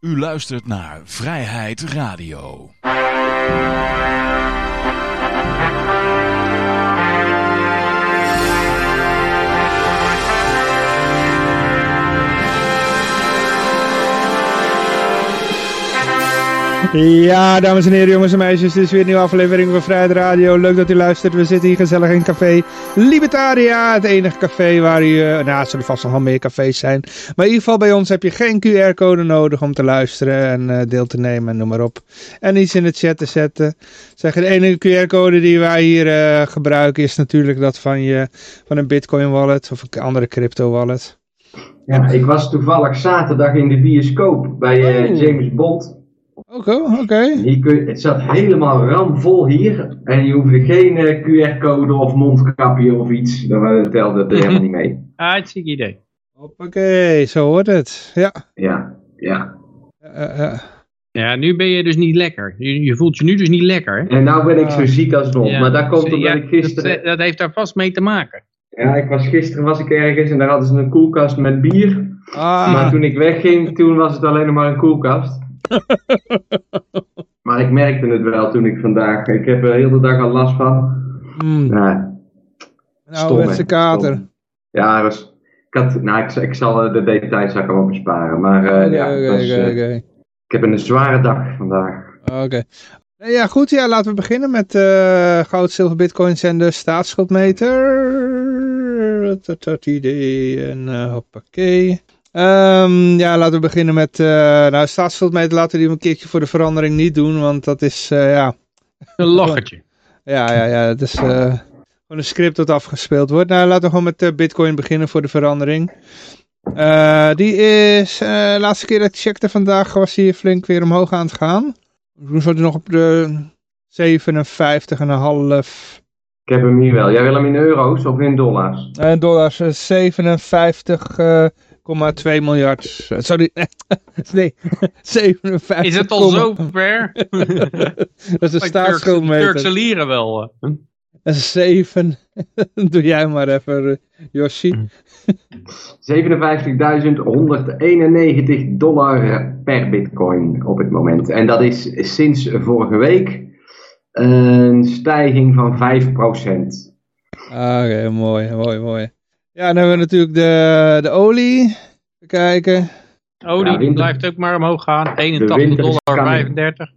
U luistert naar Vrijheid Radio. Ja, dames en heren, jongens en meisjes, dit is weer een nieuwe aflevering van Vrijheid Radio. Leuk dat u luistert. We zitten hier gezellig in café Libertaria, het enige café waar u, uh, nou, het zullen vast nog wel meer cafés zijn. Maar in ieder geval bij ons heb je geen QR-code nodig om te luisteren en uh, deel te nemen en noem maar op. En iets in de chat te zetten. Zeg, de enige QR-code die wij hier uh, gebruiken is natuurlijk dat van, je, van een Bitcoin wallet of een andere crypto wallet. Ja, ik was toevallig zaterdag in de bioscoop bij oh. James Bond. Oké, oké. Okay. Het zat helemaal ramvol hier. En je hoefde geen uh, QR-code of mondkapje of iets. Dat telde er helemaal niet mee. Hartstikke idee. Oké, zo hoort het. Ja. Ja, ja. Uh, uh. Ja, nu ben je dus niet lekker. Je, je, voelt je nu dus niet lekker. En nou ben ik zo ziek als nog. Ja. Maar dat komt omdat ja, ik gisteren... Dat, dat, heeft daar vast mee te maken. Ja, ik was, gisteren was ik ergens en daar hadden ze een koelkast met bier. Ah. Maar toen ik wegging, toen was het alleen nog maar een koelkast. maar ik merkte het wel toen ik vandaag, ik heb er de hele dag al last van. Mm. Ja, nou, met kater. Stom. Ja, was, ik, had, nou, ik, ik zal de details ook wel besparen. Maar uh, okay, ja, okay, was, okay, uh, ik heb een zware dag vandaag. Oké. Ja, goed. Ja, laten we beginnen met uh, goud, zilver, bitcoins en de staatsschuldmeter. Dat idee en hoppakee. Um, ja, laten we beginnen met, uh, nou, staatsschuldmeter laten we die een keertje voor de verandering niet doen, want dat is, uh, ja... Een lachertje. ja, ja, ja, het is uh, gewoon een script dat afgespeeld wordt. Nou, laten we gewoon met bitcoin beginnen voor de verandering. die is, de laatste keer dat ik checkte vandaag was hij flink weer omhoog aan het gaan. Toen zat hij nog op de 57,5... Ik heb hem hier wel. Jij wil hem in euro's of in dollars? In dollars, 57... 2 miljard. Sorry, nee, 57. Is het al zo ver? dat is een staatsschuldmeter. Turkse lieren wel. Dat is 7. Doe jij maar even, Yoshi. 57.191 dollar per bitcoin op het moment. En dat is sinds vorige week een stijging van 5%. Ah, Oké, okay, mooi, mooi, mooi. Ja, dan hebben we natuurlijk de, de olie. Even kijken. Olie ja, blijft ook maar omhoog gaan. 81 dollar 35.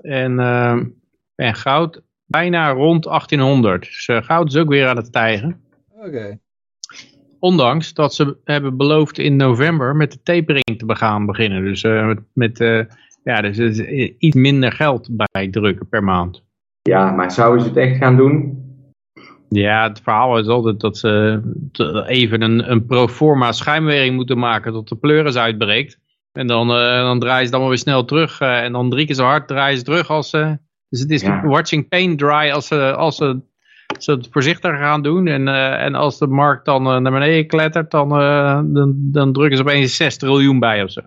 En, uh, en goud bijna rond 1800. Dus uh, goud is ook weer aan het stijgen. Oké. Okay. Ondanks dat ze hebben beloofd in november met de tapering te gaan beginnen. Dus uh, met, met ja, dus, dus iets minder geld bij drukken per maand. Ja, maar zouden ze het echt gaan doen? Ja, het verhaal is altijd dat ze even een, een proforma schijnwering moeten maken tot de pleuris uitbreekt. En dan, uh, dan draaien ze dan maar weer snel terug. Uh, en dan drie keer zo hard draaien ze terug als ze... Dus het is ja. watching paint dry als ze, als ze, ze het voorzichtiger gaan doen. En, uh, en als de markt dan naar beneden klettert, dan, dan, dan drukken ze opeens 6 triljoen bij of zo.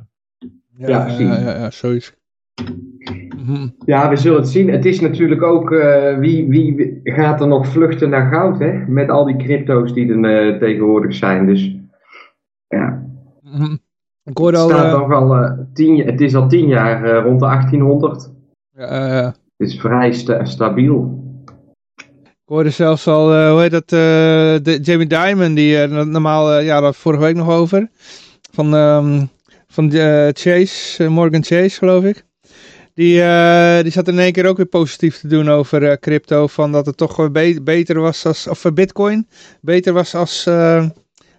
Ja, ja, ja, ja, ja zoiets. Ja, we zullen het zien. Het is natuurlijk ook uh, wie, wie gaat er nog vluchten naar goud, hè? Met al die crypto's die er uh, tegenwoordig zijn. Dus ja. Ik hoorde het, al, staat al, uh, tien, het is al tien jaar rond de 1800. Ja, het is vrij sta stabiel. Ik hoorde zelfs al, hoe heet dat, de Jamie Dimon, die normaal, ja, dat vorige week nog over. Van, um, van Chase, Morgan Chase, geloof ik. Die, uh, die zat in één keer ook weer positief te doen over uh, crypto. Van dat het toch be beter was als, of bitcoin, beter was als, uh,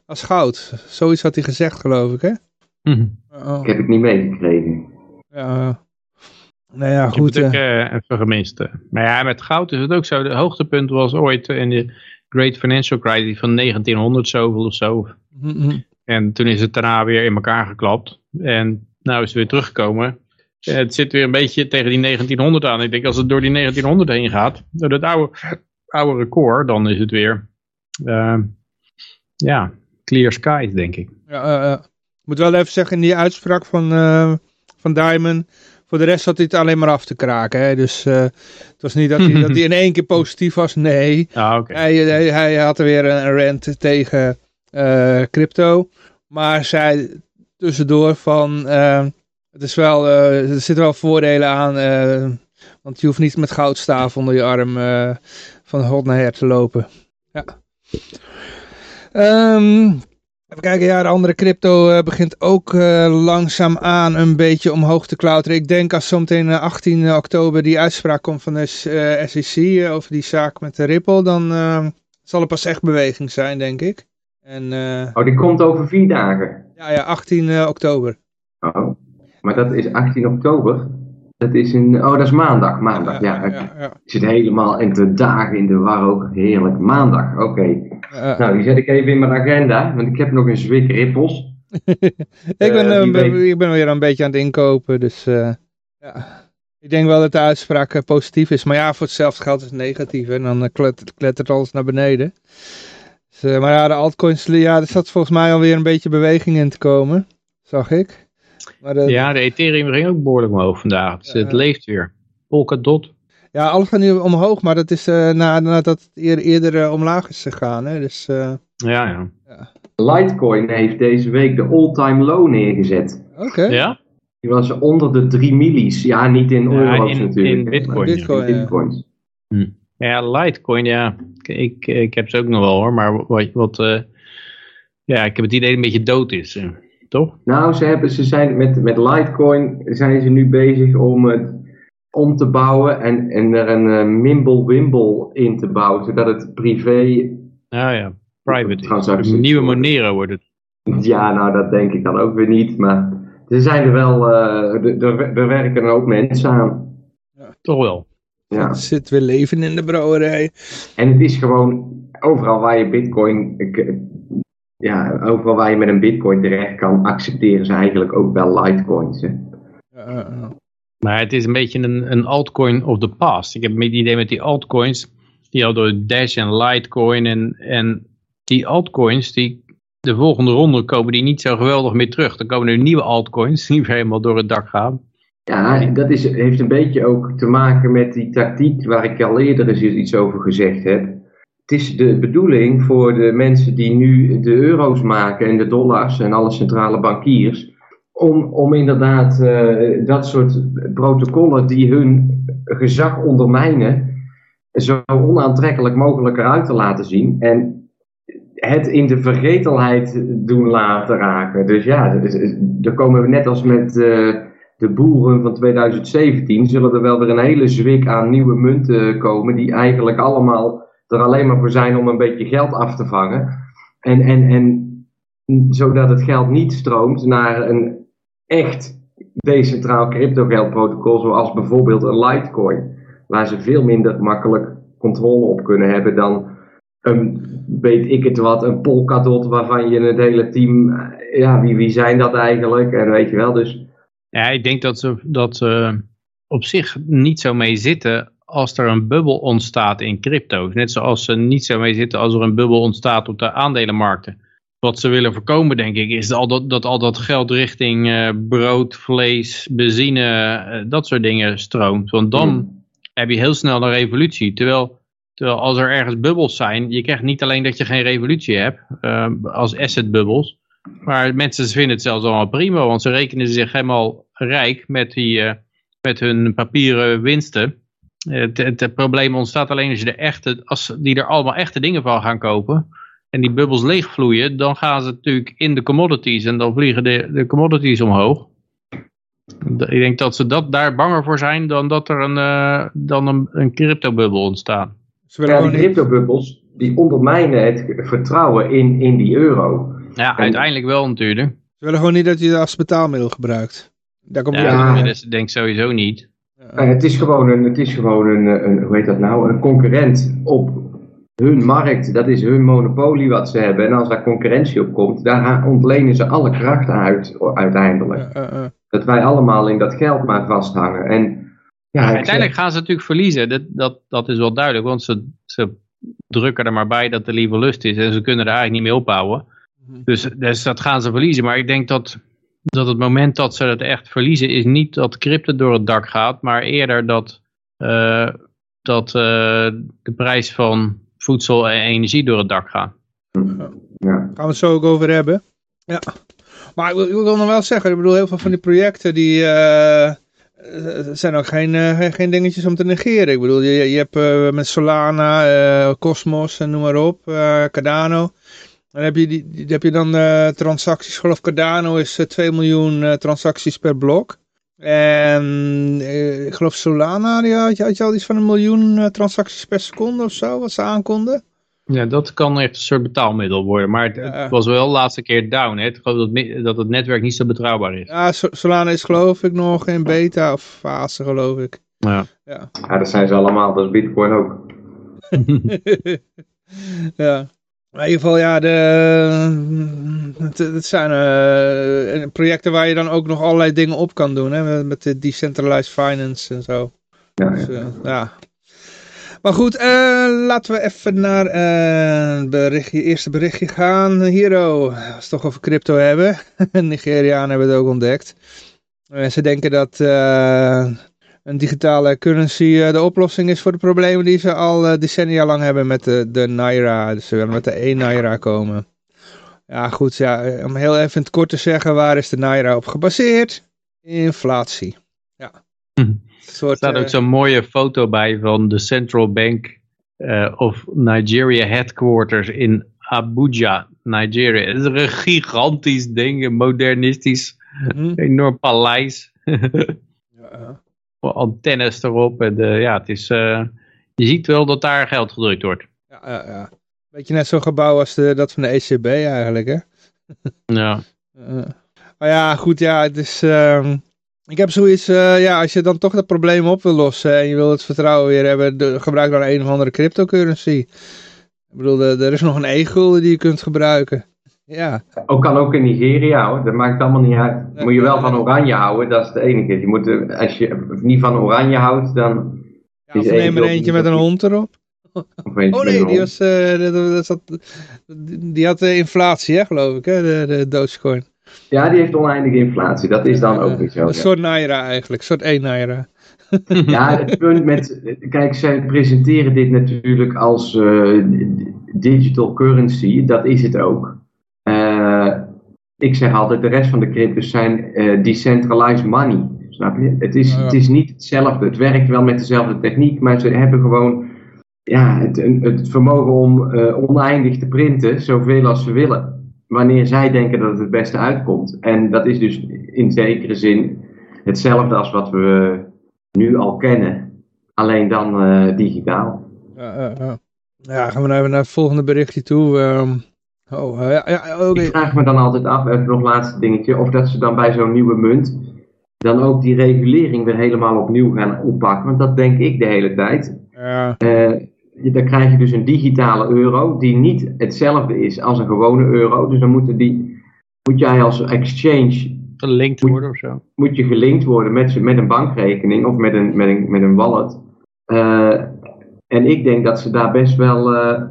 als goud. Zoiets had hij gezegd geloof ik hè. Mm -hmm. oh. Ik heb het niet meegekregen. Ja, nou ja goed. Ik heb het even gemist. Maar ja, met goud is het ook zo. De hoogtepunt was ooit in de Great Financial Crisis van 1900 zoveel of zo. Mm -hmm. En toen is het daarna weer in elkaar geklapt. En nou is het weer teruggekomen. Het zit weer een beetje tegen die 1900 aan. Ik denk als het door die 1900 heen gaat, door het oude, oude record, dan is het weer, uh, ja, clear skies denk ik. Ja, uh, ik moet wel even zeggen, in die uitspraak van, uh, van Diamond, voor de rest had hij het alleen maar af te kraken. Hè? Dus het was niet dat hij, dat hij in één keer positief was, nee. Ah, okay. hij, hij, hij, had er weer een rant tegen crypto, maar zei tussendoor van Het is wel, uh, er zitten wel voordelen aan, uh, want je hoeft niet met goudstaaf onder je arm uh, van hot naar her te lopen. Ja. Um, even kijken, ja, de andere crypto begint ook langzaam aan een beetje omhoog te klauteren. Ik denk als zometeen 18 oktober die uitspraak komt van de SEC over die zaak met de Ripple, dan zal er pas echt beweging zijn, denk ik. En, oh, die komt over vier dagen? Ja, ja 18 oktober. Oh. Maar dat is 18 oktober. Dat is een, oh, dat is maandag. Maandag, ja. ja, ja, Ik zit helemaal in de dagen in de war ook. Heerlijk. Maandag, oké. nou, die zet ik even in mijn agenda, want ik heb nog een zwik rippels. ik, ben, uh, ik ben weer een beetje aan het inkopen, dus uh, ja. Ik denk wel dat de uitspraak positief is. Maar ja, voor hetzelfde geld is het negatief. En dan klettert, klettert alles naar beneden. Dus, maar ja, de altcoins, ja, er zat volgens mij alweer een beetje beweging in te komen. Zag ik. Maar ja, de Ethereum ging ook behoorlijk omhoog vandaag. Dus het leeft weer. Polkadot. Ja, alles gaat nu omhoog, maar dat is uh, nadat het eerder uh, omlaag is gegaan. Hè? Dus, uh, ja, ja, ja. Litecoin heeft deze week de all-time low neergezet. Oké. Ja? Die was onder de 3 millies. Ja, niet in euro's in, natuurlijk. In bitcoin. Bitcoin, ja. Bitcoins. Hm. Ja, Litecoin, ja. Ik, ik heb ze ook nog wel hoor. Maar wat, wat ja, ik heb het idee dat het een beetje dood is toch? Nou, ze, hebben, ze zijn met, met Litecoin zijn ze nu bezig om het om te bouwen en, en er een uh, Mimble-Wimble in te bouwen, zodat het privé... Ah ja, private. Een nieuwe Monero wordt het. Ja, nou dat denk ik dan ook weer niet, maar er zijn er wel, uh, er, werken er ook mensen aan. Ja, toch wel. Ja. Er zit weer leven in de brouwerij. En het is gewoon, overal waar je bitcoin ja, overal waar je met een bitcoin terecht kan, accepteren ze eigenlijk ook wel litecoins. Hè? Maar het is een beetje een, een altcoin of the past. Ik heb het idee met die altcoins, die al door Dash en Litecoin en, en die altcoins, die de volgende ronde komen die niet zo geweldig meer terug. Dan komen er nieuwe altcoins die weer helemaal door het dak gaan. Ja, dat is, heeft een beetje ook te maken met die tactiek waar ik al eerder eens iets over gezegd heb het is de bedoeling voor de mensen die nu de euro's maken en de dollars en alle centrale bankiers, om, om inderdaad uh, dat soort protocollen die hun gezag ondermijnen, zo onaantrekkelijk mogelijk eruit te laten zien. En het in de vergetelheid doen laten raken. Dus ja, daar komen we net als met uh, de boeren van 2017, zullen er wel weer een hele zwik aan nieuwe munten komen, die eigenlijk allemaal er alleen maar voor zijn om een beetje geld af te vangen. En, en, en zodat het geld niet stroomt naar een echt decentraal cryptogeldprotocol, zoals bijvoorbeeld een Litecoin, waar ze veel minder makkelijk controle op kunnen hebben dan een, weet ik het wat, een Polkadot waarvan je het hele team, ja, wie, wie zijn dat eigenlijk? En weet je wel, dus... Ja, ik denk dat ze, dat op zich niet zo mee zitten als er een bubbel ontstaat in crypto's. Net zoals ze niet zo mee zitten als er een bubbel ontstaat op de aandelenmarkten. Wat ze willen voorkomen, denk ik, is al dat, dat al dat geld richting uh, brood, vlees, benzine, uh, dat soort dingen stroomt. Want dan hmm. heb je heel snel een revolutie. Terwijl, terwijl als er ergens bubbels zijn, je krijgt niet alleen dat je geen revolutie hebt, uh, als assetbubbels. Maar mensen vinden het zelfs allemaal prima, want ze rekenen zich helemaal rijk met, die, met hun papieren winsten. Het, het, probleem ontstaat alleen als, je de echte, als die er allemaal echte dingen van gaan kopen. En die bubbels leegvloeien. Dan gaan ze natuurlijk in de commodities. En dan vliegen de, de commodities omhoog. Ik denk dat ze dat daar banger voor zijn dan dat er een, uh, dan een, een cryptobubbel ontstaat. Ja, die cryptobubbels die ondermijnen het vertrouwen in, in die euro. Ja, uiteindelijk wel natuurlijk. Ze willen gewoon niet dat je dat als betaalmiddel gebruikt. Daar komt ja, ja. dat denk ik sowieso niet. Uh, het is gewoon, een, het is gewoon een, een, hoe heet dat nou, een concurrent op hun markt. Dat is hun monopolie wat ze hebben. En als daar concurrentie op komt, daar ontlenen ze alle krachten uit uiteindelijk. Dat wij allemaal in dat geld maar vasthangen. En, ja, uiteindelijk gaan ze natuurlijk verliezen. Dat, dat, dat is wel duidelijk, want ze, ze drukken er maar bij dat er liever lust is. En ze kunnen er eigenlijk niet mee opbouwen. Mhm. Dus, dus dat gaan ze verliezen. Maar ik denk dat dat het moment dat ze het echt verliezen is niet dat crypto door het dak gaat, maar eerder dat, uh, dat uh, de prijs van voedsel en energie door het dak gaat. Ja. Gaan we het zo ook over hebben. Ja. Maar ik wil, ik wil nog wel zeggen, ik bedoel, heel veel van die projecten die... eh, zijn ook geen, eh, geen, geen dingetjes om te negeren. Ik bedoel, je, je hebt eh, met Solana, eh, Cosmos en noem maar op, eh, Cardano. Dan heb je, die, die- heb je dan eh, transacties, ik geloof Cardano is eh, 2 miljoen eh, transacties per blok. En eh, ik geloof Solana, die had, je- had je al iets van een miljoen eh, transacties per seconde of zo, wat ze aankonden. Ja, dat kan echt een soort betaalmiddel worden. Maar het, Ja. het was wel de laatste keer down. Hè. Ik geloof dat, dat het netwerk niet zo betrouwbaar is. Ja, So- Solana is geloof ik nog in beta of fase geloof ik. Ja. Ja. Ja, dat zijn ze allemaal, dat is Bitcoin ook. ja. Maar in ieder geval, ja, de, het, het zijn eh, projecten waar je dan ook nog allerlei dingen op kan doen. Hè, met, de decentralized finance en zo. Ja, Dus, ja. eh, ja. Maar goed, eh, laten we even naar eh, het berichtje, eerste berichtje gaan. Hero, als we het toch over crypto hebben. Nigerianen hebben het ook ontdekt. Eh, ze denken dat eh, een digitale currency eh, de oplossing is voor de problemen die ze al eh, decennia lang hebben met de, de Naira. Dus ze willen met de 1 Naira komen. Ja goed, ja, eh, om heel even in het kort te zeggen, waar is de Naira op gebaseerd? Inflatie. Ja. Hm. Soort, Er staat ook eh, zo'n mooie foto bij van de Central Bank eh, of Nigeria headquarters in Abuja, Nigeria. Het is een gigantisch ding, een modernistisch, mhm. enorm paleis. Ja, Antennes erop. En, eh, ja, het is, eh, je ziet wel dat daar geld gedrukt wordt. ja, ja, ja. Beetje net zo'n gebouw als de, dat van de ECB eigenlijk, hè? Ja. Uh, maar ja, goed, ja, het is... ehm, ik heb zoiets, eh, ja, als je dan toch dat probleem op wil lossen en je wil het vertrouwen weer hebben, de- gebruik dan een of andere cryptocurrency. Ik bedoel, er er is nog een e-gulden die je kunt gebruiken. Ja, Ook kan ook in Nigeria hoor, dat maakt allemaal niet uit. Moet je wel van oranje houden, dat is het enige. Je moet, eh, als je niet van oranje houdt, dan... ja Is of neem er eentje met een hond erop. Oh nee, die, was, eh, dat, zat, die had eh, inflatie, hè, geloof ik, hè, de, de Dogecoin. Ja, die heeft oneindige inflatie, dat is dan ook niet zo. Een soort naira eigenlijk, een soort 1 naira. Ja, het punt met. Kijk, zij presenteren dit natuurlijk als digital currency. Dat is het ook. Eh, ik zeg altijd: de rest van de cryptos zijn eh, decentralized money. Snap je? Het is, Ja. het is niet hetzelfde. Het werkt wel met dezelfde techniek, maar ze hebben gewoon. Ja, het, het vermogen om eh, oneindig te printen, zoveel als ze willen. Wanneer zij denken dat het het beste uitkomt. En dat is dus in zekere zin hetzelfde als wat we nu al kennen. Alleen dan digitaal. Ja, ja, ja. ja, gaan we nou even naar het volgende berichtje toe. ehm. Oh, eh, ja, ja, oké. Ik vraag me dan altijd af, even nog laatste dingetje, of dat ze dan bij zo'n nieuwe munt dan ook die regulering weer helemaal opnieuw gaan oppakken. Want dat denk ik de hele tijd. Ja, Eh, dan krijg je dus een digitale euro die niet hetzelfde is als een gewone euro. Dus dan moeten die, moet jij als exchange Gelinkt worden of zo. moet je gelinkt worden met, met een bankrekening of met een, met een, met een wallet. Eh, en ik denk dat ze daar best wel eh,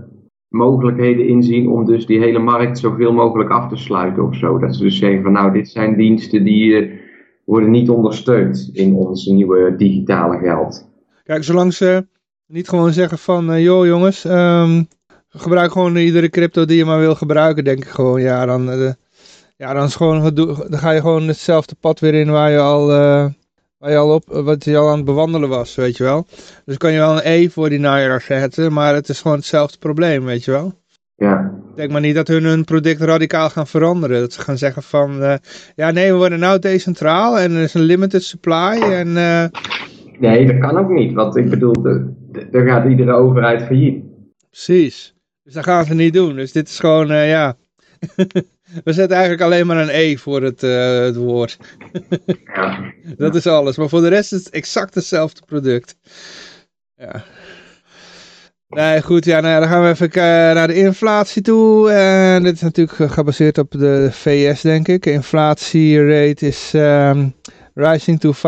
mogelijkheden in zien om dus die hele markt zoveel mogelijk af te sluiten of zo. Dat ze dus zeggen van nou, dit zijn diensten die eh, worden niet ondersteund in ons nieuwe digitale geld. kijk, zolang ze niet gewoon zeggen van, eh, joh jongens, ehm, gebruik gewoon iedere crypto die je maar wil gebruiken, denk ik gewoon, ja, dan, eh, ja, dan, is gewoon, dan ga je gewoon hetzelfde pad weer in waar je al, waar je al op, wat je al aan het bewandelen was, weet je wel. Dus kan je wel een E voor die Naira zetten, maar het is gewoon hetzelfde probleem, weet je wel. Ja, denk maar niet dat hun hun product radicaal gaan veranderen. Dat ze gaan zeggen van, eh, ja nee, we worden nou decentraal en er is een limited supply en... eh, nee, dat kan ook niet. Want ik bedoel, dan gaat iedere overheid failliet. Precies. Dus dat gaan ze niet doen. Dus dit is gewoon, eh, ja. We zetten eigenlijk alleen maar een E voor het, eh, het woord. Ja. Dat is alles. Maar voor de rest is het exact hetzelfde product. Ja. Nee, goed. Ja, nou ja, dan gaan we even eh, naar de inflatie toe. En dit is natuurlijk gebaseerd op de VS, denk ik. Inflatierate is ehm, rising to 5.4%.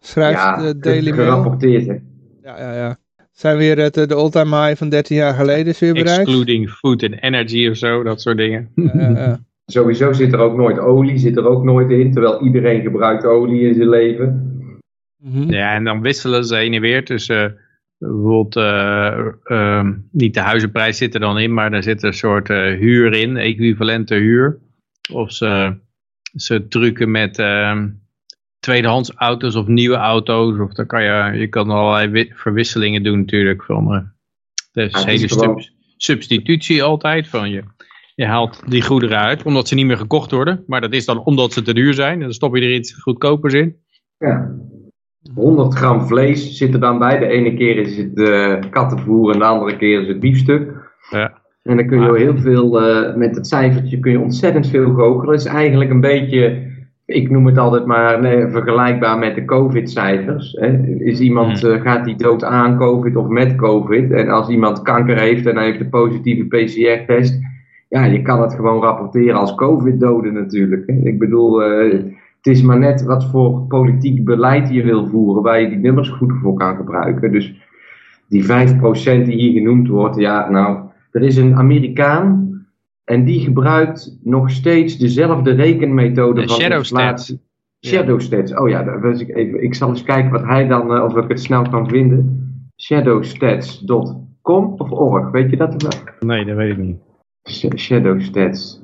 Schrijft ja, de Daily Mail. gerapporteerd. hè. Ja, ja, ja. Zijn weer het, eh, de all-time high van 13 jaar geleden is weer bereikt. Excluding food and energy of zo, dat soort dingen. Ja, ja, ja. Sowieso zit er ook nooit olie, zit er ook nooit in, terwijl iedereen gebruikt olie in zijn leven. Mhm. Ja, en dan wisselen ze heen en weer tussen bijvoorbeeld, eh, ehm, niet de huizenprijs zit er dan in, maar daar zit een soort eh, huur in, equivalente huur. Of ze, ze trucken met ehm, tweedehands auto's of nieuwe auto's. Of dan kan je, je kan allerlei wi- verwisselingen doen natuurlijk. Van, de het is hele sub- substitutie altijd. Van je, je haalt die goederen uit, omdat ze niet meer gekocht worden. Maar dat is dan omdat ze te duur zijn. En dan stop je er iets goedkopers in. Ja. 100 gram vlees zit er dan bij. De ene keer is het eh, kattenvoer en de andere keer is het biefstuk. Ja. En dan kun je heel veel, eh, met het cijfertje kun je ontzettend veel goochelen. Het is eigenlijk een beetje, ik noem het altijd maar nee, vergelijkbaar met de COVID-cijfers. Is iemand, eh, gaat die dood aan COVID of met COVID? En als iemand kanker heeft en hij heeft een positieve PCR-test, ja, je kan het gewoon rapporteren als COVID-doden natuurlijk. Hè. Ik bedoel, eh, het is maar net wat voor politiek beleid je wil voeren, waar je die nummers goed voor kan gebruiken. Dus die 5% die hier genoemd wordt, ja, nou, er is een Amerikaan en die gebruikt nog steeds dezelfde rekenmethode De van shadow inflatie. stats. Shadow stats. Oh ja, daar ik, even, ik zal eens kijken wat hij dan, eh, of ik het snel kan vinden. Shadowstats.com of org, weet je dat? wel? Nee, dat weet ik niet. Sh- Shadow stats.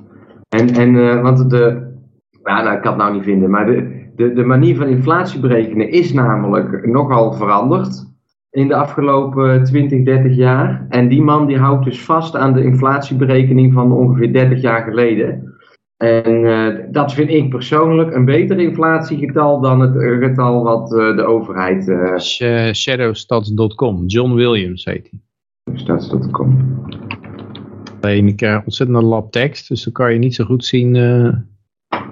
En, en eh, want de, ja, nou, ik kan het nou niet vinden, maar de, de, de manier van inflatie berekenen is namelijk nogal veranderd in de afgelopen 20, 30 jaar. En die man die houdt dus vast aan de inflatieberekening van ongeveer 30 jaar geleden. En eh, dat vind ik persoonlijk een beter inflatiegetal dan het eh, getal wat eh, de overheid eh Sh- Shadowstats.com. John Williams heet hij. stats.com. Alleen ik krijg ontzettende lab tekst, dus dan kan je niet zo goed zien uh,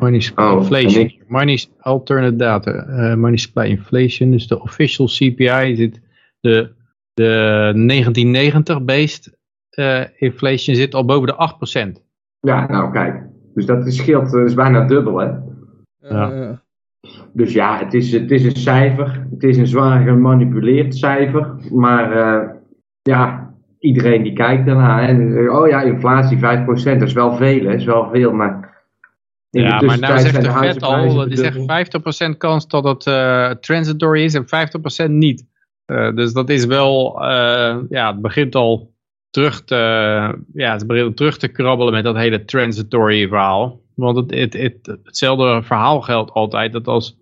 money supply Oh, inflation. ik- Money alternate data. eh, money supply inflation, dus de official CPI zit de, de 1990 based eh, inflation zit al boven de 8%. Ja, nou kijk. Dus dat scheelt, dat is bijna dubbel hè. Ja. Eh, Dus ja, het is, het is een cijfer. Het is een zwaar gemanipuleerd cijfer. Maar eh, ja, iedereen die kijkt ernaar. En, eh, oh ja, inflatie 5%, dat is wel veel. Hè? Dat is wel veel, maar... in Ja, maar nou zegt de vet huizenprijzen al, die zegt verdubbeld. 50% kans dat het eh, transitory is en 50% niet. Eh, dus dat is wel, eh, ja, het begint al terug te, ja, het begint terug te krabbelen met dat hele transitory verhaal. Want het, het, het, hetzelfde verhaal geldt altijd, dat als,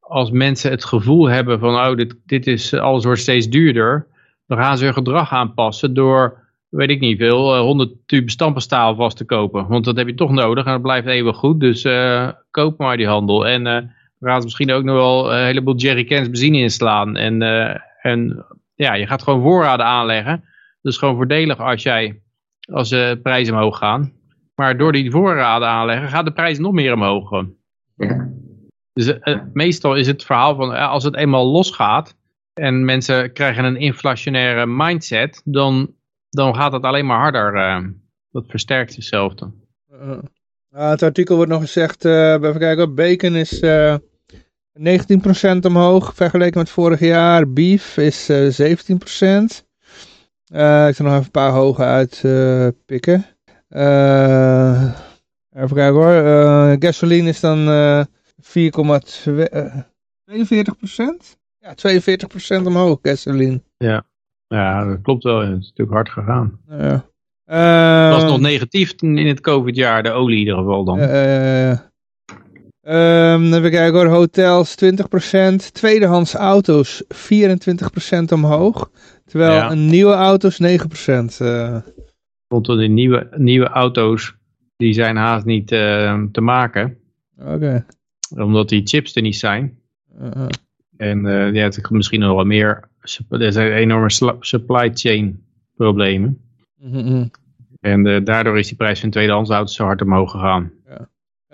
als mensen het gevoel hebben van, oh, dit, dit is, alles wordt steeds duurder, dan gaan ze hun gedrag aanpassen door, weet ik niet veel, eh, 100 tube stampenstaal vast te kopen. Want dat heb je toch nodig en dat blijft eeuwig goed, dus eh, koop maar die handel. En eh, ze misschien ook nog wel een heleboel jerrycans benzine inslaan. En, eh, en ja, je gaat gewoon voorraden aanleggen. Dus gewoon voordelig als jij, als de prijzen omhoog gaan. Maar door die voorraden aanleggen gaat de prijs nog meer omhoog. Ja. Dus eh, meestal is het verhaal van eh, als het eenmaal losgaat en mensen krijgen een inflationaire mindset, dan, dan gaat het alleen maar harder. eh, dat versterkt zichzelf dan. eh. Ah, het artikel wordt nog gezegd, eh, even kijken, bacon is eh 19% omhoog vergeleken met vorig jaar. Beef is eh 17%. Eh, ik zal nog even een paar hoge uitpikken. Eh even kijken hoor. Eh, gasoline is dan eh 4,2... eh, 42%? Ja, 42% omhoog gasoline. Ja, dat klopt wel. Het is natuurlijk hard gegaan. Ja. Het was Eh, nog negatief in het COVID-jaar, de olie in ieder geval dan. Eh, ehm, even kijken hoor, hotels 20%, tweedehands auto's 24% omhoog, terwijl Ja. een nieuwe auto's 9%. eh Want die nieuwe, nieuwe auto's, die zijn haast niet eh, te maken. Oké. Omdat die chips er niet zijn. Eh, eh. En eh ja, het is misschien nog wel meer. Er zijn enorme supply chain problemen. Mhm, mhm. En eh, daardoor is die prijs van tweedehands auto's zo hard omhoog gegaan.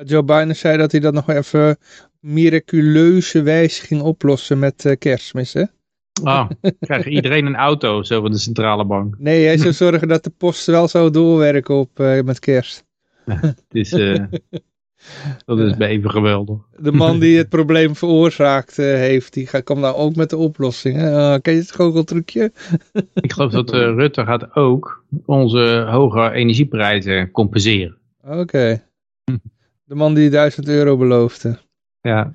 Joe Biden zei dat hij dat nog even miraculeuze wijze ging oplossen met eh, kerstmis, hè? Ah, krijgt iedereen een auto, zo van de centrale bank. Nee, hij zou zorgen dat de post wel zou doorwerken op, eh, met kerst. Het is, eh, dat is bij even geweldig. De man die het probleem veroorzaakt heeft, die gaat, komt nou ook met de oplossing. Hè? Ah, ken je het goocheltrucje? Ik geloof dat Rutte gaat ook onze hoge energieprijzen compenseren. Oké. De man die 1000 euro beloofde. Ja,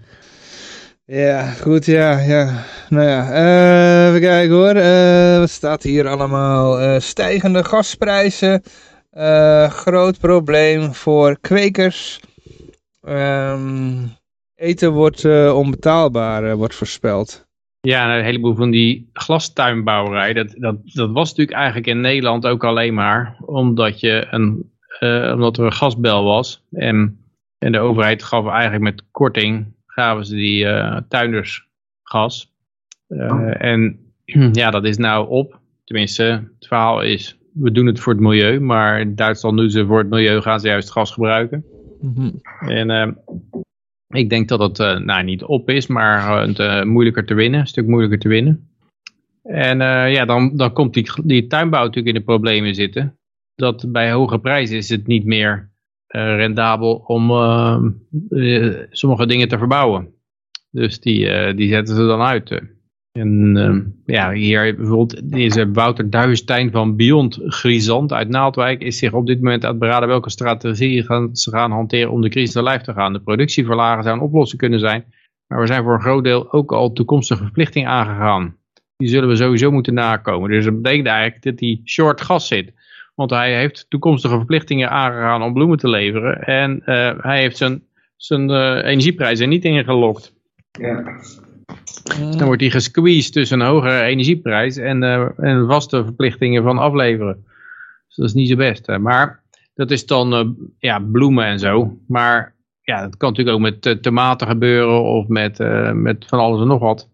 Ja, goed, ja, ja. Nou ja, uh, even kijken hoor. Uh, wat staat hier allemaal? Uh, stijgende gasprijzen. groot probleem voor kwekers. Um, eten wordt onbetaalbaar, wordt voorspeld. Ja, een heleboel van die glastuinbouwerij, dat, dat, dat was natuurlijk eigenlijk in Nederland ook alleen maar omdat, je een, omdat er een gasbel was. En, en de overheid gaf eigenlijk met korting gaven ze die uh, tuinders gas. Uh, oh. En ja, dat is nou op. Tenminste, het verhaal is, we doen het voor het milieu. Maar in Duitsland doen ze voor het milieu, gaan ze juist gas gebruiken. Mm -hmm. En uh, ik denk dat het nou, niet op is, maar het, moeilijker te winnen. Een stuk moeilijker te winnen. En ja, dan, dan komt die, die tuinbouw natuurlijk in de problemen zitten. Dat bij hoge prijzen is het niet meer eh, rendabel om eh, eh, sommige dingen te verbouwen. Dus die, die zetten ze dan uit. En uh, ja, hier bijvoorbeeld deze Wouter Duivenstein van Beyond Grisant uit Naaldwijk is zich op dit moment aan het beraden welke strategie gaan, ze gaan hanteren om de crisis te lijf te gaan. De productie verlagen zou een oplossing kunnen zijn, maar we zijn voor een groot deel ook al toekomstige verplichtingen aangegaan. Die zullen we sowieso moeten nakomen. Dus dat betekent eigenlijk dat die short gas zit. Want hij heeft toekomstige verplichtingen aangegaan om bloemen te leveren. En uh, hij heeft zijn, zijn uh, energieprijzen niet ingelokt. Ja. Dan wordt hij gesqueezed tussen een hogere energieprijs en, uh, en vaste verplichtingen van afleveren. Dus dat is niet zo best. Hè. Maar dat is dan ja, bloemen en zo. Maar ja, dat kan natuurlijk ook met tomaten gebeuren of met, met van alles en nog wat.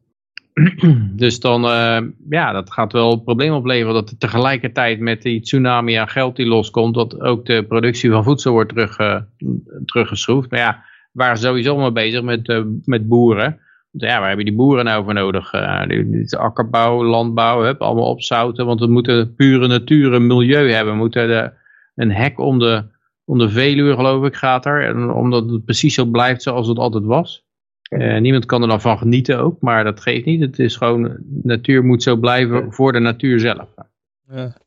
dus dan, uh, ja, dat gaat wel een probleem opleveren dat er tegelijkertijd met die tsunami aan geld die loskomt, dat ook de productie van voedsel wordt terug, uh, teruggeschroefd. Maar ja, we waren sowieso mee bezig met, uh, met boeren. Want ja, waar hebben die boeren nou voor nodig? akkerbouw, landbouw, hup, allemaal opzouten, want we moeten pure natuur en milieu hebben. We moeten een hek om de, om de Veluwe, geloof ik, gaat er. En omdat het precies zo blijft zoals het altijd was. Uh, niemand kan er dan van genieten ook, maar dat geeft niet. Het is gewoon, natuur moet zo blijven voor de natuur zelf. Ja.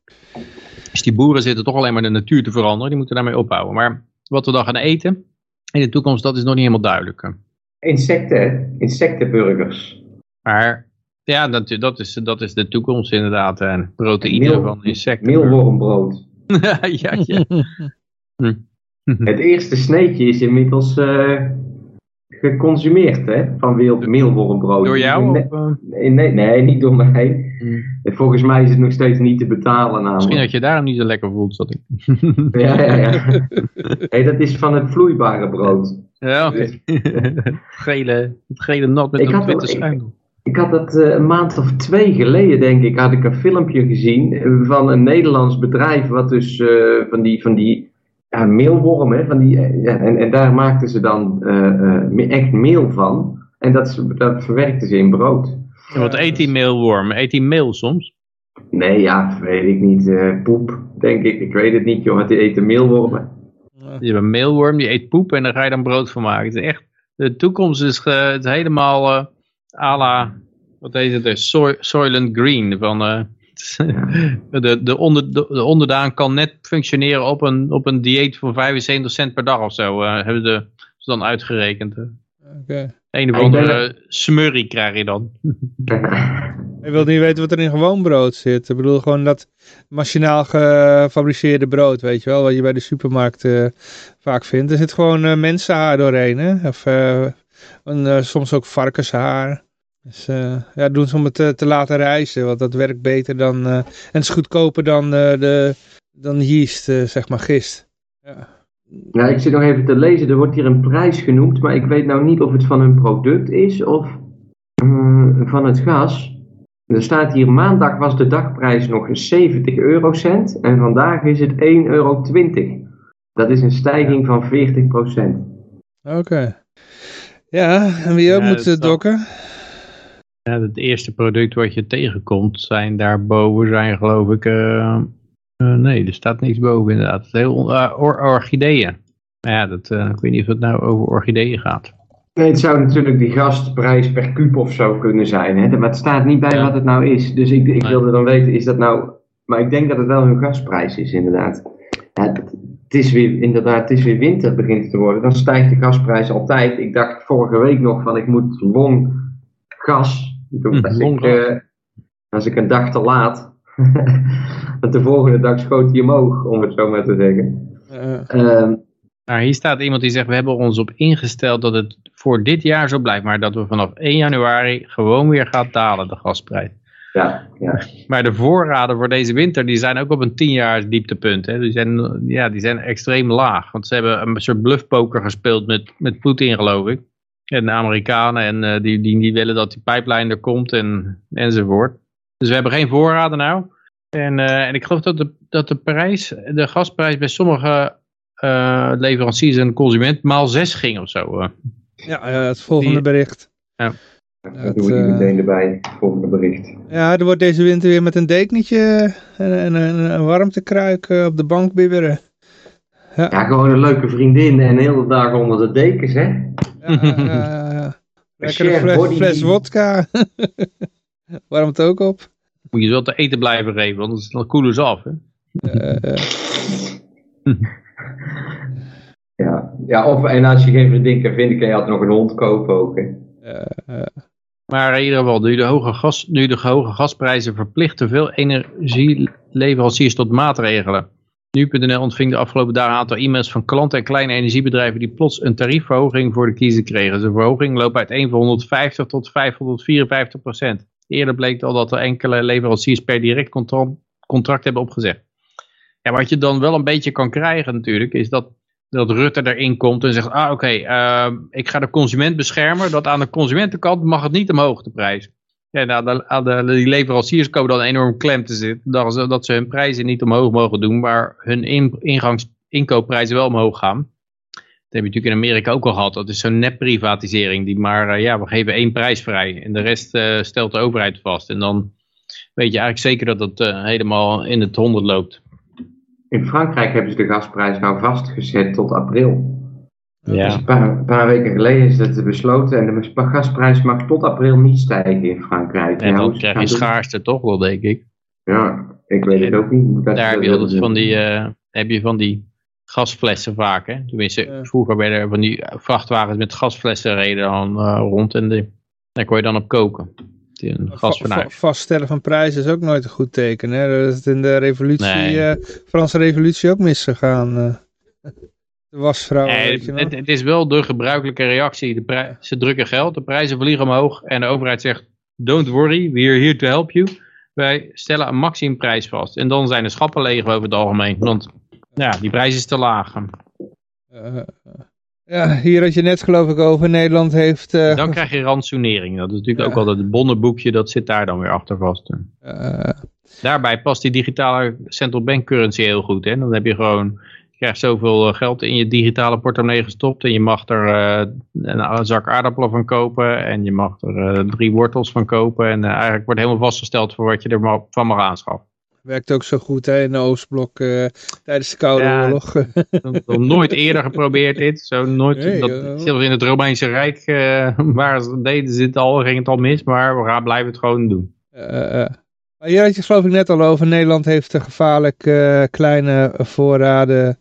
Dus die boeren zitten toch alleen maar de natuur te veranderen, die moeten daarmee opbouwen. Maar wat we dan gaan eten in de toekomst, dat is nog niet helemaal duidelijk. Insecten, insectenburgers. Maar ja, dat, dat, is, dat is de toekomst inderdaad. En proteïne van insecten. Meelwormbrood. ja, ja. Hm. Het eerste sneetje is inmiddels uh, geconsumeerd, hè, van meelwormbrood. Door jou? Nee, of, uh... nee, nee, niet door mij. Hmm. Volgens mij is het nog steeds niet te betalen namelijk. Misschien dat je daarom niet zo lekker voelt, zat ik. ja, ja, ja. hey, dat is van het vloeibare brood. Ja, oké. Okay. het, gele, het gele nat met een witte schuim. Ik had dat uh, een maand of twee geleden, denk ik, had ik een filmpje gezien van een Nederlands bedrijf wat dus uh, van die, van die ja, meelworm. Hè, van die, eh, ja, en, en daar maakten ze dan uh, echt meel van. En dat, dat verwerkten ze in brood. wat eet die meelworm? Eet die meel soms? Nee, ja, weet ik niet. Uh, poep, denk ik. Ik weet het niet, joh. Die eten meelwormen. Je hebt een meelworm, die eet poep en daar ga je dan brood van maken. Het is echt, de toekomst is, het helemaal uh, à la, wat heet het, Soy, Soylent Green van... de, de, onder, de, onderdaan kan net functioneren op een, op een dieet van 75 cent per dag of zo. Uh, hebben de, ze dan uitgerekend. Okay. Een of andere smurrie krijg je dan. Je wilt niet weten wat er in gewoon brood zit. Ik bedoel gewoon dat machinaal gefabriceerde brood, weet je wel, wat je bij de supermarkt uh, vaak vindt. Er zit gewoon uh, mensenhaar doorheen, hè? Of uh, soms ook varkenshaar. Dus uh, ja, doen ze om het te, te, laten reizen, want dat werkt beter dan, uh, en het is goedkoper dan, uh, de, dan yeast, zeg maar gist. Ja. ja, ik zit nog even te lezen, er wordt hier een prijs genoemd, maar ik weet nou niet of het van hun product is of van het gas. Er staat hier, maandag was de dagprijs nog 70 eurocent en vandaag is het 1,20 euro. Dat is een stijging van 40% Oké. Ja, en wie ook ja, moet dokken? Ja, het eerste product wat je tegenkomt zijn daarboven zijn geloof ik, uh, uh, nee er staat niks boven inderdaad. Heel, uh, or orchideeën. Maar ja, dat, ik weet niet of het nou over orchideeën gaat. Nee, het zou natuurlijk die gastprijs per kuub of zo kunnen zijn. Hè? Maar het staat niet bij wat het nou is. Dus ik, ik wilde dan weten, is dat nou... Maar ik denk dat het wel hun gastprijs is inderdaad. Ja, het is weer, inderdaad, het is weer winter begint te worden. Dan stijgt de gasprijs altijd. Ik dacht vorige week nog van ik moet long gas. Toen Hm, dacht long ik, eh, als ik een dag te laat. en de volgende dag schoot hij omhoog, om het zo maar te zeggen. Eh, Ehm, Nou, hier staat iemand die zegt, we hebben ons op ingesteld dat het voor dit jaar zo blijft, maar dat we vanaf 1 januari gewoon weer gaat dalen, de gasprijs. ja, ja. Maar de voorraden voor deze winter, die zijn ook op een 10 jaar dieptepunt. Hè. Die, zijn, ja, die zijn extreem laag, want ze hebben een soort bluffpoker gespeeld met, met Poetin, geloof ik. En de Amerikanen, en eh, die, die, die willen dat die pijplijn er komt en, enzovoort. Dus we hebben geen voorraden nou. En, eh, en ik geloof dat de, dat de prijs, de gasprijs bij sommige eh, leveranciers en consument maal 6 ging of zo. ja, het volgende Die- bericht. Dan Dat, doen we die eh, meteen erbij, het volgende bericht. Ja, er wordt deze winter weer met een dekentje en, en, en een warmtekruik op de bank bibberen. Ja, gewoon een leuke vriendin en de hele dag onder de dekens, hè? Ja, lekker een shared fles, fles wodka. Warmt ook op. Moet je wel te eten blijven geven, want anders dan koelen ze af. Hè? Ja, ja of, en als je geen vriendin kan vinden, kan je altijd nog een hond kopen ook, hè? Maar in ieder geval, nu de hoge, gas, nu de hoge gasprijzen verplichten veel energieleveranciers tot maatregelen. Nu.nl ontving de afgelopen dagen een aantal e-mails van klanten en kleine energiebedrijven die plots een tariefverhoging voor de kiezer kregen. De verhoging loopt uiteen van 150 tot 554 procent. Eerder bleek al dat er enkele leveranciers per direct contract, hebben opgezegd. Ja, wat je dan wel een beetje kan krijgen natuurlijk, is dat, dat Rutte erin komt en zegt, ah oké, eh, ik ga de consument beschermen, dat aan de consumentenkant mag het niet omhoog de prijs. Ja, nou, de, de, die leveranciers komen dan enorm klem te zitten, dat ze, dat ze hun prijzen niet omhoog mogen doen, maar hun in, inkoopprijzen wel omhoog gaan. Dat heb je natuurlijk in Amerika ook al gehad. Dat is zo'n nepprivatisering. Die maar, eh, ja, we geven één prijs vrij. En de rest eh, stelt de overheid vast. En dan weet je eigenlijk zeker dat het eh, helemaal in het honderd loopt. In Frankrijk hebben ze de gasprijs nou vastgezet tot april. Dus Ja. een paar, een paar weken geleden is dat besloten en de gasprijs mag tot april niet stijgen in Frankrijk. En Ja, dan krijg je schaarste toch wel, denk ik. Ja, ik weet het ook niet. dat Daar heb je, dat van die, eh, heb je van die gasflessen vaak. Hè? Tenminste, Ja. vroeger werden er van die vrachtwagens met gasflessen reden dan eh, rond. En de, daar kon je dan op koken. Die Een va- gasfornuis. va- vaststellen van prijzen is ook nooit een goed teken. Hè? Dat is in de revolutie, Nee. eh, Franse revolutie ook misgegaan. De wasvrouw, Nee, weet je het, het is wel de gebruikelijke reactie. De ze drukken geld, de prijzen vliegen omhoog. En de overheid zegt, don't worry, we're here to help you. Wij stellen een maximumprijs vast. En dan zijn de schappen leeg over het algemeen. Want ja, die prijs is te laag. Eh, eh, ja, hier had je net geloof ik over. Nederland heeft... eh, Dan krijg je rantsoenering. Dat is natuurlijk ook altijd het bonnenboekje, dat zit daar dan weer achter vast. Daarbij past die digitale central bank currency heel goed. Hè? Dan heb je gewoon, krijgt zoveel eh, geld in je digitale portemonnee gestopt. En je mag er eh, een zak aardappelen van kopen. En je mag er eh, drie wortels van kopen. En eigenlijk wordt helemaal vastgesteld voor wat je er van mag aanschaffen. werkt ook zo goed hè, in de Oostblok tijdens de Koude Ja. Oorlog. Nog nooit eerder geprobeerd dit. Zo nooit, Nee, dat, zelfs in het Romeinse Rijk, waar ze deden ze het al, ging het al mis. Maar we gaan blijven het gewoon doen. Hier had je geloof ik net al over. Nederland heeft gevaarlijk kleine voorraden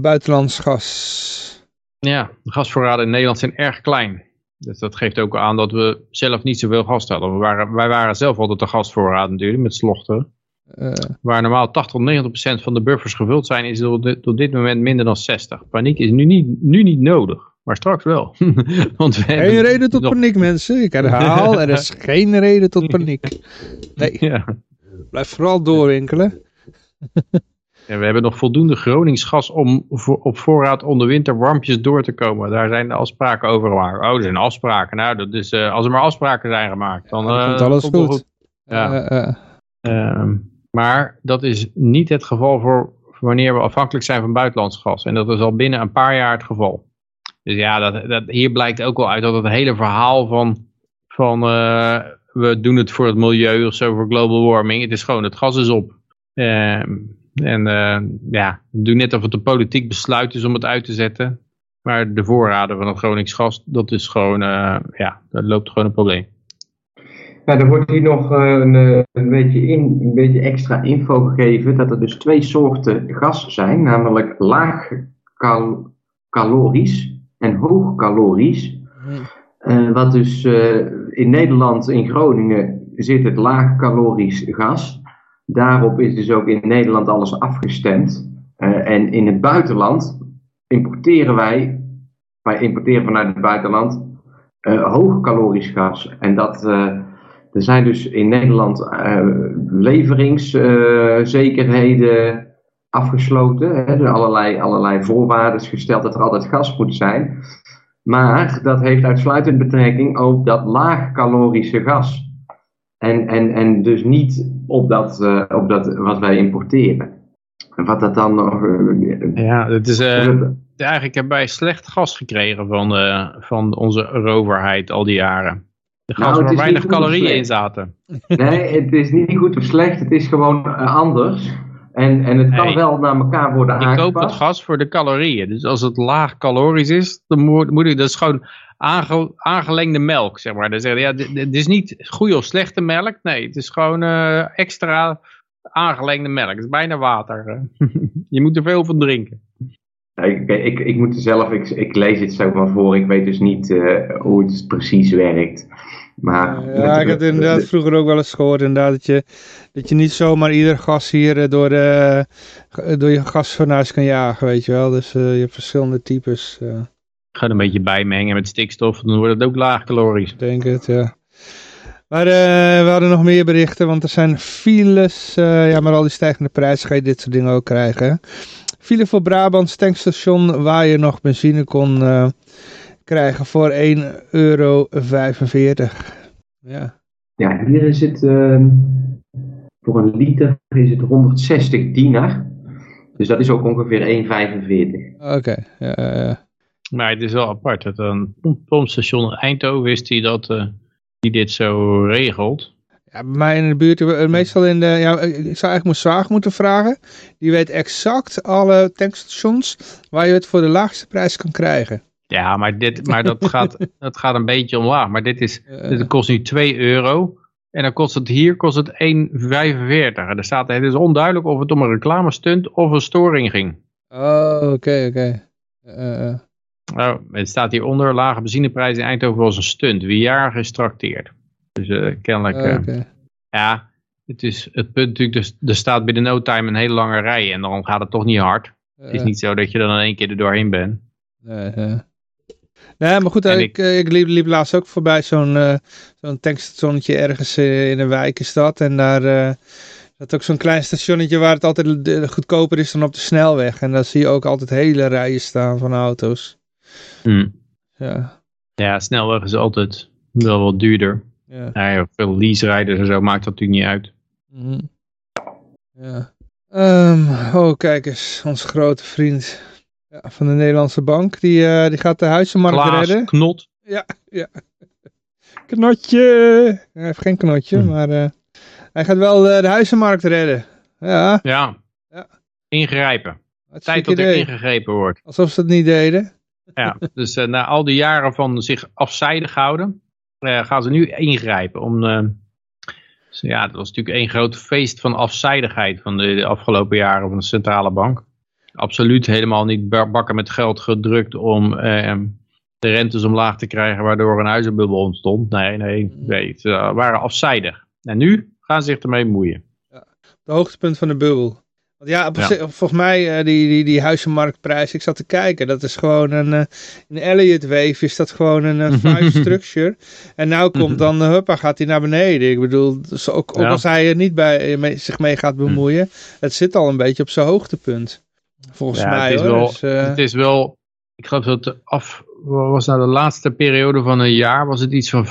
buitenlands gas. Ja, de gasvoorraden in Nederland zijn erg klein. Dus dat geeft ook aan dat we zelf niet zoveel gas hadden. We waren, wij waren zelf altijd de gasvoorraad natuurlijk, met slochten. Eh, Waar normaal 80 tot 90 procent van de buffers gevuld zijn, is op dit, tot dit moment minder dan 60. Paniek is nu niet, nu niet nodig, maar straks wel. Want we geen reden tot nog- paniek mensen. Ik herhaal, er is geen reden tot paniek. Nee, Ja. blijf vooral doorwinkelen. En we hebben nog voldoende Gronings gas om voor, op voorraad om de winter warmpjes door te komen. Daar zijn de afspraken over gemaakt. Oh, er zijn afspraken. Nou, dat is, eh, als er maar afspraken zijn gemaakt, dan, dan eh, komt alles het wel goed. Ja. Eh, eh. Ehm, maar dat is niet het geval voor wanneer we afhankelijk zijn van buitenlands gas. En dat is al binnen een paar jaar het geval. Dus ja, dat, dat, hier blijkt ook wel uit dat het hele verhaal van, van eh, we doen het voor het milieu of zo, voor global warming. Het is gewoon, het gas is op. Ehm, en eh, ja, doe net of het de politiek besluit is om het uit te zetten. Maar de voorraden van het Gronings gas, dat is gewoon, eh, ja, dat loopt gewoon een probleem. Ja, er wordt hier nog eh, een, eh, een, beetje in, een beetje extra info gegeven dat er dus twee soorten gas zijn, namelijk laag cal calorisch en hoog calorisch. Uh, wat dus in Nederland, in Groningen, zit het laag calorisch gas. Daarop is dus ook in Nederland alles afgestemd. en in het buitenland importeren wij, wij importeren vanuit het buitenland, hoog calorisch gas. En dat er zijn dus in Nederland leveringszekerheden afgesloten. Hè, er allerlei, allerlei voorwaarden gesteld dat er altijd gas moet zijn. Maar dat heeft uitsluitend betrekking op dat laagcalorische gas. En, en, en dus niet op dat, uh, op dat wat wij importeren. En wat dat dan nog... Uh, ja, het is... eigenlijk hebben wij slecht gas gekregen van, van onze overheid al die jaren. Er gaan nou, maar weinig calorieën in zaten. Nee, het is niet goed of slecht. Het is gewoon anders. En, en het kan wel naar elkaar worden aangepast. Ik koop het gas voor de calorieën. Dus als het laag calorisch is, dan moet, moet ik, dat is gewoon aange, aangelengde melk, zeg maar. Dan zeggen ja, dit, is niet goede of slechte melk. Nee, het is gewoon uh, extra aangelengde melk. Het is bijna water. je moet er veel van drinken. Ik, ik, ik moet zelf, ik, ik lees het zo maar voor, ik weet dus niet uh, hoe het precies werkt. Maar ja, ik heb inderdaad vroeger ook wel eens gehoord inderdaad, dat, je, dat je niet zomaar ieder gas hier eh, door, de, door je gasfornuis kan jagen, weet je wel. Dus uh, je hebt verschillende types. Uh. Ga een beetje bijmengen met stikstof, dan wordt het ook laag calorisch. Ik denk het, ja. Maar uh, we hadden nog meer berichten, want er zijn files. ja, maar al die stijgende prijzen ga je dit soort dingen ook krijgen. File voor Brabants tankstation waar je nog benzine kon uh, krijgen voor 1,45 euro. Ja. ja, hier is het uh, voor een liter is het 160 dinar. Dus dat is ook ongeveer 1,45. Oké, okay. ja, ja. Maar het is wel apart dat een pompstation in Eindhoven is die, dat, uh, die dit zo regelt. Ja, bij mij in de buurt, eh, meestal in de, ja, ik zou eigenlijk mijn zwaag moeten vragen. Die weet exact alle tankstations waar je het voor de laagste prijs kan krijgen. Ja, maar, dit, maar dat, gaat, dat gaat een beetje omlaag. Maar dit, is, dit kost nu 2 euro. En dan kost het hier kost het 1,45. En er staat, het is onduidelijk of het om een reclame stunt of een storing ging. Oh, oké, oké. Okay. Uh, oh, het staat hieronder, lage benzineprijs in Eindhoven was een stunt. Wie jaar gestrakteerd. Dus uh, kennelijk... Uh, ja, het is het punt natuurlijk, dus, er staat binnen no time een hele lange rij en dan gaat het toch niet hard. het is niet zo dat je dan in één keer er doorheen bent. Nee, maar goed, ik, ik, ik liep, liep, laatst ook voorbij zo'n uh, zo'n tankstationnetje ergens in een wijkenstad. En daar uh, dat ook zo'n klein stationnetje waar het altijd goedkoper is dan op de snelweg. En daar zie je ook altijd hele rijen staan van auto's. Hmm. Ja. ja, snelweg is altijd wel wat duurder. Ja. ja veel lease-rijders en zo maakt dat natuurlijk niet uit. Mm Ja. Um, oh, kijk eens, onze grote vriend ja, van de Nederlandse bank, die, uh, die gaat de huizenmarkt Klaas redden. knot. Ja, ja. Knotje. Hij heeft geen knotje, hm. maar uh, hij gaat wel uh, de huizenmarkt redden. Ja. Ja. ja. Ingrijpen. Tijd dat er ingegrepen wordt. Alsof ze het niet deden. Ja, dus na al die jaren van zich afzijdig houden, uh, gaan ze nu ingrijpen. Om, uh, ja, dat was natuurlijk één groot feest van afzijdigheid van de, afgelopen jaren van de centrale bank. Absoluut helemaal niet bakken met geld gedrukt om de rentes omlaag te krijgen waardoor een huizenbubbel ontstond. Nee, nee, nee, ze waren afzijdig. En nu gaan ze zich ermee moeien. Ja, het hoogtepunt van de bubbel. Want ja, volgens mij, uh, die, die, die huizenmarktprijs, ik zat te kijken, dat is gewoon een, uh, in Elliott Wave is dat gewoon een uh, five structure. En nou komt dan, huppa, gaat hij naar beneden. Ik bedoel, dus ook, ook als hij er niet bij, mee, zich mee gaat bemoeien, het zit al een beetje op zijn hoogtepunt. Volgens ja, mij het is, hoor. Wel, dus, het is wel, ik geloof dat af, was nou de laatste periode van een jaar, was het iets van 15%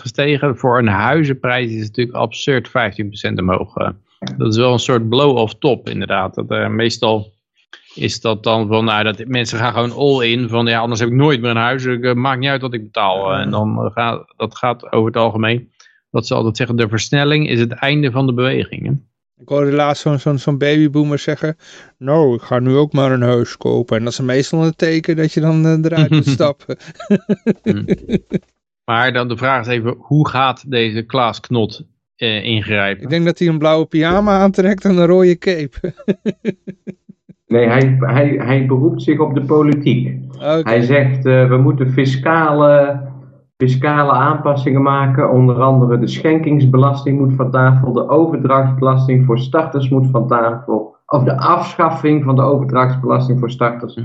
gestegen. Voor een huizenprijs is het natuurlijk absurd 15% omhoog dat is wel een soort blow-off top inderdaad. Dat, uh, meestal is dat dan van, nou, dat mensen gaan gewoon all in. Van ja, anders heb ik nooit meer een huis. Ik, uh, maakt niet uit wat ik betaal. en dan gaat, dat gaat over het algemeen. Wat ze altijd zeggen, de versnelling is het einde van de beweging. Hè? Ik hoorde laatst zo'n zo'n zo babyboomer zeggen, nou, ik ga nu ook maar een huis kopen. En dat is meestal een teken dat je dan eruit moet stappen. hmm. Maar dan de vraag is even, hoe gaat deze Klaas Knot eh, ingrijpen? Ik denk dat hij een blauwe pyjama aantrekt en een rode cape. Nee, hij, hij, hij beroept zich op de politiek. Oké. Hij zegt, eh, we moeten fiscale, fiscale aanpassingen maken. Onder andere de schenkingsbelasting moet van tafel. De overdrachtsbelasting voor starters moet van tafel. Of de afschaffing van de overdrachtsbelasting voor starters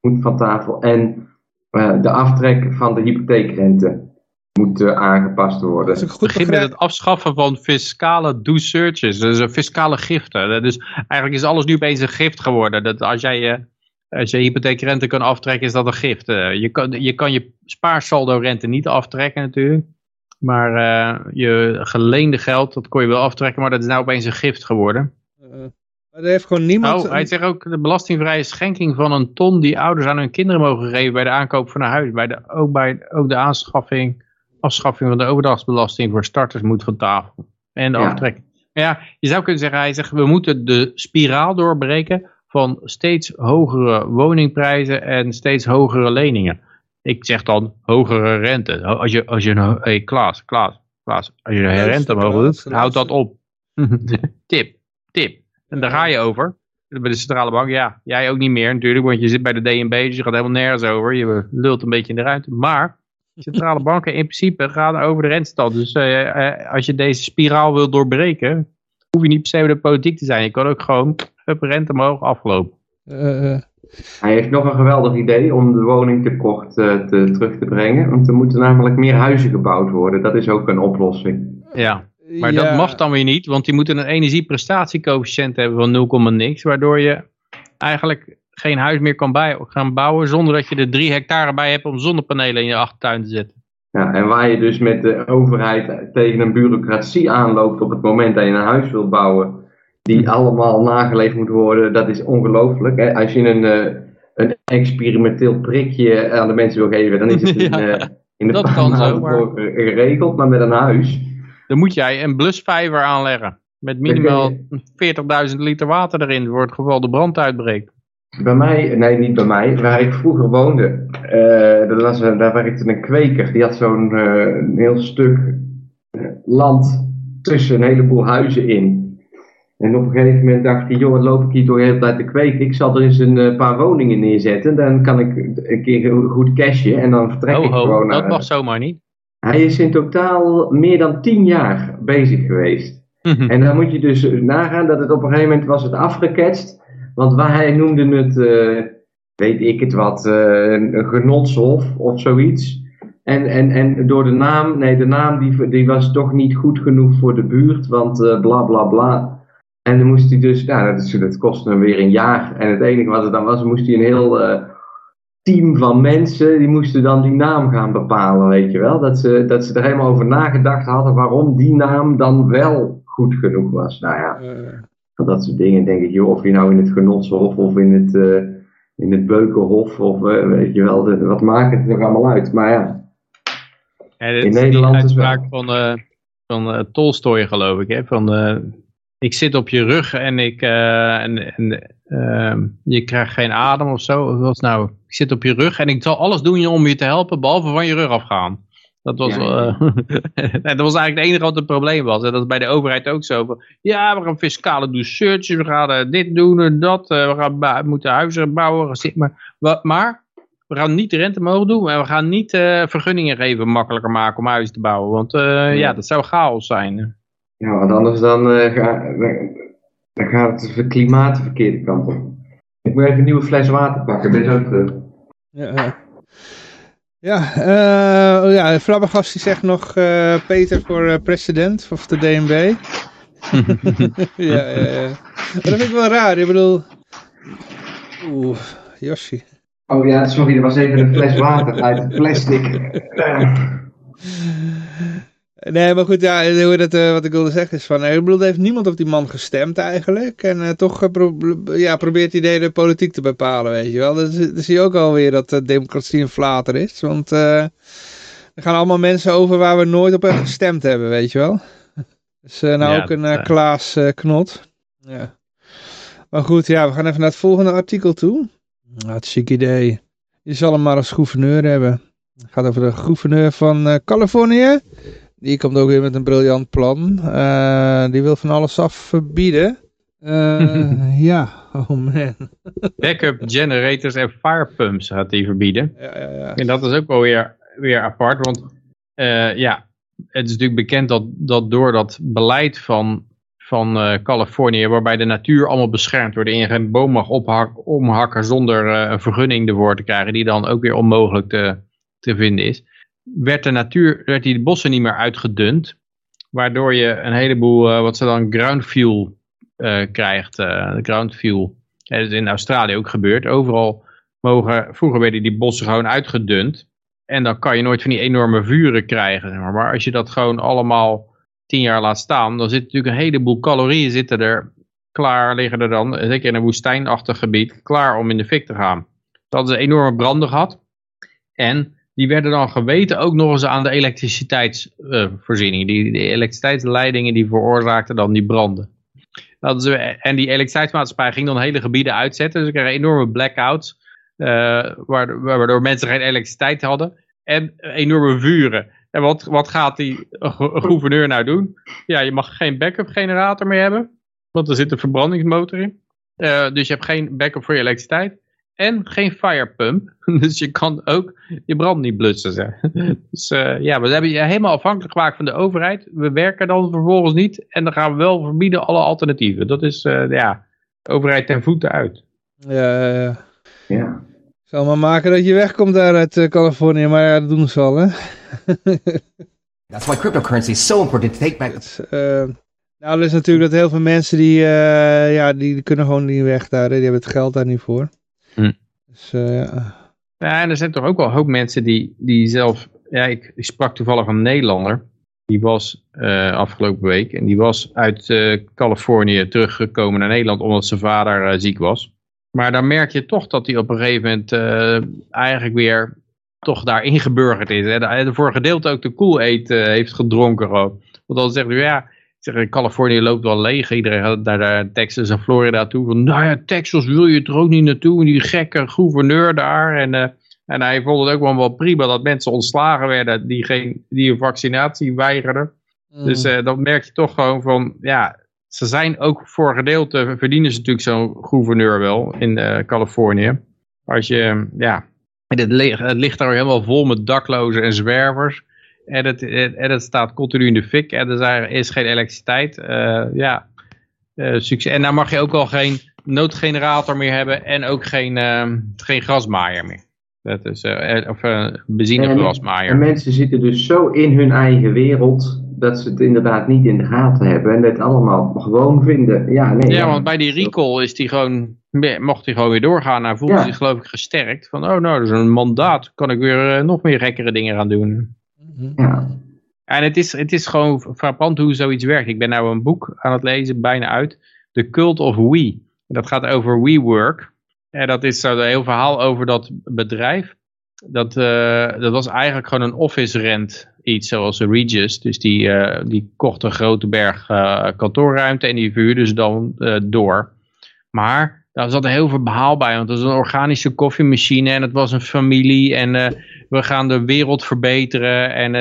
moet van tafel. En eh, de aftrek van de hypotheekrente moet eh, aangepast worden. Ik goed begin met het afschaffen van fiscale douceurtjes, dus eh, fiscale giften. Dus eigenlijk is alles nu opeens een gift geworden. Dat als jij eh, als je hypotheekrente kan aftrekken, is dat een gift. Eh, je, kan, je kan je spaarsaldo rente niet aftrekken natuurlijk. Maar eh, je geleende geld, dat kon je wel aftrekken, maar dat is nou opeens een gift geworden. eh, maar er heeft gewoon niemand... Nou, hij zegt ook de belastingvrije schenking van een ton die ouders aan hun kinderen mogen geven bij de aankoop van een huis. Bij de, ook bij ook de aanschaffing, afschaffing van de overdrachtsbelasting voor starters moet van tafel. En de Ja. aftrek. Maar ja, je zou kunnen zeggen, hij zegt we moeten de spiraal doorbreken van steeds hogere woningprijzen en steeds hogere leningen. Ik zeg dan hogere rente. Als je, als je een, hey, Klaas, Klaas, Klaas, als je een rente omhoog doet, houd dat op. tip, tip. En daar ga je over. Bij de centrale bank, ja, jij ook niet meer natuurlijk, want je zit bij de DNB, dus je gaat helemaal nergens over. Je lult een beetje in de ruimte. Maar centrale banken in principe gaan over de rentestand. Dus eh, eh, als je deze spiraal wil doorbreken, hoef je niet per se de politiek te zijn. Je kan ook gewoon, hup, rente omhoog, afgelopen. eh, eh, Hij heeft nog een geweldig idee om de woningtekort eh, te, terug te brengen. Want er moeten namelijk meer huizen gebouwd worden. Dat is ook een oplossing. Ja, maar ja, dat mag dan weer niet, want die moeten een energieprestatiecoëfficiënt hebben van 0, niks, waardoor je eigenlijk geen huis meer kan bij, gaan bouwen zonder dat je er 3 hectare bij hebt om zonnepanelen in je achtertuin te zetten. Ja, en waar je dus met de overheid tegen een bureaucratie aanloopt op het moment dat je een huis wilt bouwen, die allemaal nageleefd moet worden, dat is ongelooflijk. Als je een, eh, een experimenteel prikje aan de mensen wil geven, dan is het in, Ja, eh, in de maanden maar- geregeld, maar met een huis. Dan moet jij een blusvijver aanleggen. Met minimaal 40.000 liter water erin voor het geval de brand uitbreekt. Bij mij, nee niet bij mij, waar ik vroeger woonde, eh, dat was, daar werkte een kweker. Die had zo'n eh, heel stuk eh, land tussen een heleboel huizen in. En op een gegeven moment dacht hij, joh, wat loop ik hier toch de hele tijd te kweken? Ik zal er eens een paar woningen neerzetten. Dan kan ik een keer goed cashen en dan vertrek ik Ho, gewoon naar... dat mag zomaar niet. Hij is in totaal meer dan tien jaar bezig geweest. En dan moet je dus nagaan dat het op een gegeven moment was het afgeketst. Want hij noemde het, eh, weet ik het wat, eh, een genotshof of zoiets. En, en, en door de naam, nee de naam die, die was toch niet goed genoeg voor de buurt, want eh, bla bla bla. En dan moest hij dus, ja dat, is, kostte hem weer een jaar. En het enige wat er dan was, moest hij een heel team van mensen, die moesten dan die naam gaan bepalen, weet je wel. Dat ze, dat ze er helemaal over nagedacht hadden waarom die naam dan wel goed genoeg was. Nou ja, van dat soort dingen denk ik, joh, of je nou in het Genotshof of in het, eh, in het Beukenhof of eh, weet je wel, de- wat maakt het er allemaal uit. Maar ja, Ja, In is Nederland is uitspraak wel- van, eh van Tolstoy geloof ik. Hè? Van, ik zit op je rug en, ik, en, en ehm, je krijgt geen adem of zo. Wat nou? Ik zit op je rug en ik zal alles doen om je te helpen behalve van je rug afgaan. Dat was, Ja, eh, dat was eigenlijk het enige wat het probleem was. En dat is bij de overheid ook zo. Van, ja, we gaan fiscale douceurtjes, we gaan eh, dit doen en dat. eh, we gaan moeten huizen bouwen. Maar, wa- maar we gaan niet de rente mogen doen. En we gaan niet eh, vergunningen geven makkelijker maken om huizen te bouwen. Want eh, ja, dat zou chaos zijn. ja want anders dan, eh, ga, dan, dan gaat het klimaat de verkeerde kant op. Ik moet even een nieuwe fles water pakken, ben je zo terug. ja, eh. Ja, eh, oh ja, Flabbergast die zegt nog eh, Peter voor eh, president of de DNB. ja, ja, ja. Maar dat vind ik wel raar. Ik bedoel... Oeh, Yoshi. Oh ja, sorry, er was even een fles water uit plastic. Nee, maar goed, ja, hoe dat, eh, wat ik wilde zeggen is van, eh, ik bedoel, heeft niemand op die man gestemd eigenlijk. En eh, toch pro- ja, probeert hij de politiek te bepalen, weet je wel. Dan, zie- dan zie je ook alweer dat de democratie een flater is. Want er gaan allemaal mensen over waar we nooit op hebben gestemd hebben, weet je wel. Dus nou Ja, ook een. Klaas Knot. Ja. Maar goed, ja, we gaan even naar het volgende artikel toe. Ja, het chic idee. Je zal hem maar als gouverneur hebben. Het gaat over de gouverneur van Californië. Die komt ook weer met een briljant plan. Uh, die wil van alles af verbieden. Uh, ja, oh man. Backup generators en firepumps gaat hij verbieden. Ja, ja, ja. En dat is ook wel weer, weer apart, want ja, het is natuurlijk bekend dat, dat door dat beleid van, van uh, Californië, waarbij de natuur allemaal beschermd wordt en je geen boom mag ophak, omhakken zonder een vergunning ervoor te krijgen, die dan ook weer onmogelijk te, te vinden is, werd de natuur, werd die bossen niet meer uitgedund, waardoor je een heleboel, uh, wat ze dan ground fuel krijgt, ground fuel. Dat is in Australië ook gebeurd. Overal mogen, vroeger werden die bossen gewoon uitgedund. En dan kan je nooit van die enorme vuren krijgen. Zeg maar. maar als je dat gewoon allemaal tien jaar laat staan, dan zit natuurlijk een heleboel calorieën zitten er klaar, liggen er dan, zeker in een woestijnachtig gebied, klaar om in de fik te gaan. Dat hadden ze enorme branden gehad. En die werden dan geweten ook nog eens aan de elektriciteitsvoorziening. Die, de elektriciteitsleidingen die veroorzaakten dan die branden. Ze, en die elektriciteitsmaatschappij ging dan hele gebieden uitzetten. Dus ze kregen enorme blackouts. Uh, waardoor mensen geen elektriciteit hadden. En enorme vuren. En wat, wat gaat die gouverneur nou doen? Ja, je mag geen backup generator meer hebben. Want er zit een verbrandingsmotor in. Dus je hebt geen backup voor je elektriciteit. En geen firepump. Dus je kan ook je brand niet blussen. Dus uh, ja, we hebben je helemaal afhankelijk gemaakt van de overheid. We werken dan vervolgens niet. En dan gaan we wel verbieden alle alternatieven. Dat is uh, ja, de overheid ten voeten uit. Ja, ja, ja. Zal maar maken dat je wegkomt daar uit uh, Californië, maar ja, dat doen ze al, hè. That's why cryptocurrency is so important to take back. Uh, nou, er is natuurlijk dat heel veel mensen die, uh, ja, die, die, kunnen gewoon niet weg daar, hè. die hebben het geld daar niet voor. Dus, ja. ja, en er zijn toch ook wel een hoop mensen die, die zelf, ja, ik, sprak toevallig een Nederlander, die was afgelopen week, en die was uit Californië teruggekomen naar Nederland omdat zijn vader ziek was. Maar dan merk je toch dat hij op een gegeven moment eigenlijk weer toch daar ingeburgerd is. Hè. Voor een gedeelte ook de Kool-Aid uh, heeft gedronken. Gewoon. Want dan zegt hij, ja, zeg, Californië loopt wel leeg. Iedereen gaat naar Texas en Florida toe. Van, nou ja, Texas wil je er ook niet naartoe. Die gekke gouverneur daar. En, uh, en hij vond het ook wel, wel prima dat mensen ontslagen werden die, geen, die een vaccinatie weigerden. Mm. Dus dan merk je toch gewoon van, ja, ze zijn ook voor gedeelte, verdienen ze natuurlijk zo'n gouverneur wel in uh, Californië. Als je, ja, het, ligt, het ligt daar helemaal vol met daklozen en zwervers. En het, en het staat continu in de fik en er is geen elektriciteit. Uh, ja, uh, succes. En dan mag je ook al geen noodgenerator meer hebben en ook geen, geen grasmaaier meer. Dat is, of benzinegrasmaaier. En mensen zitten dus zo in hun eigen wereld dat ze het inderdaad niet in de gaten hebben en het allemaal gewoon vinden. Ja, nee, ja, want bij die recall is die gewoon, mocht hij gewoon weer doorgaan. Hij voelde zich geloof ik gesterkt. Van, oh nou, dat is een mandaat. Kan ik weer uh, nog meer gekkere dingen gaan doen. Ja. En het is, het is gewoon frappant hoe zoiets werkt. Ik ben nou een boek aan het lezen, bijna uit. The Cult of We. Dat gaat over WeWork. En dat is zo een heel verhaal over dat bedrijf. Dat, uh, dat was eigenlijk gewoon een office rent iets zoals Regis. Dus die, uh, die kocht een grote berg uh, kantoorruimte en die verhuurden ze dan door. Maar daar zat heel veel behaal bij, want het was een organische koffiemachine en het was een familie en we gaan de wereld verbeteren en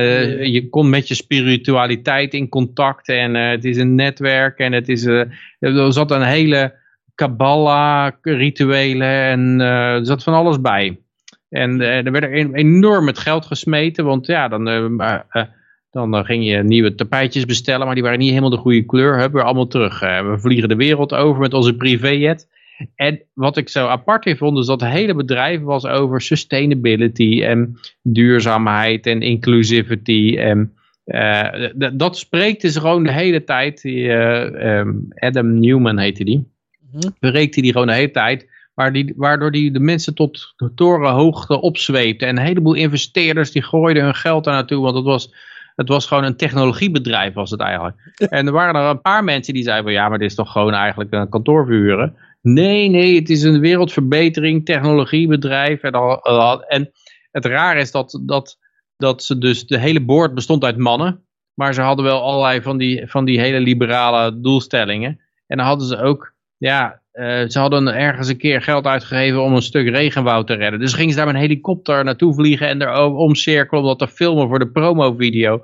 je komt met je spiritualiteit in contact en het is een netwerk en het is, er zat een hele Kabbalah rituelen en er zat van alles bij. En er werd er enorm met geld gesmeten, want ja, dan, dan ging je nieuwe tapijtjes bestellen, maar die waren niet helemaal de goede kleur. Hup, weer allemaal terug. we vliegen de wereld over met onze privéjet. En wat ik zo apart in vond, is dat het hele bedrijf was over sustainability en duurzaamheid en inclusivity. En dat spreekt dus gewoon de hele tijd. Die, um, Adam Newman heette die. Spreekt hij die gewoon de hele tijd waar die, waardoor die de mensen tot de torenhoogte opzweepte. En een heleboel investeerders die gooiden hun geld daar naartoe, want het was, het was gewoon een technologiebedrijf was het eigenlijk. En er waren er een paar mensen die zeiden van ja, maar dit is toch gewoon eigenlijk een kantoorvuren. Nee, nee, het is een wereldverbetering, technologiebedrijf. En, al, en het raar is dat, dat, dat ze dus, de hele boord bestond uit mannen. Maar ze hadden wel allerlei van die, van die hele liberale doelstellingen. En dan hadden ze ook, ja, eh, ze hadden ergens een keer geld uitgegeven om een stuk regenwoud te redden. Dus gingen ze daar met een helikopter naartoe vliegen en er omcirkelen om dat te filmen voor de promovideo.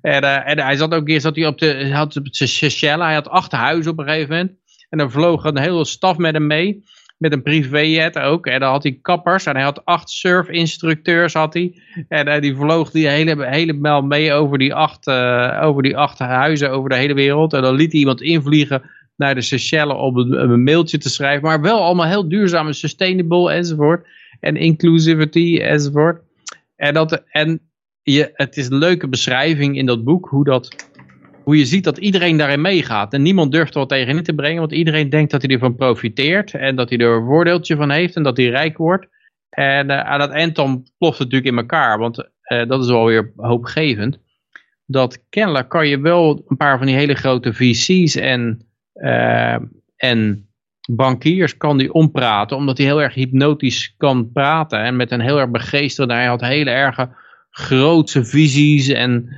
En, uh, en hij zat ook eerst dat hij op de, had op Seychelles, hij had acht huizen op een gegeven moment. En dan vloog een hele staf met hem mee. Met een privéjet ook. En dan had hij kappers. En hij had acht surfinstructeurs had hij. En uh, die vloog die hele, helemaal mee over die, acht, over die acht huizen over de hele wereld. En dan liet hij iemand invliegen naar de Seychelles om een, een, mailtje te schrijven. Maar wel allemaal heel duurzaam en sustainable enzovoort. En inclusivity enzovoort. En, dat, en je, het is een leuke beschrijving in dat boek hoe, dat, hoe je ziet dat iedereen daarin meegaat. En niemand durft er wat tegen in te brengen. Want iedereen denkt dat hij ervan profiteert. En dat hij er een voordeeltje van heeft. En dat hij rijk wordt. En uh, aan het eind dan ploft het natuurlijk in elkaar. Want uh, dat is wel weer hoopgevend. Dat kennelijk kan je wel een paar van die hele grote VC's en uh, en bankiers kan die ompraten, omdat hij heel erg hypnotisch kan praten. En met een heel erg begeesterende, hij had hele erge grootse visies en,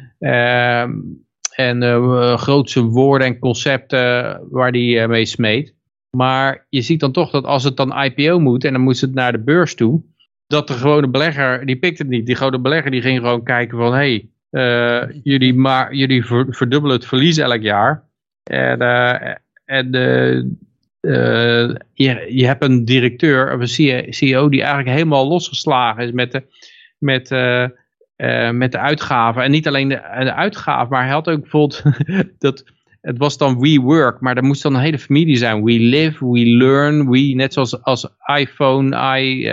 en uh, grootse woorden en concepten waar hij mee smeet. Maar je ziet dan toch dat als het dan IPO moet en dan moet het naar de beurs toe, dat de gewone belegger, die pikt het niet. Die gewone belegger die ging gewoon kijken van, hé, hey, jullie, maar, jullie verdubbelen het verlies elk jaar. En, en je, je hebt een directeur of een CEO die eigenlijk helemaal losgeslagen is met de, met, uh, met de uitgaven. En niet alleen de, de uitgaven, maar hij had ook bijvoorbeeld dat het was dan we work, maar er moest dan een hele familie zijn. We live, we learn, we, net zoals als iPhone, i,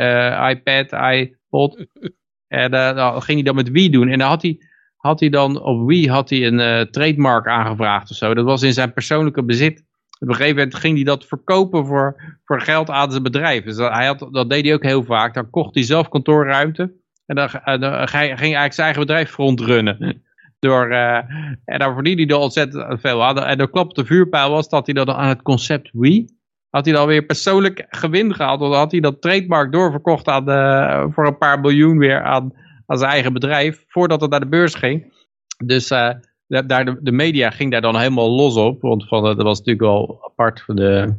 iPad, iPod. En dan ging hij dan met we doen. En dan had hij, had hij dan op wie had hij een trademark aangevraagd of zo. Dat was in zijn persoonlijke bezit. Op een gegeven moment ging hij dat verkopen voor, voor geld aan zijn bedrijf. Dus hij had, dat deed hij ook heel vaak. Dan kocht hij zelf kantoorruimte. En dan, dan ging hij eigenlijk zijn eigen bedrijf frontrunnen. Door, uh, en dan verdiende hij er ontzettend veel aan. En de klap op de vuurpijl was dat hij dan aan het concept Wii... had hij dan weer persoonlijk gewin gehaald. Dan had hij dat trademark doorverkocht aan de, voor een paar miljoen weer aan, aan zijn eigen bedrijf. Voordat het naar de beurs ging. Dus... Uh, daar de, de, media ging daar dan helemaal los op. Want van, dat was natuurlijk wel apart voor de...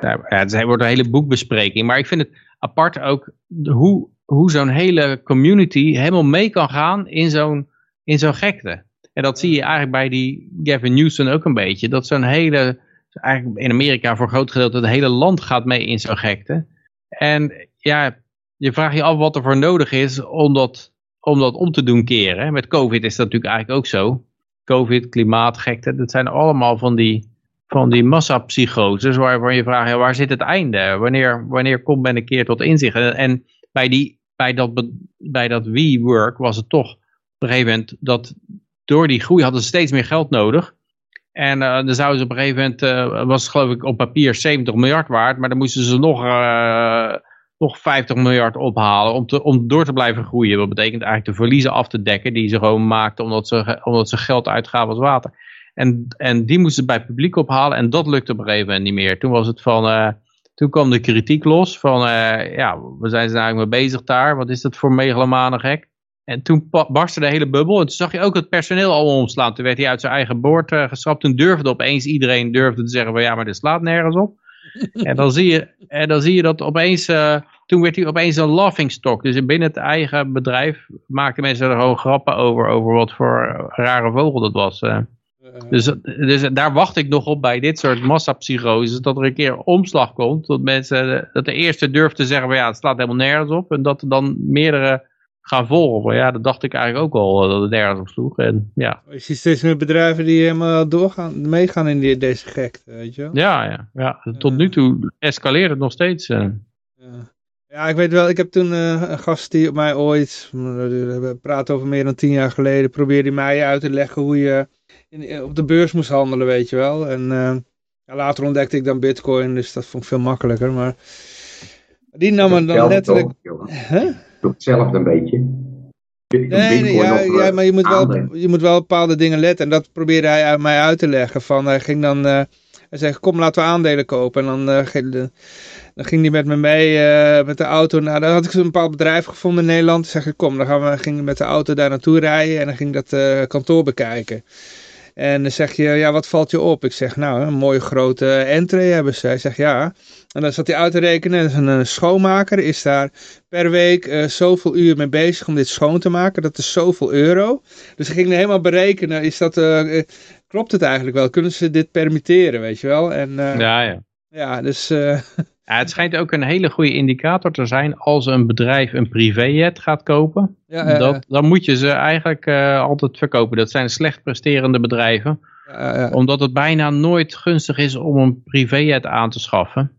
Nou, ja, het wordt een hele boekbespreking. Maar ik vind het apart ook hoe, hoe zo'n hele community helemaal mee kan gaan in zo'n zo'n gekte. En dat zie je eigenlijk bij die Gavin Newsom ook een beetje. Dat zo'n hele, eigenlijk in Amerika voor een groot gedeelte, het hele land gaat mee in zo'n gekte. En ja, je vraagt je af wat er voor nodig is om dat om, dat om te doen keren. Met COVID is dat natuurlijk eigenlijk ook zo. COVID, klimaatgekte, dat zijn allemaal van die, van die massapsychoses waarvan je vraagt, waar zit het einde? Wanneer, wanneer komt men een keer tot inzicht? En bij, die, bij dat, bij dat WeWork was het toch op een gegeven moment dat door die groei hadden ze steeds meer geld nodig. En uh, dan zouden ze op een gegeven moment, uh, was het geloof ik op papier 70 miljard waard, maar dan moesten ze nog, uh, nog 50 miljard ophalen om, te, om door te blijven groeien. Dat betekent eigenlijk de verliezen af te dekken die ze gewoon maakten omdat ze, omdat ze geld uitgaven als water. En, en die moesten ze bij publiek ophalen en dat lukte op een gegeven moment niet meer. Toen was het van, toen kwam de kritiek los van, uh, ja, we zijn ze eigenlijk mee bezig daar. Wat is dat voor megalomane gek? En toen barstte de hele bubbel. En toen zag je ook het personeel al omslaan. Toen werd hij uit zijn eigen boord uh, geschrapt. Toen durfde opeens iedereen durfde te zeggen van ja, maar dit slaat nergens op. en, dan zie je, en dan zie je dat opeens, uh, toen werd hij opeens een laughingstock. Dus binnen het eigen bedrijf maakten mensen er gewoon grappen over, over wat voor rare vogel dat was. Uh. Dus, dus daar wacht ik nog op bij dit soort massapsychoses, dat er een keer omslag komt, dat mensen, dat de eerste durft te zeggen van ja, het slaat helemaal nergens op, en dat er dan meerdere gaan volgen. Ja, dat dacht ik eigenlijk ook al, dat het nergens op sloeg. En, ja. Je ziet steeds meer bedrijven die helemaal doorgaan, meegaan in die, deze gekte, weet je wel? Ja, ja, ja. tot nu toe escaleert het nog steeds. Ja. ja. ik weet wel, ik heb toen een gast die op mij ooit, we praten over meer dan tien jaar geleden, probeerde mij uit te leggen hoe je in, op de beurs moest handelen, weet je wel. En uh, ja, later ontdekte ik dan bitcoin, dus dat vond ik veel makkelijker. Maar die nam dan letterlijk... Huh? hetzelfde een beetje. Nee, nee ja, ja, maar je moet, wel, je moet wel bepaalde dingen letten. En dat probeerde hij mij uit te leggen. Van, hij ging dan, uh, hij zei, kom laten we aandelen kopen. En dan, uh, ging, dan ging hij met me mee uh, met de auto. Nou, dan had ik een bepaald bedrijf gevonden in Nederland. Dan zeg ik, kom, dan gaan we, ging met de auto daar naartoe rijden. En dan ging dat kantoor bekijken. En dan zeg je, ja, wat valt je op? Ik zeg, nou, een mooie grote entree hebben ze. Hij zegt, ja. En dan zat hij uit te rekenen. Dus een eh, schoonmaker is daar per week uh, zoveel uur mee bezig om dit schoon te maken. Dat is zoveel euro. Dus ik ging helemaal berekenen, is dat, uh, klopt het eigenlijk wel? Kunnen ze dit permitteren, weet je wel? En, ja, ja. Ja, dus... Ja, het schijnt ook een hele goede indicator te zijn als een bedrijf een privéjet gaat kopen. Ja, dat, dan moet je ze eigenlijk uh, altijd verkopen. Dat zijn slecht presterende bedrijven. Ja, omdat het bijna nooit gunstig is om een privéjet aan te schaffen.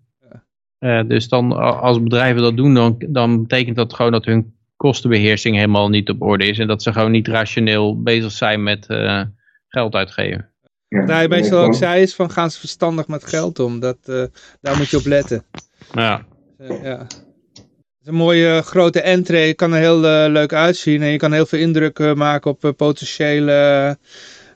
Uh, dus dan, als bedrijven dat doen, dan, dan betekent dat gewoon dat hun kostenbeheersing helemaal niet op orde is. En dat ze gewoon niet rationeel bezig zijn met uh, geld uitgeven. Ja, Wat hij meestal ook zei is van gaan ze verstandig met geld om. Dat, uh, daar moet je op letten. Ja. Uh, ja. Het is een mooie grote entree. kan er heel uh, leuk uitzien. En je kan heel veel indruk maken op potentiële,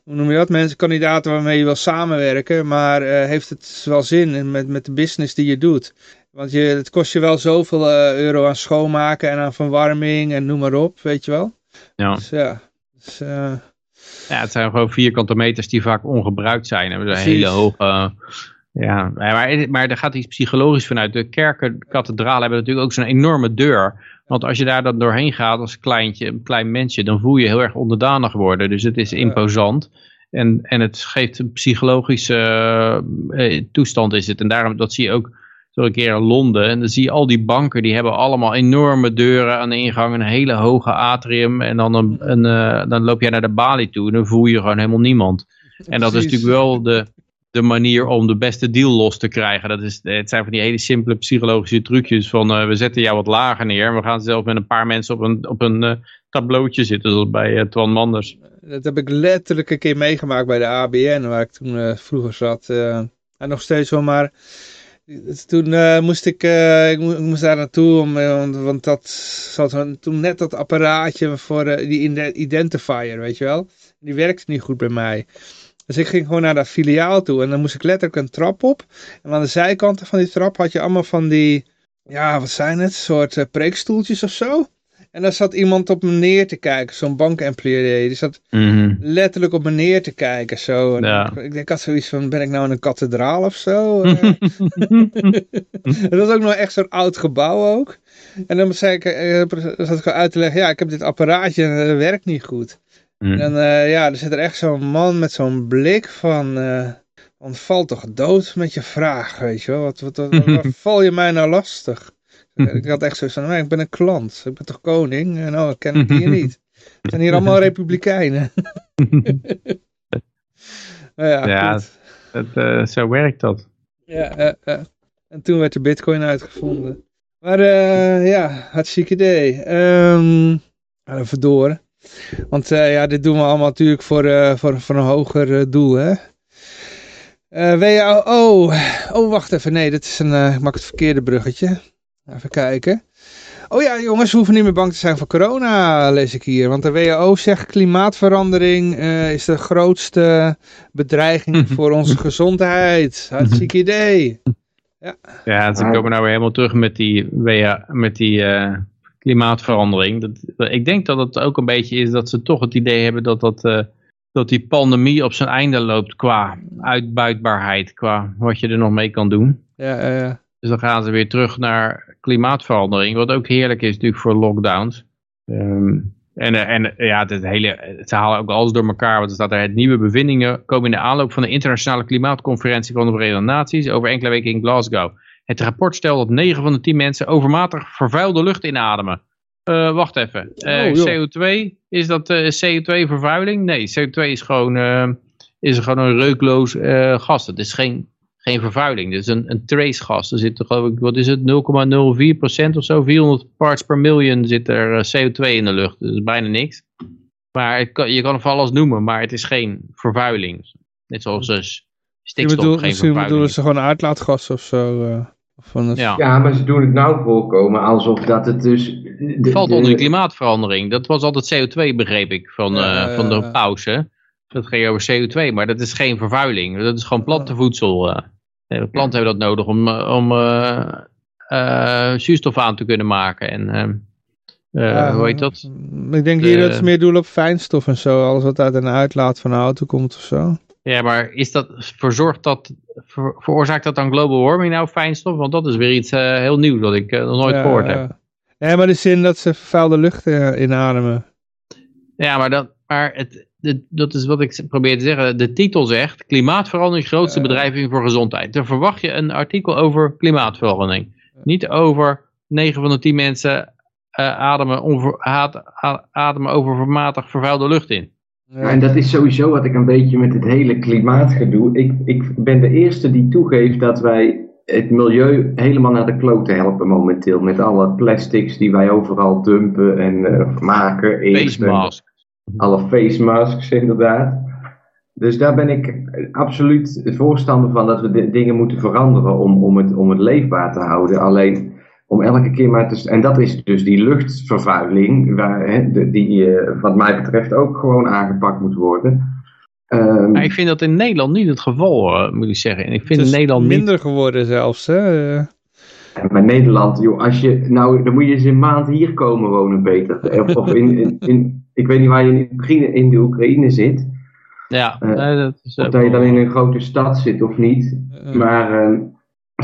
hoe noem je dat, mensen, kandidaten waarmee je wil samenwerken. Maar heeft het wel zin met, met de business die je doet. Want je, het kost je wel zoveel euro aan schoonmaken en aan verwarming en noem maar op, weet je wel. Ja. Dus ja, dus, ja, het zijn gewoon vierkante meters die vaak ongebruikt zijn. Hebben een hele hoge... ja, maar, maar er gaat iets psychologisch vanuit. De kerken, de kathedralen hebben natuurlijk ook zo'n enorme deur. Want als je daar dan doorheen gaat als kleintje, een klein mensje, dan voel je heel erg onderdanig worden. Dus het is imposant. En, en het geeft een psychologische uh, toestand is het. En daarom, dat zie je ook zo een keer in Londen. En dan zie je al die banken, die hebben allemaal enorme deuren aan de ingang. Een hele hoge atrium. En dan, een, een uh, dan loop jij naar de balie toe en dan voel je gewoon helemaal niemand. En dat is natuurlijk wel de, de manier om de beste deal los te krijgen. Dat is, het zijn van die hele simpele psychologische trucjes van uh, we zetten jou wat lager neer. En we gaan zelf met een paar mensen op een, op een uh, tableautje zitten, zoals bij uh, Twan Manders. Dat heb ik letterlijk een keer meegemaakt bij de ABN, waar ik toen vroeger zat. en nog steeds wel, maar dus toen uh, moest ik, uh, ik, moest, daar naartoe, om, eh, want, dat zat toen net dat apparaatje voor die identifier, weet je wel. Die werkte niet goed bij mij. Dus ik ging gewoon naar dat filiaal toe en dan moest ik letterlijk een trap op. En aan de zijkanten van die trap had je allemaal van die, ja wat zijn het, soort preekstoeltjes of zo. En daar zat iemand op me neer te kijken, zo'n bankemployee. Die zat mm -hmm. letterlijk op me neer te kijken. Zo. Ja. Ik, ik had zoiets van, ben ik nou in een kathedraal of zo? Het was ook nog echt zo'n oud gebouw ook. En dan zei ik, uh, zat ik uit te leggen, ja, ik heb dit apparaatje en dat werkt niet goed. Mm. En dan, uh, ja, er zit er echt zo'n man met zo'n blik van, uh, val toch dood met je vraag, weet je wel. Wat, wat, wat, wat val je mij nou lastig? Ik had echt zo van, ik ben een klant, ik ben toch koning? En oh, ik ken het hier niet. Het zijn hier allemaal republikeinen. ja, ja het, uh, zo werkt dat. Ja, uh, uh. en toen werd de bitcoin uitgevonden. Maar uh, ja, hartstikke idee. Um, even door. Want ja, dit doen we allemaal natuurlijk voor, voor, voor een hoger doel, hè. WAO, oh, oh, wacht even, nee, dit is een, ik maak het verkeerde bruggetje. Even kijken. Oh ja, jongens, we hoeven niet meer bang te zijn voor corona, lees ik hier. Want de WHO zegt klimaatverandering uh, is de grootste bedreiging voor onze gezondheid. Hartstikke idee. Ja, ja ze komen nou weer helemaal terug met die, met die uh, klimaatverandering. Dat, ik denk dat het ook een beetje is dat ze toch het idee hebben dat, dat, uh, dat die pandemie op zijn einde loopt qua uitbuitbaarheid. Qua wat je er nog mee kan doen. Ja, ja. Dus dan gaan ze weer terug naar klimaatverandering. Wat ook heerlijk is natuurlijk voor lockdowns. Um, en, en ja, het hele, ze halen ook alles door elkaar. Want er staat er het nieuwe bevindingen komen in de aanloop van de internationale klimaatconferentie van de Verenigde Naties over enkele weken in Glasgow. Het rapport stelt dat 9 van de 10 mensen overmatig vervuilde lucht inademen. Uh, wacht even. Uh, oh, CO2, is dat uh, CO2 vervuiling? Nee, CO2 is gewoon, is gewoon een reukloos gas. Het is geen geen vervuiling. Dus een, een tracegas, er zit er geloof ik, wat is het, 0,04% of zo, 400 parts per million zit er eh, CO2 in de lucht. Dus bijna niks. Maar kan, je kan het van alles noemen, maar het is geen vervuiling. Net zoals dus stikstof bedoel, geen vervuiling. bedoelen ze gewoon uitlaatgas of zo? Uh, van ja. ja, maar ze doen het nou voorkomen alsof dat het dus... het valt onder de klimaatverandering. Dat was altijd CO2 begreep ik van, uh, van de pauze. Dat ging over CO2, maar dat is geen vervuiling. Dat is gewoon plantenvoedsel. De planten hebben dat nodig om, om uh, uh, zuurstof aan te kunnen maken. En, uh, Eh, Ja, hoe heet dat? Ik denk hier dat ze meer doelen op fijnstof en zo. Alles wat uit een uitlaat van een auto komt of zo. Ja, maar is dat, verzorgt dat, ver- veroorzaakt dat dan global warming nou fijnstof? Want dat is weer iets eh, heel nieuws wat ik eh, nog nooit Ja, gehoord heb. ja. Nee, maar de zin dat ze vervuilde lucht eh, inademen. Ja, maar, dat, maar het, de- dat is wat ik probeer te zeggen. De titel zegt, klimaatverandering grootste bedreiging voor gezondheid. Dan verwacht je een artikel over klimaatverandering. Niet over 9 van de 10 mensen eh, ademen, onver, haat- a- ademen overmatig vervuilde lucht in. Ja, en dat is sowieso wat ik een beetje met het hele klimaatgedoe. Ik, ik ben de eerste die toegeeft dat wij het milieu helemaal naar de klote helpen momenteel. Met alle plastics die wij overal dumpen en eh, maken. Face mask. Alle face masks, inderdaad. Dus daar ben ik absoluut voorstander van dat we de dingen moeten veranderen om, om, het, om het leefbaar te houden. Alleen om elke keer maar te. En dat is dus die luchtvervuiling, waar, hè, de- die eh, wat mij betreft ook gewoon aangepakt moet worden. Ehm, Maar ik vind dat in Nederland niet het geval, eh, moet ik zeggen. En ik vind Het is Nederland niet... minder geworden zelfs. Hè? Maar Nederland, joh, als je, nou, dan moet je eens een maand hier komen wonen, Peter. Of, of in, in, in- ik weet niet waar je in de Oekraïne, in de Oekraïne zit. Ja, Eh, nee, dat is Of dat je dan in een grote stad zit of niet. Maar ehm,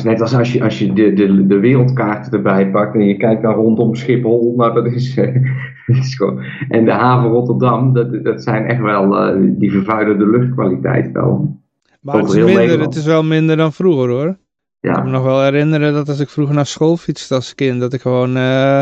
net als als je, als je de, de, de wereldkaart erbij pakt en je kijkt dan rondom Schiphol. Nou, dat is, eh, dat is gewoon. En de haven Rotterdam, dat, dat zijn echt wel, eh, die vervuilen de luchtkwaliteit wel. maar het is, minder, het is wel minder dan vroeger hoor. Ik kan me Ja, nog wel herinneren dat als ik vroeger naar school fietste als kind, dat ik gewoon eh,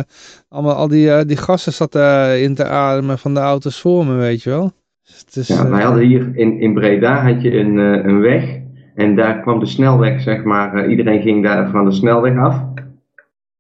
allemaal al die, eh, die gassen zat eh, in te ademen van de auto's voor me, weet je wel. Dus het is, ja, wij hadden hier in, in Breda had je een, een weg. En daar kwam de snelweg, zeg maar, iedereen ging daar van de snelweg af.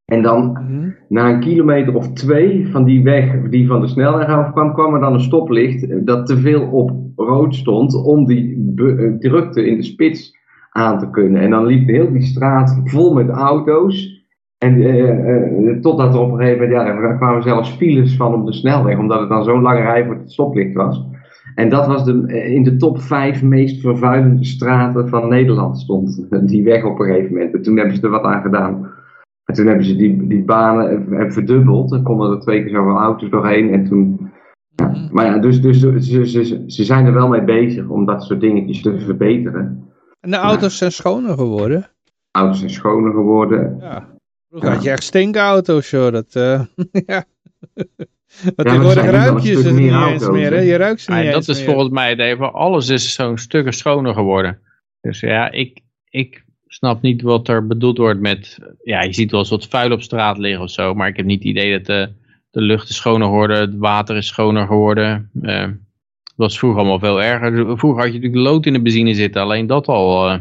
En dan mhm. na een kilometer of twee van die weg die van de snelweg afkwam, kwam er dan een stoplicht dat te veel op rood stond om die drukte in de spits aan te kunnen. En dan liep heel die straat vol met auto's. En eh, eh, totdat er op een gegeven moment, ja, er kwamen zelfs files van op de snelweg, omdat het dan zo'n lange rij voor het stoplicht was. En dat was de, eh, in de top vijf meest vervuilende straten van Nederland stond die weg op een gegeven moment. En toen hebben ze er wat aan gedaan. En toen hebben ze die, die banen eh, verdubbeld. Dan konden er twee keer zoveel auto's doorheen. En toen, ja. Maar ja, dus, dus ze, ze, ze, ze zijn er wel mee bezig om dat soort dingetjes te verbeteren. En de auto's zijn schoner geworden. Auto's zijn schoner geworden. Ja. Vroeger Ja. had je echt stinkauto's, joh. Dat, eh ja. Er tegenwoordig ruik je ze niet eens meer, hè? Je ruikt ze niet Ja, eens dat is meer. volgens mij het even. Alles is zo'n stuk schoner geworden. Dus ja, ik, ik snap niet wat er bedoeld wordt met... Ja, je ziet wel eens wat vuil op straat liggen of zo. Maar ik heb niet het idee dat de, de lucht is schoner geworden. Het water is schoner geworden. Eh, dat was vroeger allemaal veel erger. Vroeger had je natuurlijk lood in de benzine zitten. Alleen dat al... eh,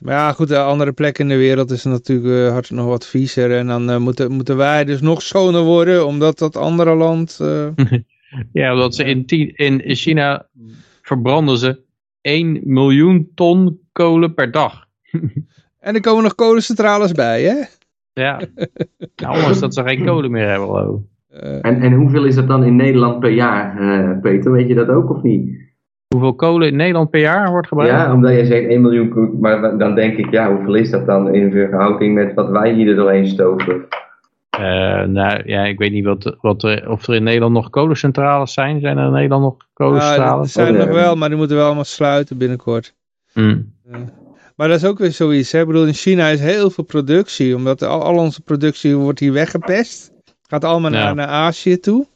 Maar ja, goed, de andere plek in de wereld is natuurlijk eh, hartstikke nog wat viezer. En dan eh, moeten, moeten wij dus nog schoner worden, omdat dat andere land... ja, omdat ze in, in China verbranden ze 1 miljoen ton kolen per dag. En er komen nog kolencentrales bij, hè? Ja, nou, ondanks dat ze geen kolen meer hebben. geloof En, en hoeveel is dat dan in Nederland per jaar, eh, Peter? Weet je dat ook of niet? Hoeveel kolen in Nederland per jaar wordt gebruikt? Ja, omdat je zegt 1 miljoen Maar dan- dan denk ik, ja, hoeveel is dat dan in verhouding met wat wij hier er doorheen stoken? Eh, nou ja, ik weet niet wat, wat er, of er in Nederland nog kolencentrales zijn. Zijn er in Nederland nog nou, er kolencentrales? zijn er Oh, nog ja. wel, maar die moeten wel allemaal sluiten binnenkort. Hm. Maar dat is ook weer zoiets. Hè? Ik bedoel, in China is heel veel productie. Omdat al, al onze productie wordt hier weggepest. Gaat allemaal Ja. naar, naar Azië toe.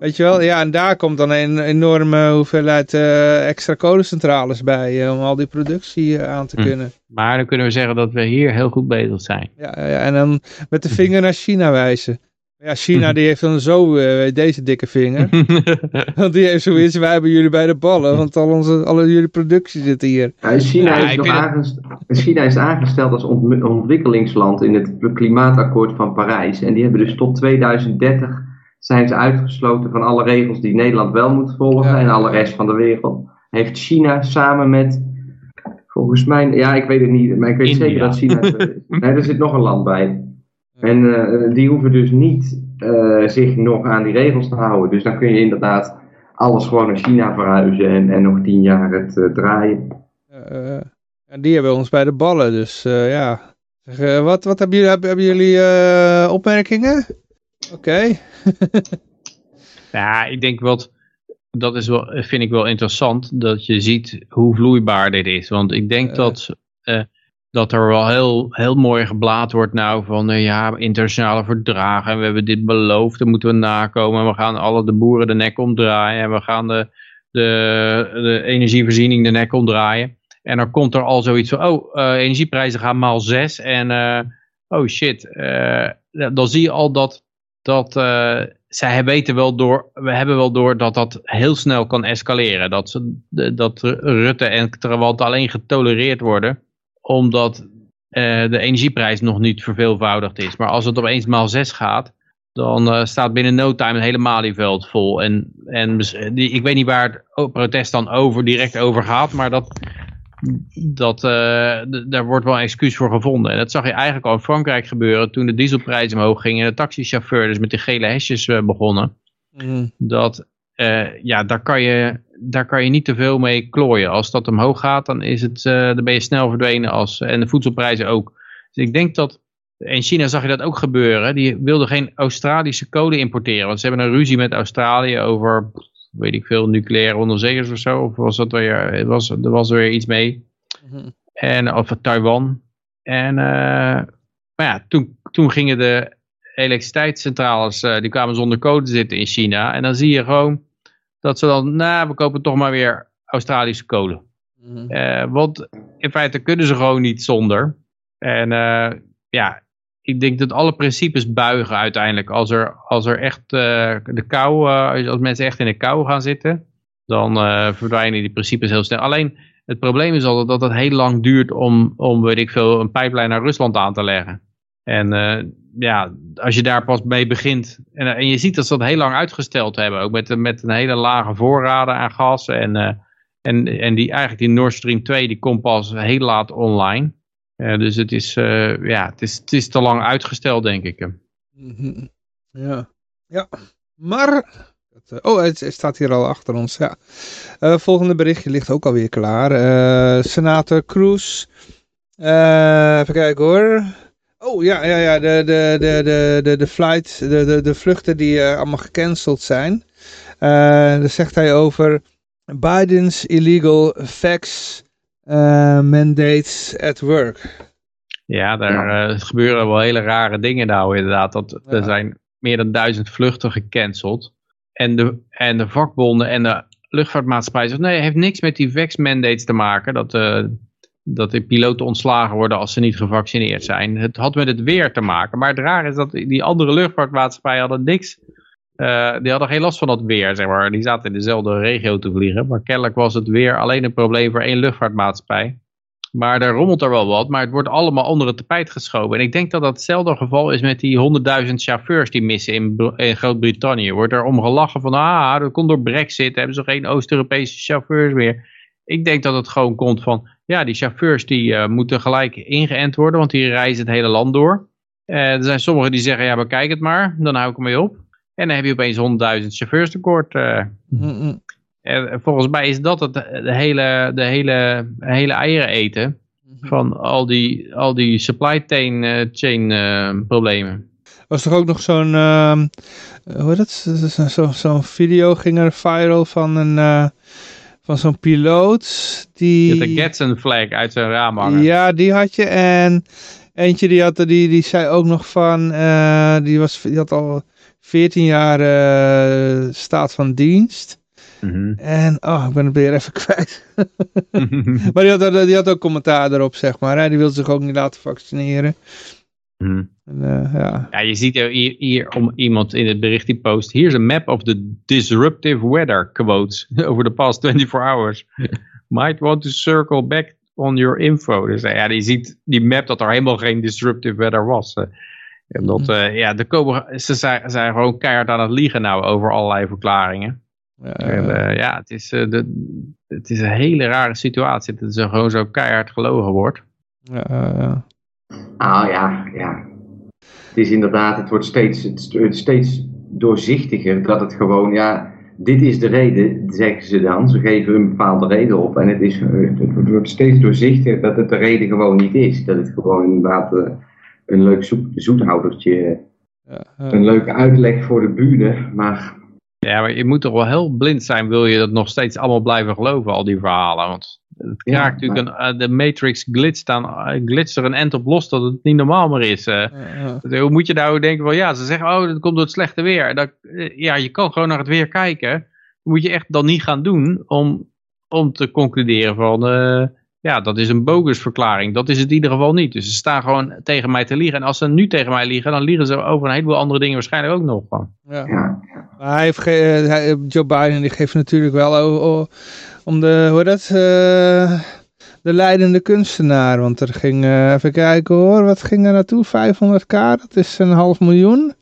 Weet je wel? Ja, en daar komt dan een enorme hoeveelheid eh, extra kolencentrales bij. eh, om al die productie eh, aan te Hm. kunnen. Maar dan kunnen we zeggen dat we hier heel goed bezig zijn. Ja, ja, en dan met de vinger naar China wijzen. Ja, China die heeft dan zo eh, deze dikke vinger. Want die heeft zoiets, wij hebben jullie bij de ballen. Want al onze, alle jullie productie zit hier. Ja, China, Ja, is nog vind het- aangest- China is aangesteld als ont- ontwikkelingsland in het klimaatakkoord van Parijs. En die hebben dus tot 2030 zijn ze uitgesloten van alle regels die Nederland wel moet volgen Ja. en alle rest van de wereld. Heeft China samen met, volgens mij, ja ik weet het niet, maar ik weet India. zeker dat China, nee er zit nog een land bij. En eh, die hoeven dus niet eh, zich nog aan die regels te houden. Dus dan kun je inderdaad alles gewoon naar China verhuizen en, en nog tien jaar het eh, draaien. Eh, en die hebben ons bij de ballen, dus eh, ja. Zeg, wat wat hebben jullie, hebben, hebben jullie eh, opmerkingen? Oké. Ja, ik denk wat, dat is wel, vind ik wel interessant, dat je ziet hoe vloeibaar dit is. Want ik denk dat, eh, dat er wel heel, heel mooi geblaad wordt nou van, eh, ja, internationale verdragen. En we hebben dit beloofd, dat moeten we nakomen. En we gaan alle de boeren de nek omdraaien. En we gaan de, de, de energievoorziening de nek omdraaien. En dan komt er al zoiets van, oh, eh, energieprijzen gaan maal zes. En, eh, oh shit, dan zie je al dat, dat zij weten wel door, we hebben wel door dat dat heel snel kan escaleren. Dat, ze, dat Rutte en Trawant alleen getolereerd worden, omdat eh, de energieprijs nog niet verveelvoudigd is. Maar als het opeens maal zes gaat, dan eh, staat binnen no time het hele Malieveld vol. En, en die, ik weet niet waar het protest dan over, direct over gaat, maar dat, dat, eh, daar wordt wel een excuus voor gevonden. En dat zag je eigenlijk al in Frankrijk gebeuren toen de dieselprijzen omhoog gingen en de taxichauffeurs met de gele hesjes begonnen. Mhm. Dat, ja, daar kan, je, daar kan je niet te veel mee klooien. Als dat omhoog gaat, dan, is het, eh, dan ben je snel verdwenen. Als, en de voedselprijzen ook. Dus ik denk dat, in China zag je dat ook gebeuren. Die wilden geen Australische kolen importeren. Want ze hebben een ruzie met Australië over, weet ik veel, nucleaire onderzeeërs of zo. Of was dat weer, was, er was er weer iets mee. Mhm. En, of Taiwan. En, eh, maar ja, toen, toen gingen de elektriciteitscentrales, eh, die kwamen zonder code zitten in China. En dan zie je gewoon dat ze dan, nou, we kopen toch maar weer Australische kolen. Mhm. Eh, want in feite kunnen ze gewoon niet zonder. En eh, ja, ik denk dat alle principes buigen uiteindelijk. Als er, als er echt eh, de kou, als mensen echt in de kou gaan zitten, dan verdwijnen die principes heel snel. Alleen het probleem is altijd dat het heel lang duurt om, om weet ik veel, een pijplijn naar Rusland aan te leggen. En ja, als je daar pas mee begint. En, en je ziet dat ze dat heel lang uitgesteld hebben. Ook met, met een hele lage voorraden aan gas. En, eh, en, en die, eigenlijk die Nord Stream 2 die komt pas heel laat online. Eh, dus het is, eh, ja, het, is, het is te lang uitgesteld, denk ik. Mhm. Ja. Ja. Maar... het, Oh, het, staat hier al achter ons, ja. Volgende berichtje ligt ook alweer klaar. Senator Cruz. Even kijken hoor. Oh ja, ja, ja. De, de, de, de, de, de flight, de, de, de vluchten die eh, allemaal gecanceld zijn. Eh daar zegt hij over Biden's illegal fax eh, mandates at work. Ja, daar gebeuren wel hele rare dingen nou inderdaad. Dat, Ja. Er zijn meer dan duizend vluchten gecanceld. En de, en de vakbonden en de luchtvaartmaatschappij zeggen, nee, het heeft niks met die VAX mandates te maken. Dat, eh, dat de piloten ontslagen worden als ze niet gevaccineerd zijn. Het had met het weer te maken. Maar het raar is dat die andere luchtvaartmaatschappijen hadden niks. eh, die hadden geen last van dat weer, zeg maar. Die zaten in dezelfde regio te vliegen. Maar kennelijk was het weer alleen een probleem voor één luchtvaartmaatschappij. Maar er rommelt er wel wat, maar het wordt allemaal onder het tapijt geschoven. En ik denk dat dat hetzelfde geval is met die 100.000 chauffeurs die missen in, in Groot-Brittannië. Wordt er om gelachen van, ah, dat komt door Brexit, hebben ze geen Oost-Europese chauffeurs meer. Ik denk dat het gewoon komt van, ja, die chauffeurs die eh, moeten gelijk ingeënt worden, want die reizen het hele land door. Eh, er zijn sommigen die zeggen, ja, bekijk het maar, dan hou ik ermee op. En dan heb je opeens 100.000 chauffeurs tekort. eh. Mhm. En volgens mij is dat het de hele, de hele, hele eieren eten van al die, al die supply chain, chain problemen. was toch ook nog zo'n, ehm, hoe heet zo- zo'n video ging er viral van een, van zo'n piloot die... De flag uit zijn raam hangen. Ja, die had je en eentje die, had, die, die zei ook nog van, eh, die, was, die had al 14 jaar eh, staat van dienst. Mhm. En, oh, ik ben het weer even kwijt. maar die had, die had ook commentaar erop, zeg maar. Hè? Die wilde zich ook niet laten vaccineren. Mhm. En, eh, ja. Ja, je ziet er hier, hier om iemand in het bericht die post. Here's a map of the disruptive weather quotes over the past 24 hours. Might want to circle back on your info. Dus eh, ja, je ziet die map dat er helemaal geen disruptive weather was. En dat, eh, ja, de komen, ze zijn, zijn gewoon keihard aan het liegen nou over allerlei verklaringen. Ja, En, eh, ja, het is, eh, de, het is een hele rare situatie. Dat er gewoon zo keihard gelogen wordt. ja, ja. Ah ja, ja. Het is inderdaad, het wordt steeds, het wordt steeds doorzichtiger dat het gewoon, ja, dit is de reden, zeggen ze dan. Ze geven een bepaalde reden op en het, is, het wordt steeds doorzichtiger dat het de reden gewoon niet is. Dat het gewoon inderdaad eh, een leuk zoet, zoethoudertje Ja, ja. Een leuke uitleg voor de bühne, maar Ja, maar je moet toch wel heel blind zijn, wil je dat nog steeds allemaal blijven geloven, al die verhalen. Want het Ja, raakt natuurlijk een, eh, de Matrix glitst, aan, eh, glitst er een end op los dat het niet normaal meer is. eh. Ja. Hoe moet je nou denken van ja, ze zeggen oh dat komt door het slechte weer. Dat, ja, je kan gewoon naar het weer kijken. Dat moet je echt dan niet gaan doen om, om te concluderen van eh, ja, dat is een bogus verklaring. Dat is het in ieder geval niet. Dus ze staan gewoon tegen mij te liegen. En als ze nu tegen mij liegen, dan liegen ze over een heleboel andere dingen waarschijnlijk ook nog. van. Ja. Maar hij heeft Joe Biden die geeft natuurlijk wel o- o- om de, hoe dat, eh, de leidende kunstenaar. Want er ging, eh, even kijken hoor, wat ging er naartoe? 500k, dat is een half miljoen.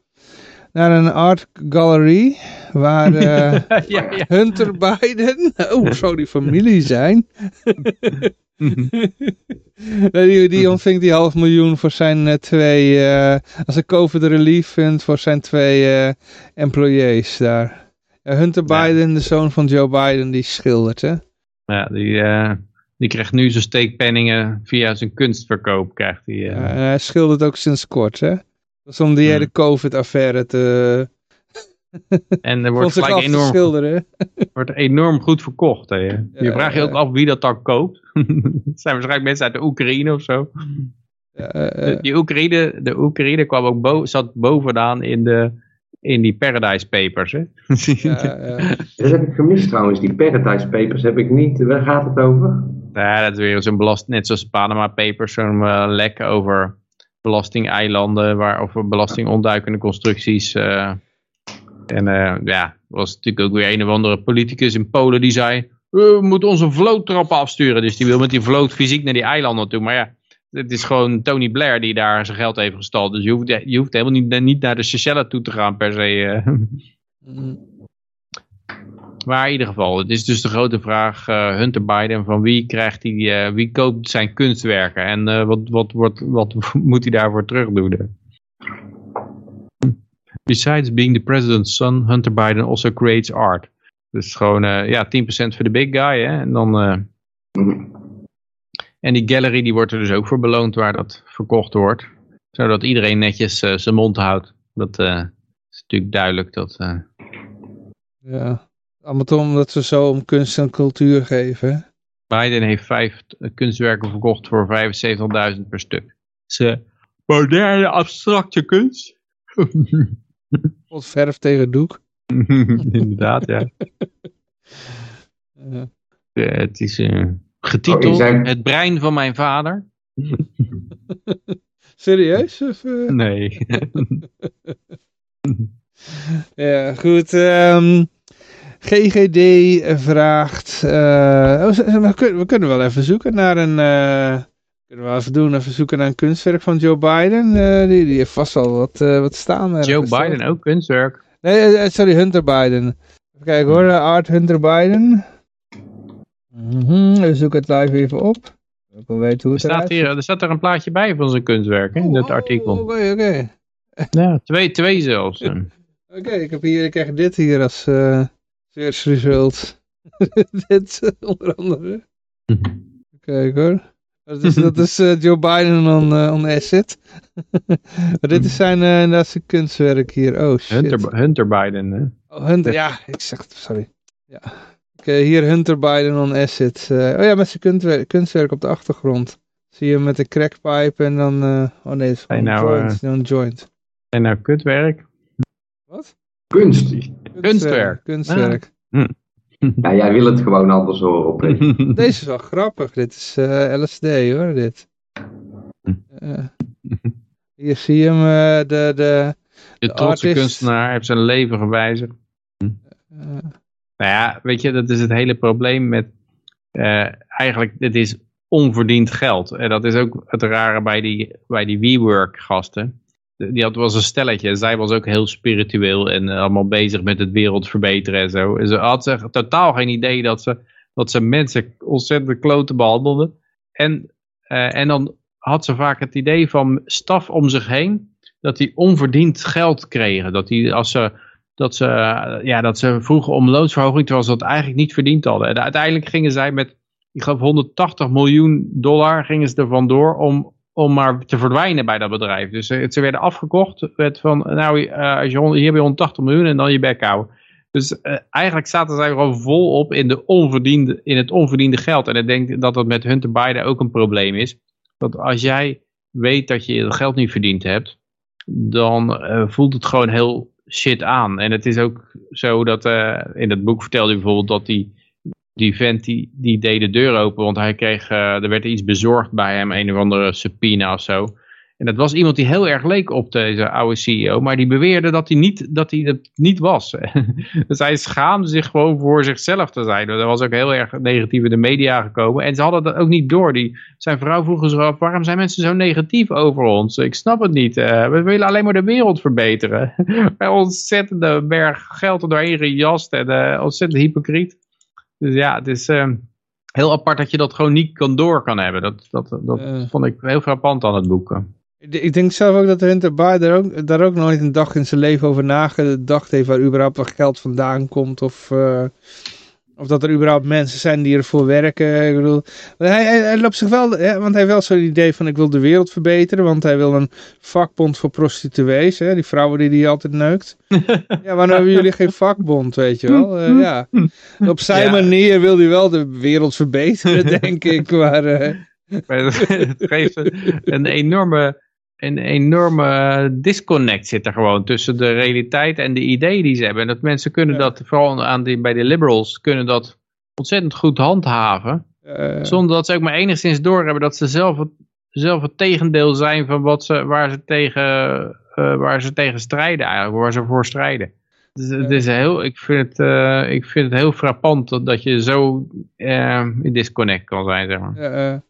Naar een art gallery, waar eh, ja, ja. Hunter Biden, oh, zou die familie zijn? Die, die ontving die half miljoen voor zijn twee, als een COVID relief fund voor zijn twee employees daar. Ja, Hunter Ja. Biden, de zoon van Joe Biden, die schildert, hè? Ja, die, eh, die krijgt nu zijn steekpenningen via zijn kunstverkoop. Krijgt hij, eh. Ja, en hij schildert ook sinds kort, hè? Dat is om die Hmm. hele COVID-affaire te... En er wordt gelijk enorm, schilderen. wordt enorm goed verkocht. Hè. Je Ja, vraagt je ook af wie dat dan koopt. Het zijn waarschijnlijk mensen uit de Oekraïne of zo. Eh, De, eh, die Oekraïne, de Oekraïne kwam ook bo zat bovenaan in, de, in die Paradise Papers. Hè. ja, ja. dat heb ik gemist trouwens. Die Paradise Papers heb ik niet. Waar gaat het over? Ja, dat is weer zo'n belast, net zoals Panama Papers, zo'n eh, lek over belastingeilanden, waar, of belastingontduikende constructies. eh. en eh, ja, er was natuurlijk ook weer een of andere politicus in Polen die zei, "Eh, we moeten onze vloottrappen afsturen. Dus die wil met die vloot fysiek naar die eilanden toe. Maar ja, het is gewoon Tony Blair die daar zijn geld heeft gestald. Dus je hoeft, je hoeft helemaal niet, niet naar de Seychelles toe te gaan per se. eh. Mm. Maar in ieder geval, het is dus de grote vraag, eh, Hunter Biden, van wie krijgt hij, eh, wie koopt zijn kunstwerken en eh, wat, wat, wat, wat moet hij daarvoor terugdoen? Besides being the president's son, Hunter Biden also creates art. Dus gewoon, eh, ja, 10% voor de big guy, hè, en dan... en die gallery die wordt er dus ook voor beloond waar dat verkocht wordt. Zodat iedereen netjes eh, zijn mond houdt. Dat eh, is natuurlijk duidelijk dat... eh, ja. Allemaal omdat ze zo om kunst en cultuur geven? Biden heeft vijf kunstwerken verkocht voor 75.000 per stuk. Ze moderne abstracte kunst. Pot verf tegen doek. Inderdaad, ja. Ja. Het is getiteld Oh, Het brein van mijn vader. Serieus? Of, eh? Nee. Ja, goed. ehm, GGD vraagt. eh, oh, we, kunnen, we kunnen wel even zoeken naar een. eh, kunnen we wel even doen, even zoeken naar een kunstwerk van Joe Biden. Eh, die, die heeft vast wel wat, eh, wat staan. Joe? Biden ook kunstwerk. Nee, sorry, Hunter Biden. Even kijken hoor, Art Hunter Biden. Mhm, we zoeken het live even op. Ik wil weten hoe Er het staat, eruit hier, er staat er een plaatje bij van zijn kunstwerk in dat artikel. Oh, Oké, oké. Ja, twee, twee zelfs. Oké, ik heb hier, ik krijg dit hier als eh search result. dit eh, onder andere. Kijk hoor. Dat is, dat is eh, Joe Biden on, on asset. maar dit is zijn, inderdaad zijn kunstwerk hier. Oh shit. Hunter, Hunter Biden. Hè. Oh, Hunter, ja, ik zeg het, sorry. Ja. Oké, hier Hunter Biden on asset. Eh, oh ja, met zijn kunstwerk, kunstwerk op de achtergrond. Zie je hem met een crackpipe en dan... eh, oh nee, het is gewoon nou, joint. Een joint. En nou kunstwerk. Wat? Kunst. Kunstwerk. Kunstwerk. Ja, jij wil het gewoon anders horen op Deze is wel grappig. Dit is eh, LSD hoor, dit. Eh, hier zie je hem, eh, de, de, De De trotse artist. kunstenaar heeft zijn leven gewijzigd. Nou ja, weet je, dat is het hele probleem met, eh, eigenlijk, dit is onverdiend geld. En dat is ook het rare bij die, bij die WeWork gasten. Die had was een stelletje. Zij was ook heel spiritueel en eh, allemaal bezig met het wereld verbeteren en zo. En ze had ze totaal geen idee dat ze, dat ze mensen ontzettend kloten behandelde. En, eh, en dan had ze vaak het idee van staf om zich heen dat die onverdiend geld kregen. Dat die als ze dat ze, ja, dat ze vroegen om loonsverhoging, terwijl ze dat eigenlijk niet verdiend hadden. En uiteindelijk gingen zij met, ik geloof 180 miljoen dollar, gingen ze er vandoor om om maar te verdwijnen bij dat bedrijf. Dus ze werden afgekocht. Werd van, nou, eh, als je, hier heb je 180 miljoen en dan je bek houden. Dus eh, eigenlijk zaten zij gewoon volop in, de onverdiende, in het onverdiende geld. En ik denk dat dat met Hunter Biden ook een probleem is. Dat als jij weet dat je het geld niet verdiend hebt, dan eh, voelt het gewoon heel shit aan. En het is ook zo dat eh, in het boek vertelde hij bijvoorbeeld dat die, die vent die, die deed de deur open, want hij kreeg, eh, er werd iets bezorgd bij hem, een of andere subpoena of zo. En dat was iemand die heel erg leek op deze oude CEO, maar die beweerde dat hij, niet, dat hij het niet was. dus hij schaamde zich gewoon voor zichzelf te zijn. Dat was ook heel erg negatief in de media gekomen. En ze hadden dat ook niet door. Die, zijn vrouw vroeg zich af, waarom zijn mensen zo negatief over ons? Ik snap het niet. Eh, we willen alleen maar de wereld verbeteren. Ontzettende berg geld er doorheen gejast en eh, ontzettend hypocriet. Dus ja, het is eh, heel apart dat je dat gewoon niet kan door kan hebben. Dat, dat, dat Eh. vond ik heel frappant aan het boek. Ik denk zelf ook dat Hunter Biden daar ook, daar ook nooit een dag in zijn leven over nagedacht heeft waar überhaupt wat geld vandaan komt. Of, eh, of dat er überhaupt mensen zijn die ervoor werken. Ik bedoel, hij, hij, hij loopt zich wel, hè, want hij heeft wel zo'n idee van ik wil de wereld verbeteren. Want hij wil een vakbond voor prostituees, hè, die vrouwen die hij altijd neukt. ja, waarom hebben jullie geen vakbond, weet je wel? Eh, ja. Op zijn Ja. manier wil hij wel de wereld verbeteren, denk ik. Maar, Maar het geeft een enorme, een enorme disconnect zit er gewoon tussen de realiteit en de ideeën die ze hebben. En dat mensen kunnen Ja. dat, vooral aan die, bij de liberals, kunnen dat ontzettend goed handhaven. eh, Zonder dat ze ook maar enigszins doorhebben dat ze zelf het, zelf het tegendeel zijn van wat ze, waar, ze tegen, eh, waar ze tegen strijden eigenlijk, waar ze voor strijden. Dus het is heel, ik, vind het, eh, ik vind het heel frappant dat, dat je zo in disconnect kan zijn, zeg maar.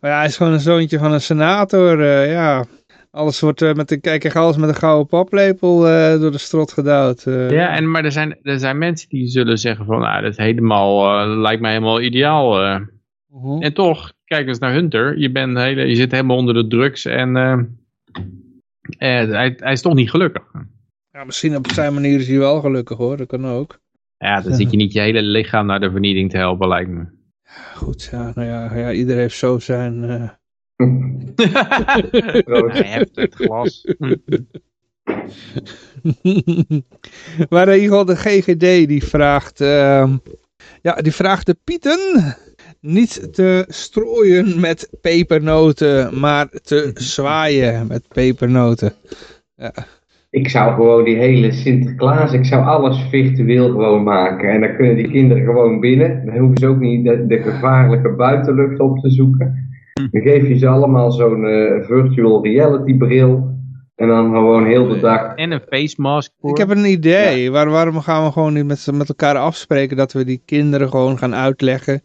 Maar ja, hij is gewoon een zoontje van een senator. eh, ja, alles wordt eh, met de, kijk, alles met een gouden paplepel eh, door de strot gedouwd. Ja, en, maar er zijn, er zijn mensen die zullen zeggen van, nou, dat is helemaal, lijkt mij helemaal ideaal. Mhm. En toch, kijk eens naar Hunter, je, bent hele, je zit helemaal onder de drugs en hij, hij is toch niet gelukkig. Ja, misschien op zijn manier is hij wel gelukkig hoor, dat kan ook. Ja, dan zit je niet je hele lichaam naar de vernieling te helpen, lijkt me. Goed, ja, nou ja, ja iedereen heeft zo zijn... eh, hij heeft het glas. maar in ieder geval de GGD die vraagt... ehm, ja, die vraagt de Pieten niet te strooien met pepernoten, maar te zwaaien met pepernoten. Ik zou gewoon die hele Sinterklaas, ik zou alles virtueel gewoon maken. En dan kunnen die kinderen gewoon binnen. Dan hoeven ze ook niet de, gevaarlijke buitenlucht op te zoeken. Dan geef je ze allemaal zo'n eh, virtual reality bril. En dan gewoon heel de dag. En een face mask voor. Ik heb een idee. Waar, waarom gaan we gewoon niet met, met elkaar afspreken dat we die kinderen gewoon gaan uitleggen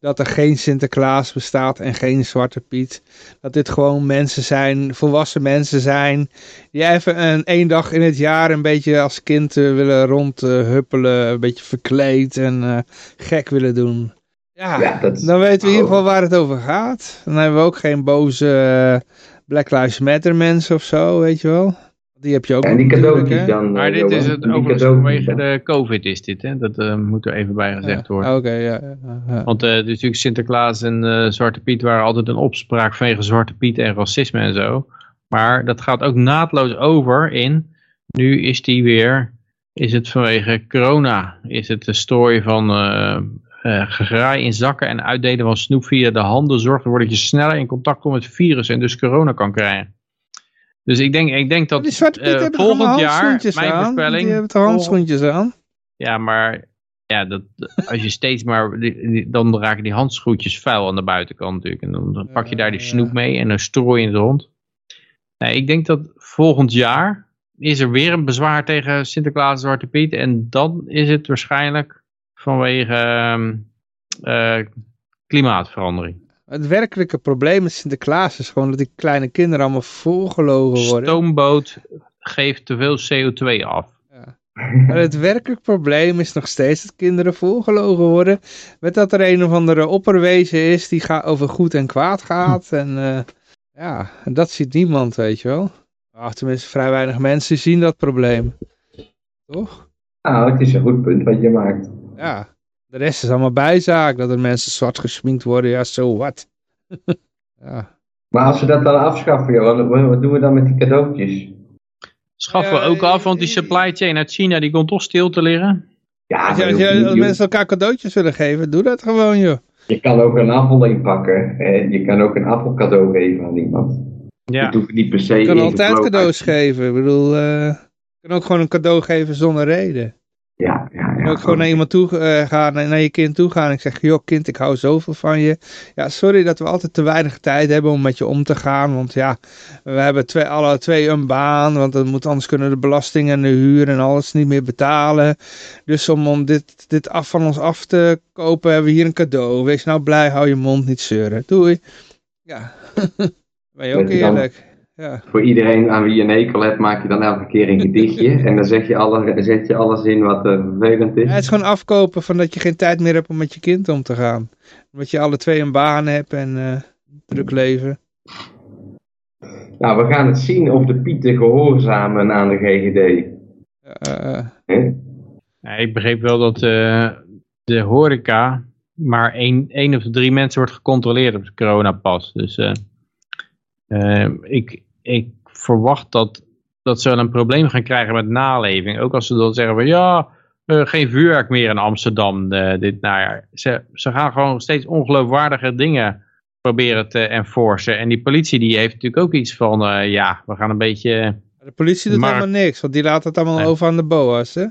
dat er geen Sinterklaas bestaat en geen Zwarte Piet. Dat dit gewoon mensen zijn, volwassen mensen zijn, die even een één dag in het jaar een beetje als kind eh, willen rondhuppelen, een beetje verkleed en eh, gek willen doen. Ja, Ja, dat is- dan weten we in ieder geval waar het over gaat. Dan hebben we ook geen boze eh, Black Lives Matter mensen of zo, weet je wel. Die heb je ook En die cadeautjes hè? dan. Maar eh, dit is het cadeautjes vanwege de COVID is dit, hè? Dat eh, moet er even bij gezegd worden. Ja, Oké, ja, ja, ja. Want eh, dus natuurlijk Sinterklaas en eh, Zwarte Piet waren altijd een opspraak vanwege Zwarte Piet en racisme en zo. Maar dat gaat ook naadloos over in, nu is die weer, is het vanwege corona, is het de story van eh gegraai in zakken en uitdelen van snoep via de handen zorgt ervoor dat je sneller in contact komt met het virus en dus corona kan krijgen. Dus ik denk, ik denk dat eh, volgend jaar, mijn aan? voorspelling, Die hebben handschoentjes aan? ja, maar ja, dat, als je steeds maar, die- die- dan raken die handschoentjes vuil aan de buitenkant natuurlijk. En dan, dan pak je daar die snoep mee en dan strooi je het rond. Nee, ik denk dat volgend jaar is er weer een bezwaar tegen Sinterklaas en Zwarte Piet. En dan is het waarschijnlijk vanwege ehm, eh, klimaatverandering. Het werkelijke probleem met Sinterklaas is gewoon dat die kleine kinderen allemaal volgelogen worden. Stoomboot geeft te veel CO2 af. Maar het werkelijk probleem is nog steeds dat kinderen volgelogen worden. Met dat er een of andere opperwezen is die ga over goed en kwaad gaat. En eh, ja, dat ziet niemand, weet je wel. Ach, tenminste, vrij weinig mensen zien dat probleem. Toch? Nou, het is een goed punt wat je maakt. Ja. De rest is allemaal bijzaak. Dat er mensen zwart gesminkt worden, ja, zo wat. ja. Maar als we dat dan afschaffen, joh, wat, wat doen we dan met die cadeautjes? Schaffen we ook af, want die eh, supply chain uit China die komt toch stil te liggen. Ja, Als, je, als, je, mensen elkaar cadeautjes willen geven, doe dat gewoon joh. je kan ook een appel inpakken. En je kan ook een appel cadeau geven aan iemand. Ja, hoeft niet per se Je kan altijd cadeaus geven. Ik bedoel, eh, je kan ook gewoon een cadeau geven zonder reden. Ja, ook gewoon naar iemand toe eh, gaan, naar je kind toe gaan. En ik zeg, joh kind, ik hou zoveel van je. Ja, sorry dat we altijd te weinig tijd hebben om met je om te gaan. Want ja, we hebben twee, alle twee een baan. Want dan moet, anders kunnen de belasting en de huur en alles niet meer betalen. Dus om, om dit, dit af van ons af te kopen, hebben we hier een cadeau. Wees nou blij, hou je mond niet zeuren. Doei. Ja, ben je ook Dat eerlijk. Ja. Voor iedereen aan wie je een hekel hebt, maak je dan elke keer een gedichtje. en dan zeg je, alle, zet je alles in wat eh, vervelend Ja, is. het is gewoon afkopen van dat je geen tijd meer hebt om met je kind om te gaan. Omdat je alle twee een baan hebt en eh, druk leven. Nou, we gaan het zien of de pieten gehoorzamen aan de GGD. Eh, ik begreep wel dat eh, de horeca maar één, één of drie mensen wordt gecontroleerd op de coronapas. Dus eh, eh, ik, ik verwacht dat, dat ze wel een probleem gaan krijgen met naleving. Ook als ze dan zeggen van ja, eh, geen vuurwerk meer in Amsterdam eh, dit najaar. Ze, ze gaan gewoon steeds ongeloofwaardige dingen proberen te enforcen. En die politie die heeft natuurlijk ook iets van, eh, ja, we gaan een beetje... de politie doet helemaal niks, want die laat het allemaal Nee. over aan de boa's, hè?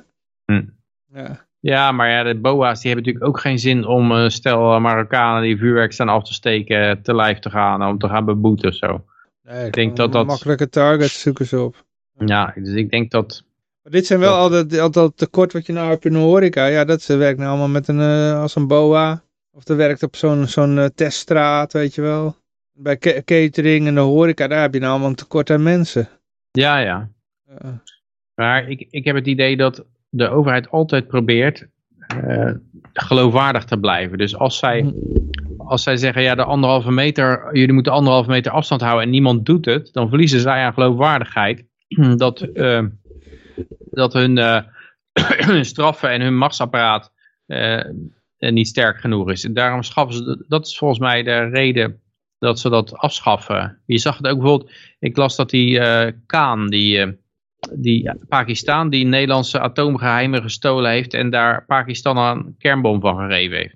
Hm. Ja. Ja, maar ja, de boa's die hebben natuurlijk ook geen zin om stel Marokkanen die vuurwerk staan af te steken te lijf te gaan, om te gaan beboeten of zo. Nee, denk dat dat- Makkelijke targets zoeken ze op. Ja, dus ik denk dat, Maar dit zijn wel Dat- altijd, altijd tekort wat je nou hebt in de horeca. Ja, dat ze werkt nou allemaal met een, eh, als een boa. Of er werkt op zo'n zo'n eh, teststraat, weet je wel. Bij ca- catering en de horeca, daar heb je nou allemaal een tekort aan mensen. ja, ja. Maar ik, ik heb het idee dat de overheid altijd probeert eh, geloofwaardig te blijven. Dus als zij, als zij zeggen, ja, de anderhalve meter, jullie moeten anderhalve meter afstand houden en niemand doet het, dan verliezen zij aan geloofwaardigheid. Dat, eh, dat hun, eh, hun straffen en hun machtsapparaat eh, niet sterk genoeg is. En daarom schaffen ze, dat is volgens mij de reden dat ze dat afschaffen. Je zag het ook bijvoorbeeld, ik las dat die Kaan, die, die Pakistan, die Nederlandse atoomgeheimen gestolen heeft en daar Pakistan een kernbom van gegeven heeft.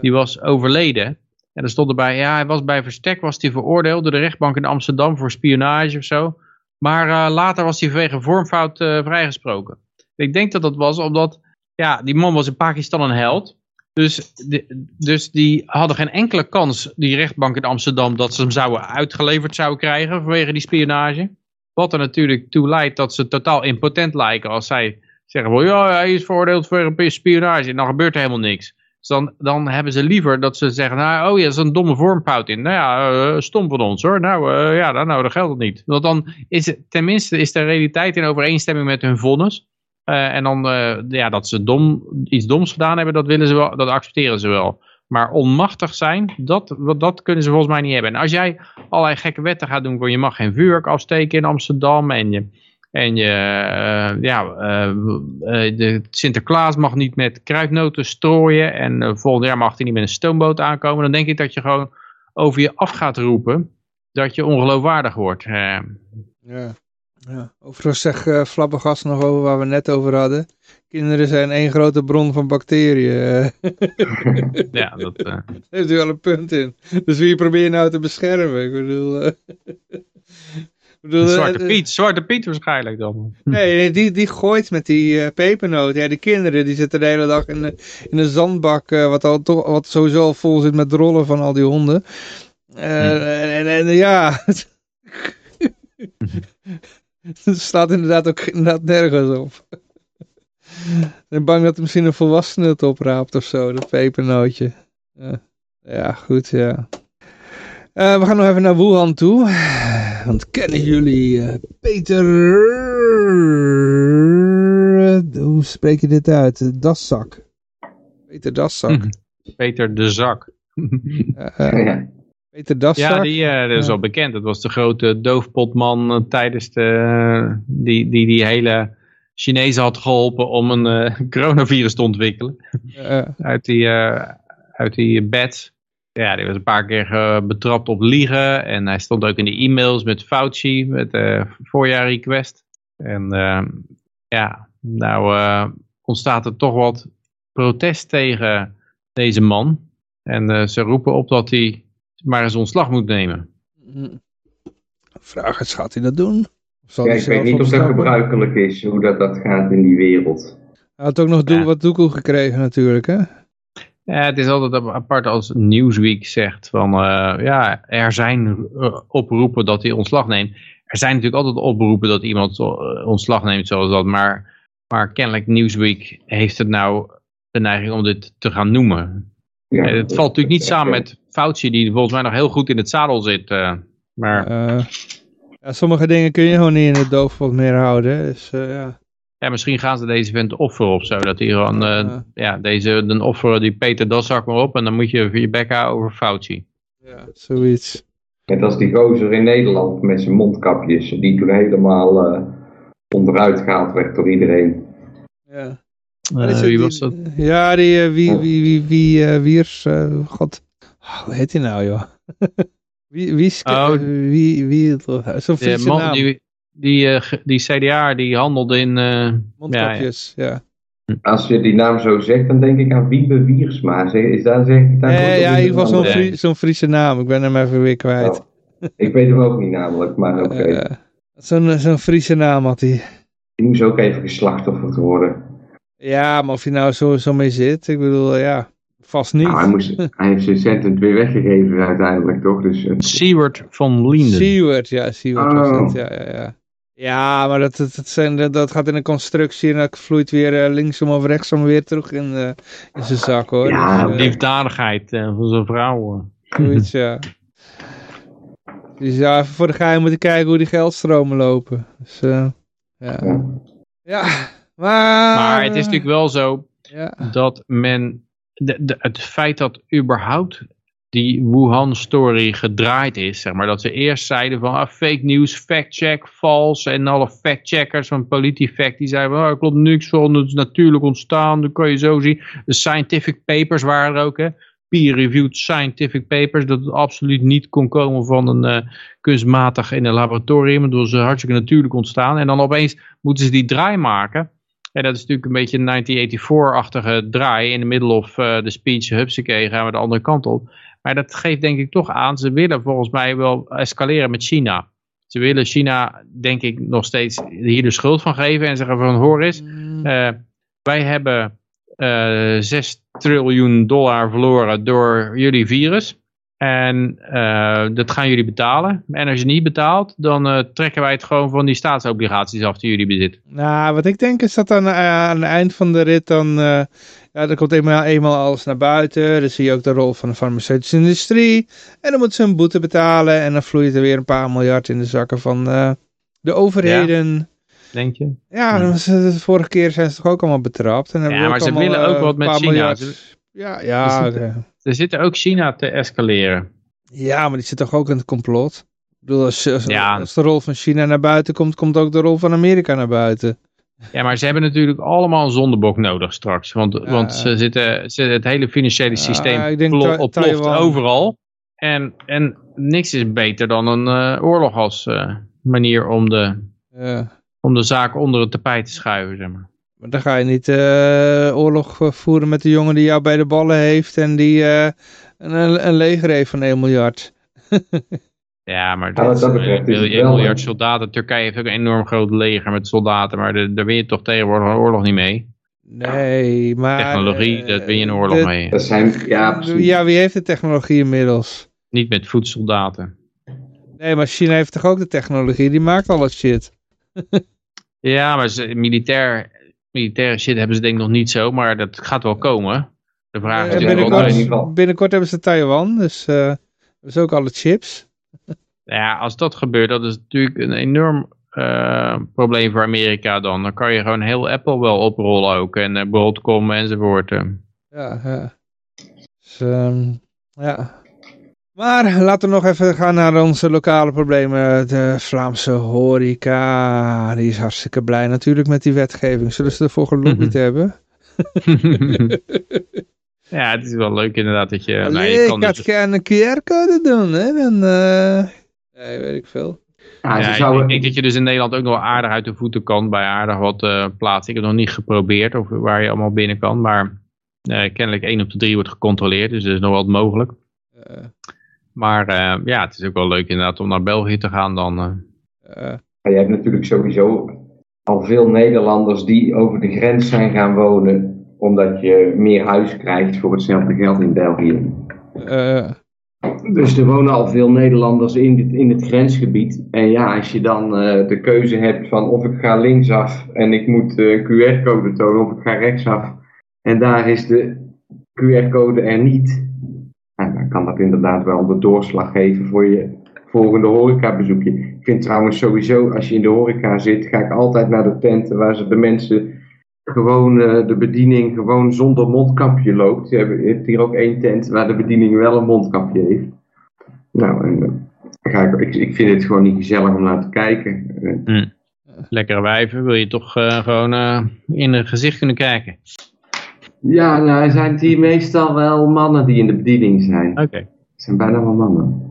Die was overleden. En er stond erbij, ja, hij was bij verstek, was hij veroordeeld door de rechtbank in Amsterdam voor spionage of zo. Maar eh, later was hij vanwege vormfout eh, vrijgesproken. Ik denk dat dat was omdat, ja, die man was in Pakistan een held. Dus, de, dus die hadden geen enkele kans, die rechtbank in Amsterdam, dat ze hem zouden uitgeleverd zouden krijgen vanwege die spionage. Wat er natuurlijk toe leidt dat ze totaal impotent lijken als zij zeggen, wel, ja, hij is veroordeeld voor spionage en dan gebeurt er helemaal niks. Dus dan, dan hebben ze liever dat ze zeggen, nou, oh ja, er is een domme vormfout in. Nou ja, eh, stom van ons hoor. Nou, eh, ja, dan, nou, dat geldt het niet. Want dan is het, tenminste is de realiteit in overeenstemming met hun vonnis. Eh, en dan, ja, dat ze dom, iets doms gedaan hebben, dat willen ze wel, dat accepteren ze wel. Maar onmachtig zijn, dat, dat kunnen ze volgens mij niet hebben. En als jij allerlei gekke wetten gaat doen, voor je mag geen vuurwerk afsteken in Amsterdam en je, en je, eh, ja, eh, eh, de Sinterklaas mag niet met kruidnoten strooien en volgend jaar mag hij niet met een stoomboot aankomen, dan denk ik dat je gewoon over je af gaat roepen dat je ongeloofwaardig wordt. Ja. Ja. Overigens zegt uh, Flabbergast nog over waar we net over hadden. Kinderen zijn één grote bron van bacteriën. ja, dat... eh, Daar heeft u wel een punt in. Dus wie probeer je nou te beschermen? Ik bedoel... eh, ik bedoel, Zwarte eh, Piet, Zwarte Piet waarschijnlijk dan. Nee, die, die gooit met die eh, pepernoot. Ja, die kinderen die zitten de hele dag in, de, in een zandbak, eh, wat, al, toch, wat sowieso al vol zit met rollen van al die honden. Eh, en, en, en ja, het staat inderdaad ook inderdaad nergens op. Ik ben bang dat er misschien een volwassene het opraapt of zo, dat pepernootje. Ja, ja goed, ja. Uh, we gaan nog even naar Wuhan toe. Want kennen jullie uh, Peter... Hoe spreek je dit uit? Daszak. Peter Daszak. Peter de Zak. uh, ja. Peter Daszak. Ja, die, uh, dat is al bekend. Dat was de grote doofpotman uh, tijdens de... Die, die die hele Chinezen had geholpen om een uh, coronavirus te ontwikkelen. uit die, uit die bed. Ja, die was een paar keer eh, betrapt op liegen. En hij stond ook in de e-mails met Fauci, met de voorjaarrequest. En uh, ja, nou ontstaat er toch wat protest tegen deze man. En ze roepen op dat hij maar eens ontslag moet nemen. Vraag is, gaat hij dat doen? Ja, ik weet niet of dat gebruikelijk is, hoe dat, dat gaat in die wereld. Hij had ook nog ja. wat doekoe gekregen natuurlijk, hè? Ja, het is altijd apart als Newsweek zegt van, uh, ja, er zijn oproepen dat hij ontslag neemt. Er zijn natuurlijk altijd oproepen dat iemand ontslag neemt zoals dat, maar, maar kennelijk Newsweek heeft het nou de neiging om dit te gaan noemen. Ja, het valt natuurlijk niet samen met Fauci, die volgens mij nog heel goed in het zadel zit. Uh, maar... Uh, ja, sommige dingen kun je gewoon niet in het doofpot meer houden. Dus, uh, ja. ja, misschien gaan ze deze vent offeren of zo. Dat hij gewoon, ja, deze, dan offeren die Peter Daszak maar op en dan moet je je bek houden over Fauci. Ja, zoiets. Net als die gozer in Nederland met zijn mondkapjes, die toen helemaal onderuit gehaald werd door iedereen. Ja. Uh, wie was dat? Ja, die, uh, wie, wie, wie, wie, uh, Wiers, god, oh, hoe heet hij nou joh? wie, wie, oh, wie, wie, zo'n Friese man, naam. Die, die, die CDA, die handelde in... Mondkapjes, ja, ja. Als je die naam zo zegt, dan denk ik aan Wiebe Wiersma. Is daar zeg ik daar Nee, ja, in ieder geval zo'n Frie, zo Friese naam. Ik ben hem even weer kwijt. Oh, ik weet hem ook niet namelijk, maar oké. Okay. zo'n zo'n Friese naam had hij. Die moest ook even geslachtofferd worden. Ja, maar of je nou zo, zo mee zit, ik bedoel, ja, vast niet. Nou, hij, moest, hij heeft zijn centen weer weggegeven uiteindelijk, toch? Dus, uh, Siewert van Linden. Siewert, ja, oh. was het, ja, ja, ja. Ja, maar dat, dat, dat, zijn, dat, dat gaat in een constructie en dat vloeit weer uh, linksom of rechtsom weer terug in, uh, in zijn zak, hoor. Ja, dus, liefdadigheid van zijn vrouw. Zoiets, ja. Dus ja, even voor de geheim moeten kijken hoe die geldstromen lopen. Dus, ja. ja. ja. Maar, maar het is natuurlijk wel zo ja. dat men, het feit dat überhaupt die Wuhan-story gedraaid is, zeg maar, dat ze eerst zeiden van ah, fake news, fact-check, vals, en alle fact-checkers van PolitiFact, die zeiden van, er klopt niks van, het is natuurlijk ontstaan, dat kan je zo zien. De scientific papers waren er ook, hè, peer-reviewed scientific papers, dat het absoluut niet kon komen van een uh, kunstmatig in een laboratorium, dat was hartstikke natuurlijk ontstaan. En dan opeens moeten ze die draai maken. En dat is natuurlijk een beetje een 1984-achtige draai in de middle of uh, de speech, hupsakee, gaan we de andere kant op. Maar dat geeft denk ik toch aan, ze willen volgens mij wel escaleren met China. Ze willen China, denk ik, nog steeds hier de schuld van geven en zeggen van hoor eens, uh, wij hebben uh, 6 triljoen dollar verloren door jullie virus. En uh, dat gaan jullie betalen. En als je niet betaalt, dan uh, trekken wij het gewoon van die staatsobligaties af die jullie bezitten. Nou, wat ik denk is dat aan, uh, aan het eind van de rit dan... ja, dan komt eenmaal, eenmaal alles naar buiten. Dan zie je ook de rol van de farmaceutische industrie. En dan moeten ze een boete betalen. En dan vloeit er weer een paar miljard in de zakken van de overheden. Ja. Denk je? Ja, ja. de vorige keer zijn ze toch ook allemaal betrapt. En ja, maar ze willen ook wat met China. Miljard... Ja, ja. Dus er zit ook China te escaleren. Ja, maar die zit toch ook in het complot? Ik bedoel, als, als, ja. als, de rol van China naar buiten komt, komt ook de rol van Amerika naar buiten. Ja, maar ze hebben natuurlijk allemaal een zondebok nodig straks. Want, ja. want ze zitten, ze, het hele financiële systeem ja, plof, oploft overal. En, en niks is beter dan een uh, oorlog als uh, manier om de, om de zaak onder het tapijt te schuiven, zeg maar. Maar dan ga je niet uh, oorlog voeren met de jongen die jou bij de ballen heeft en die uh, een, een leger heeft van 1 miljard. ja, maar dat, dat betreft, 1 miljard soldaten. Turkije heeft ook een enorm groot leger met soldaten, maar de, daar win je toch tegenwoordig een oorlog niet mee. Nee, maar... Technologie, uh, daar win je een oorlog de, mee. Dat zijn, ja, ja, wie heeft de technologie inmiddels? Niet met voedsoldaten. Nee, maar China heeft toch ook de technologie? Die maakt al het shit. ja, maar ze, militair militaire shit hebben ze denk ik nog niet zo, maar dat gaat wel komen. De vraag is uh, binnenkort, binnenkort hebben ze Taiwan, dus uh, hebben ze ook alle chips. ja, als dat gebeurt, dat is natuurlijk een enorm uh, probleem voor Amerika dan. Dan kan je gewoon heel Apple wel oprollen ook en uh, Broadcom enzovoort. Ja, ja. Dus, um, ja. Maar laten we nog even gaan naar onze lokale problemen. De Vlaamse horeca, die is hartstikke blij natuurlijk met die wetgeving. Zullen ze ervoor gelobbyd hebben? Ja, het is wel leuk inderdaad dat je... maar Nee, je ik kan had dus- een QR-code doen, hè. Dan, eh nee, weet ik veel. Ja, zouden- ik denk dat je dus in Nederland ook nog wel aardig uit de voeten kan bij aardig wat eh plaatsen. Ik heb nog niet geprobeerd of waar je allemaal binnen kan, maar eh, kennelijk 1 op de 3 wordt gecontroleerd, dus er is nog wat mogelijk. Eh, Maar eh, ja, het is ook wel leuk inderdaad om naar België te gaan dan. eh. eh, je hebt natuurlijk sowieso al veel Nederlanders die over de grens zijn gaan wonen, omdat je meer huis krijgt voor hetzelfde geld in België. eh, Dus er wonen al veel Nederlanders in, dit, in het grensgebied. En ja, als je dan eh, de keuze hebt van of ik ga linksaf en ik moet eh, QR-code tonen, of ik ga rechtsaf en daar is de QR-code er niet. Kan dat inderdaad wel de doorslag geven voor je volgende horecabezoekje. Ik vind trouwens sowieso, als je in de horeca zit, ga ik altijd naar de tenten waar ze de mensen gewoon eh, de bediening gewoon zonder mondkapje loopt. Je hebt, hier ook één tent waar de bediening wel een mondkapje heeft. Nou, en, eh, ga ik, ik, vind het gewoon niet gezellig om naar te kijken. Eh, Lekkere wijven wil je toch gewoon in het gezicht kunnen kijken. Ja, nou zijn hier meestal wel mannen die in de bediening zijn. Oké. Het zijn bijna wel mannen.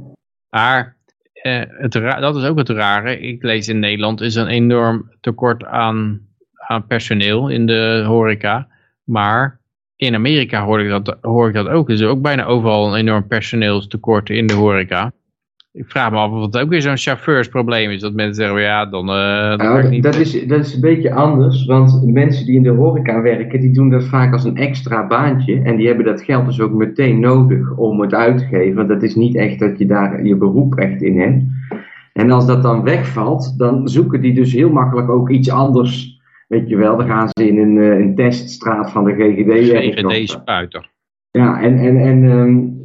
Maar eh, het dat is ook het rare. Ik lees in Nederland is een enorm tekort aan, aan personeel in de horeca. Maar in Amerika hoor ik, dat, hoor ik dat ook. Er is ook bijna overal een enorm personeelstekort in de horeca. Ik vraag me af of het ook weer zo'n chauffeursprobleem is. Dat mensen zeggen, ja, dan... eh dat Nou, niet. dat is, dat is een beetje anders, want mensen die in de horeca werken, die doen dat vaak als een extra baantje. En die hebben dat geld dus ook meteen nodig om het uit te geven. Want dat is niet echt dat je daar je beroep echt in hebt. En als dat dan wegvalt, dan zoeken die dus heel makkelijk ook iets anders. Weet je wel, dan gaan ze in een, eh, een teststraat van de GGD GGD-spuiter. ja, en, en, en ehm,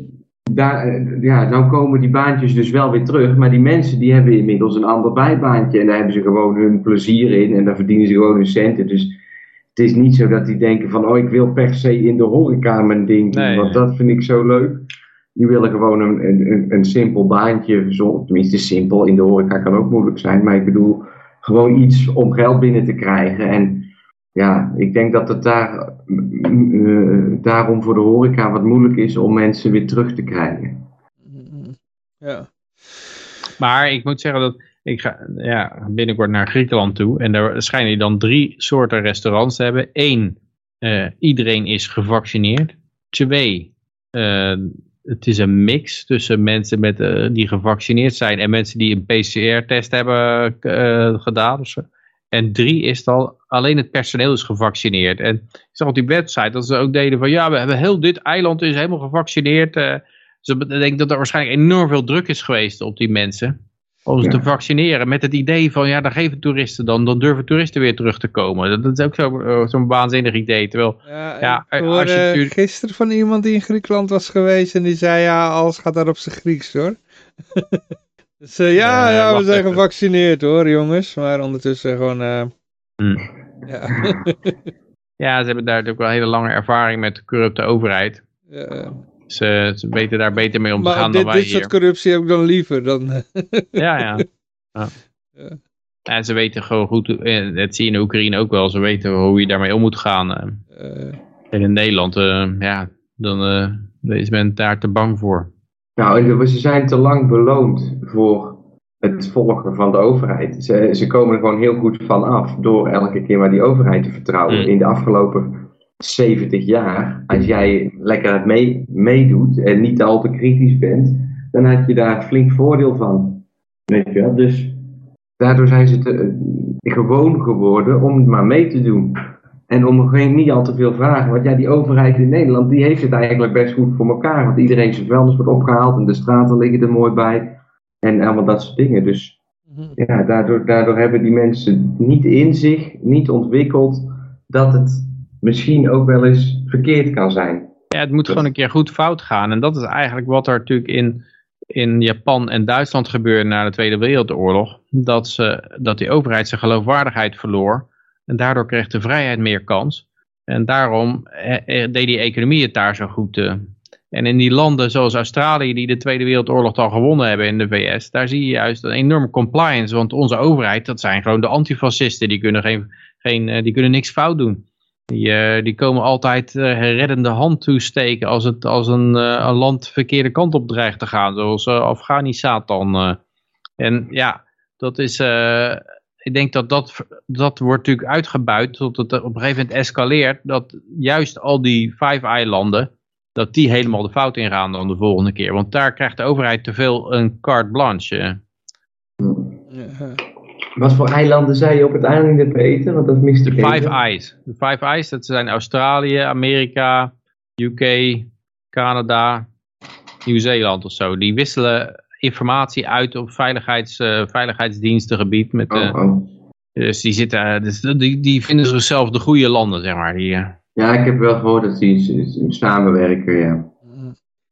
daar, eh, ja, nou komen die baantjes dus wel weer terug. Maar die mensen die hebben inmiddels een ander bijbaantje. En daar hebben ze gewoon hun plezier in. En daar verdienen ze gewoon hun centen. Dus het is niet zo dat die denken van... Oh, ik wil per se in de horeca mijn ding doen. Nee, want dat vind ik zo leuk. Die willen gewoon een, een, een, een simpel baantje. Zo, tenminste, simpel. In de horeca kan ook moeilijk zijn. Maar ik bedoel, gewoon iets om geld binnen te krijgen. En ja, ik denk dat het daar, eh, daarom voor de horeca wat moeilijk is om mensen weer terug te krijgen. ja. Maar ik moet zeggen dat ik ga ja, binnenkort naar Griekenland toe. En daar schijnen die dan drie soorten restaurants te hebben. Eén, eh, iedereen is gevaccineerd. Twee, eh, het is een mix tussen mensen met, die gevaccineerd zijn en mensen die een PCR-test hebben gedaan. Of zo. En drie is al, alleen het personeel is gevaccineerd. En ik zag op die website dat ze ook deden van, ja, we hebben heel dit eiland is helemaal gevaccineerd. eh. dus ik denk dat er waarschijnlijk enorm veel druk is geweest op die mensen. Om ze Ja. te vaccineren met het idee van, ja, dan geven toeristen dan, dan durven toeristen weer terug te komen. Dat, dat is ook zo- eh, zo'n waanzinnig idee. Terwijl, Ja, Ja, ik als hoorde je gisteren van iemand die in Griekenland was geweest en die zei ja, alles gaat daar op zijn Grieks hoor. Dus eh, ja, Eh, ja, we zijn even. gevaccineerd hoor jongens, maar ondertussen gewoon, eh, Hmm. ja, ja, ze hebben daar natuurlijk wel een hele lange ervaring met de corrupte overheid. Ze, ze weten daar beter mee om te gaan dit, dan wij dit soort corruptie heb ik dan liever dan, Ja, ja. ja. En ze weten gewoon goed, dat zie je in Oekraïne ook wel, ze weten hoe je daarmee om moet gaan. En in Nederland, ja, dan is men daar te bang voor. Nou, ze zijn te lang beloond voor het volgen van de overheid. Ze, ze komen er gewoon heel goed van af door elke keer maar die overheid te vertrouwen. Mm. In de afgelopen 70 jaar, als jij lekker mee, meedoet en niet al te kritisch bent, dan had je daar flink voordeel van. Weet je wel? Dus daardoor zijn ze te, eh, gewoon geworden om het maar mee te doen. En om geen, niet al te veel vragen. Want ja, die overheid in Nederland, die heeft het eigenlijk best goed voor elkaar. Want iedereen zijn vuilnis wordt opgehaald en de straten liggen er mooi bij. En allemaal dat soort dingen. Dus mhm. ja, daardoor, daardoor hebben die mensen niet in zich, niet ontwikkeld, dat het misschien ook wel eens verkeerd kan zijn. Ja, het moet gewoon een keer goed fout gaan. En dat is eigenlijk wat er natuurlijk in, in Japan en Duitsland gebeurde na de Tweede Wereldoorlog. Dat, ze, dat die overheid zijn geloofwaardigheid verloor. En daardoor kreeg de vrijheid meer kans. En daarom eh, eh, deed die economie het daar zo goed. eh. En in die landen zoals Australië, die de Tweede Wereldoorlog al gewonnen hebben in de VS, daar zie je juist een enorme compliance. Want onze overheid, dat zijn gewoon de antifascisten, die kunnen, geen, geen, die kunnen niks fout doen. Die, die komen altijd eh, reddende hand toesteken als, het, als een, een land de verkeerde kant op dreigt te gaan. Zoals Afghanistan. En ja, dat is... ik denk dat, dat dat wordt natuurlijk uitgebuit tot het op een gegeven moment escaleert. Dat juist al die Five-eilanden, dat die helemaal de fout ingaan dan de volgende keer. Want daar krijgt de overheid te veel een carte blanche. Ja. Wat voor eilanden zei je op het einde weten? Want dat miste De Five. Eyes. De Five Eyes, dat zijn Australië, Amerika, UK, Canada, Nieuw-Zeeland of zo. Die wisselen informatie uit op veiligheids, eh, veiligheidsdienstengebied. Met, eh, Oh, oh. Dus die, zitten, eh, dus die, die vinden zichzelf de goede landen, zeg maar. Die, Ja, ik heb wel gehoord dat die samenwerken, ja.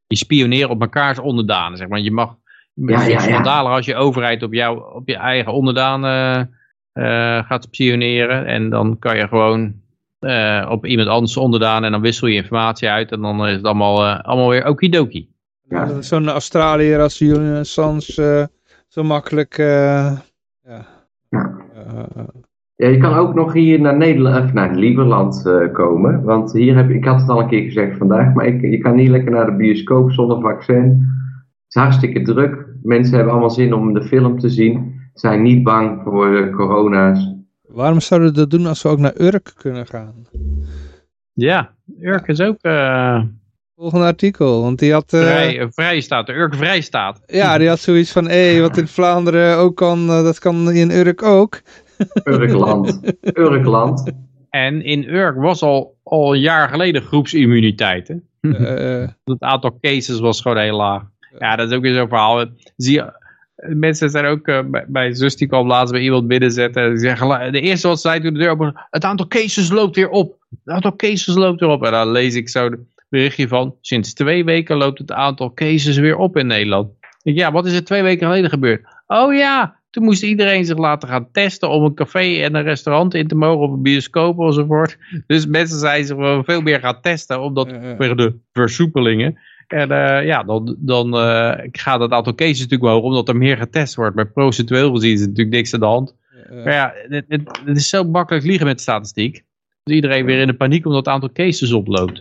die spioneren op mekaars onderdanen, zeg maar. Je mag Ja, ja, ja. als je overheid op, jou, op je eigen onderdanen gaat spioneren. En dan kan je gewoon op iemand anders onderdaan en dan wissel je informatie uit. En dan is het allemaal, allemaal weer okidoki. Ja. Is Zo'n Australiër als Julian Assange eh, zo makkelijk... eh, ja. Ja. Eh, Ja, je kan ook nog hier naar Nederland, of naar Lieberland eh, komen. Want hier heb ik had het al een keer gezegd vandaag, maar ik, je kan niet lekker naar de bioscoop zonder vaccin. Het is hartstikke druk. Mensen hebben allemaal zin om de film te zien. Zijn niet bang voor corona's. waarom zouden we dat doen als we ook naar Urk kunnen gaan? Ja, Urk is ook eh, Volgende artikel, want die had... eh, vrij, een vrije staat. De Urk vrij staat. Ja, die had zoiets van, hé, wat in Vlaanderen ook kan, eh, dat kan in Urk ook. Urkland. Urkland. En in Urk was al, al een jaar geleden groepsimmuniteit. Hè? Eh, eh, Het aantal cases was gewoon heel laag. Ja, dat is ook weer zo'n verhaal. Zie je, mensen zijn ook eh, bij, bij zus die kwam laatst bij iemand binnenzetten. Die zeggen, de eerste wat ze zei toen de deur open, het aantal cases loopt weer op. Het aantal cases loopt weer op. En dan lees ik zo berichtje van, sinds twee weken loopt het aantal cases weer op in Nederland. Ja, wat is er twee weken geleden gebeurd? Oh ja, toen moest iedereen zich laten gaan testen om een café en een restaurant in te mogen, of een bioscoop enzovoort. Dus mensen zijn zich wel veel meer gaan testen, omdat vanwege de versoepelingen. En eh, ja, dan, dan eh, gaat het aantal cases natuurlijk omhoog, omdat er meer getest wordt. Maar procentueel gezien is het natuurlijk niks aan de hand. Maar ja, het, het, het is zo makkelijk liegen met statistiek. Dus iedereen weer in de paniek omdat het aantal cases oploopt.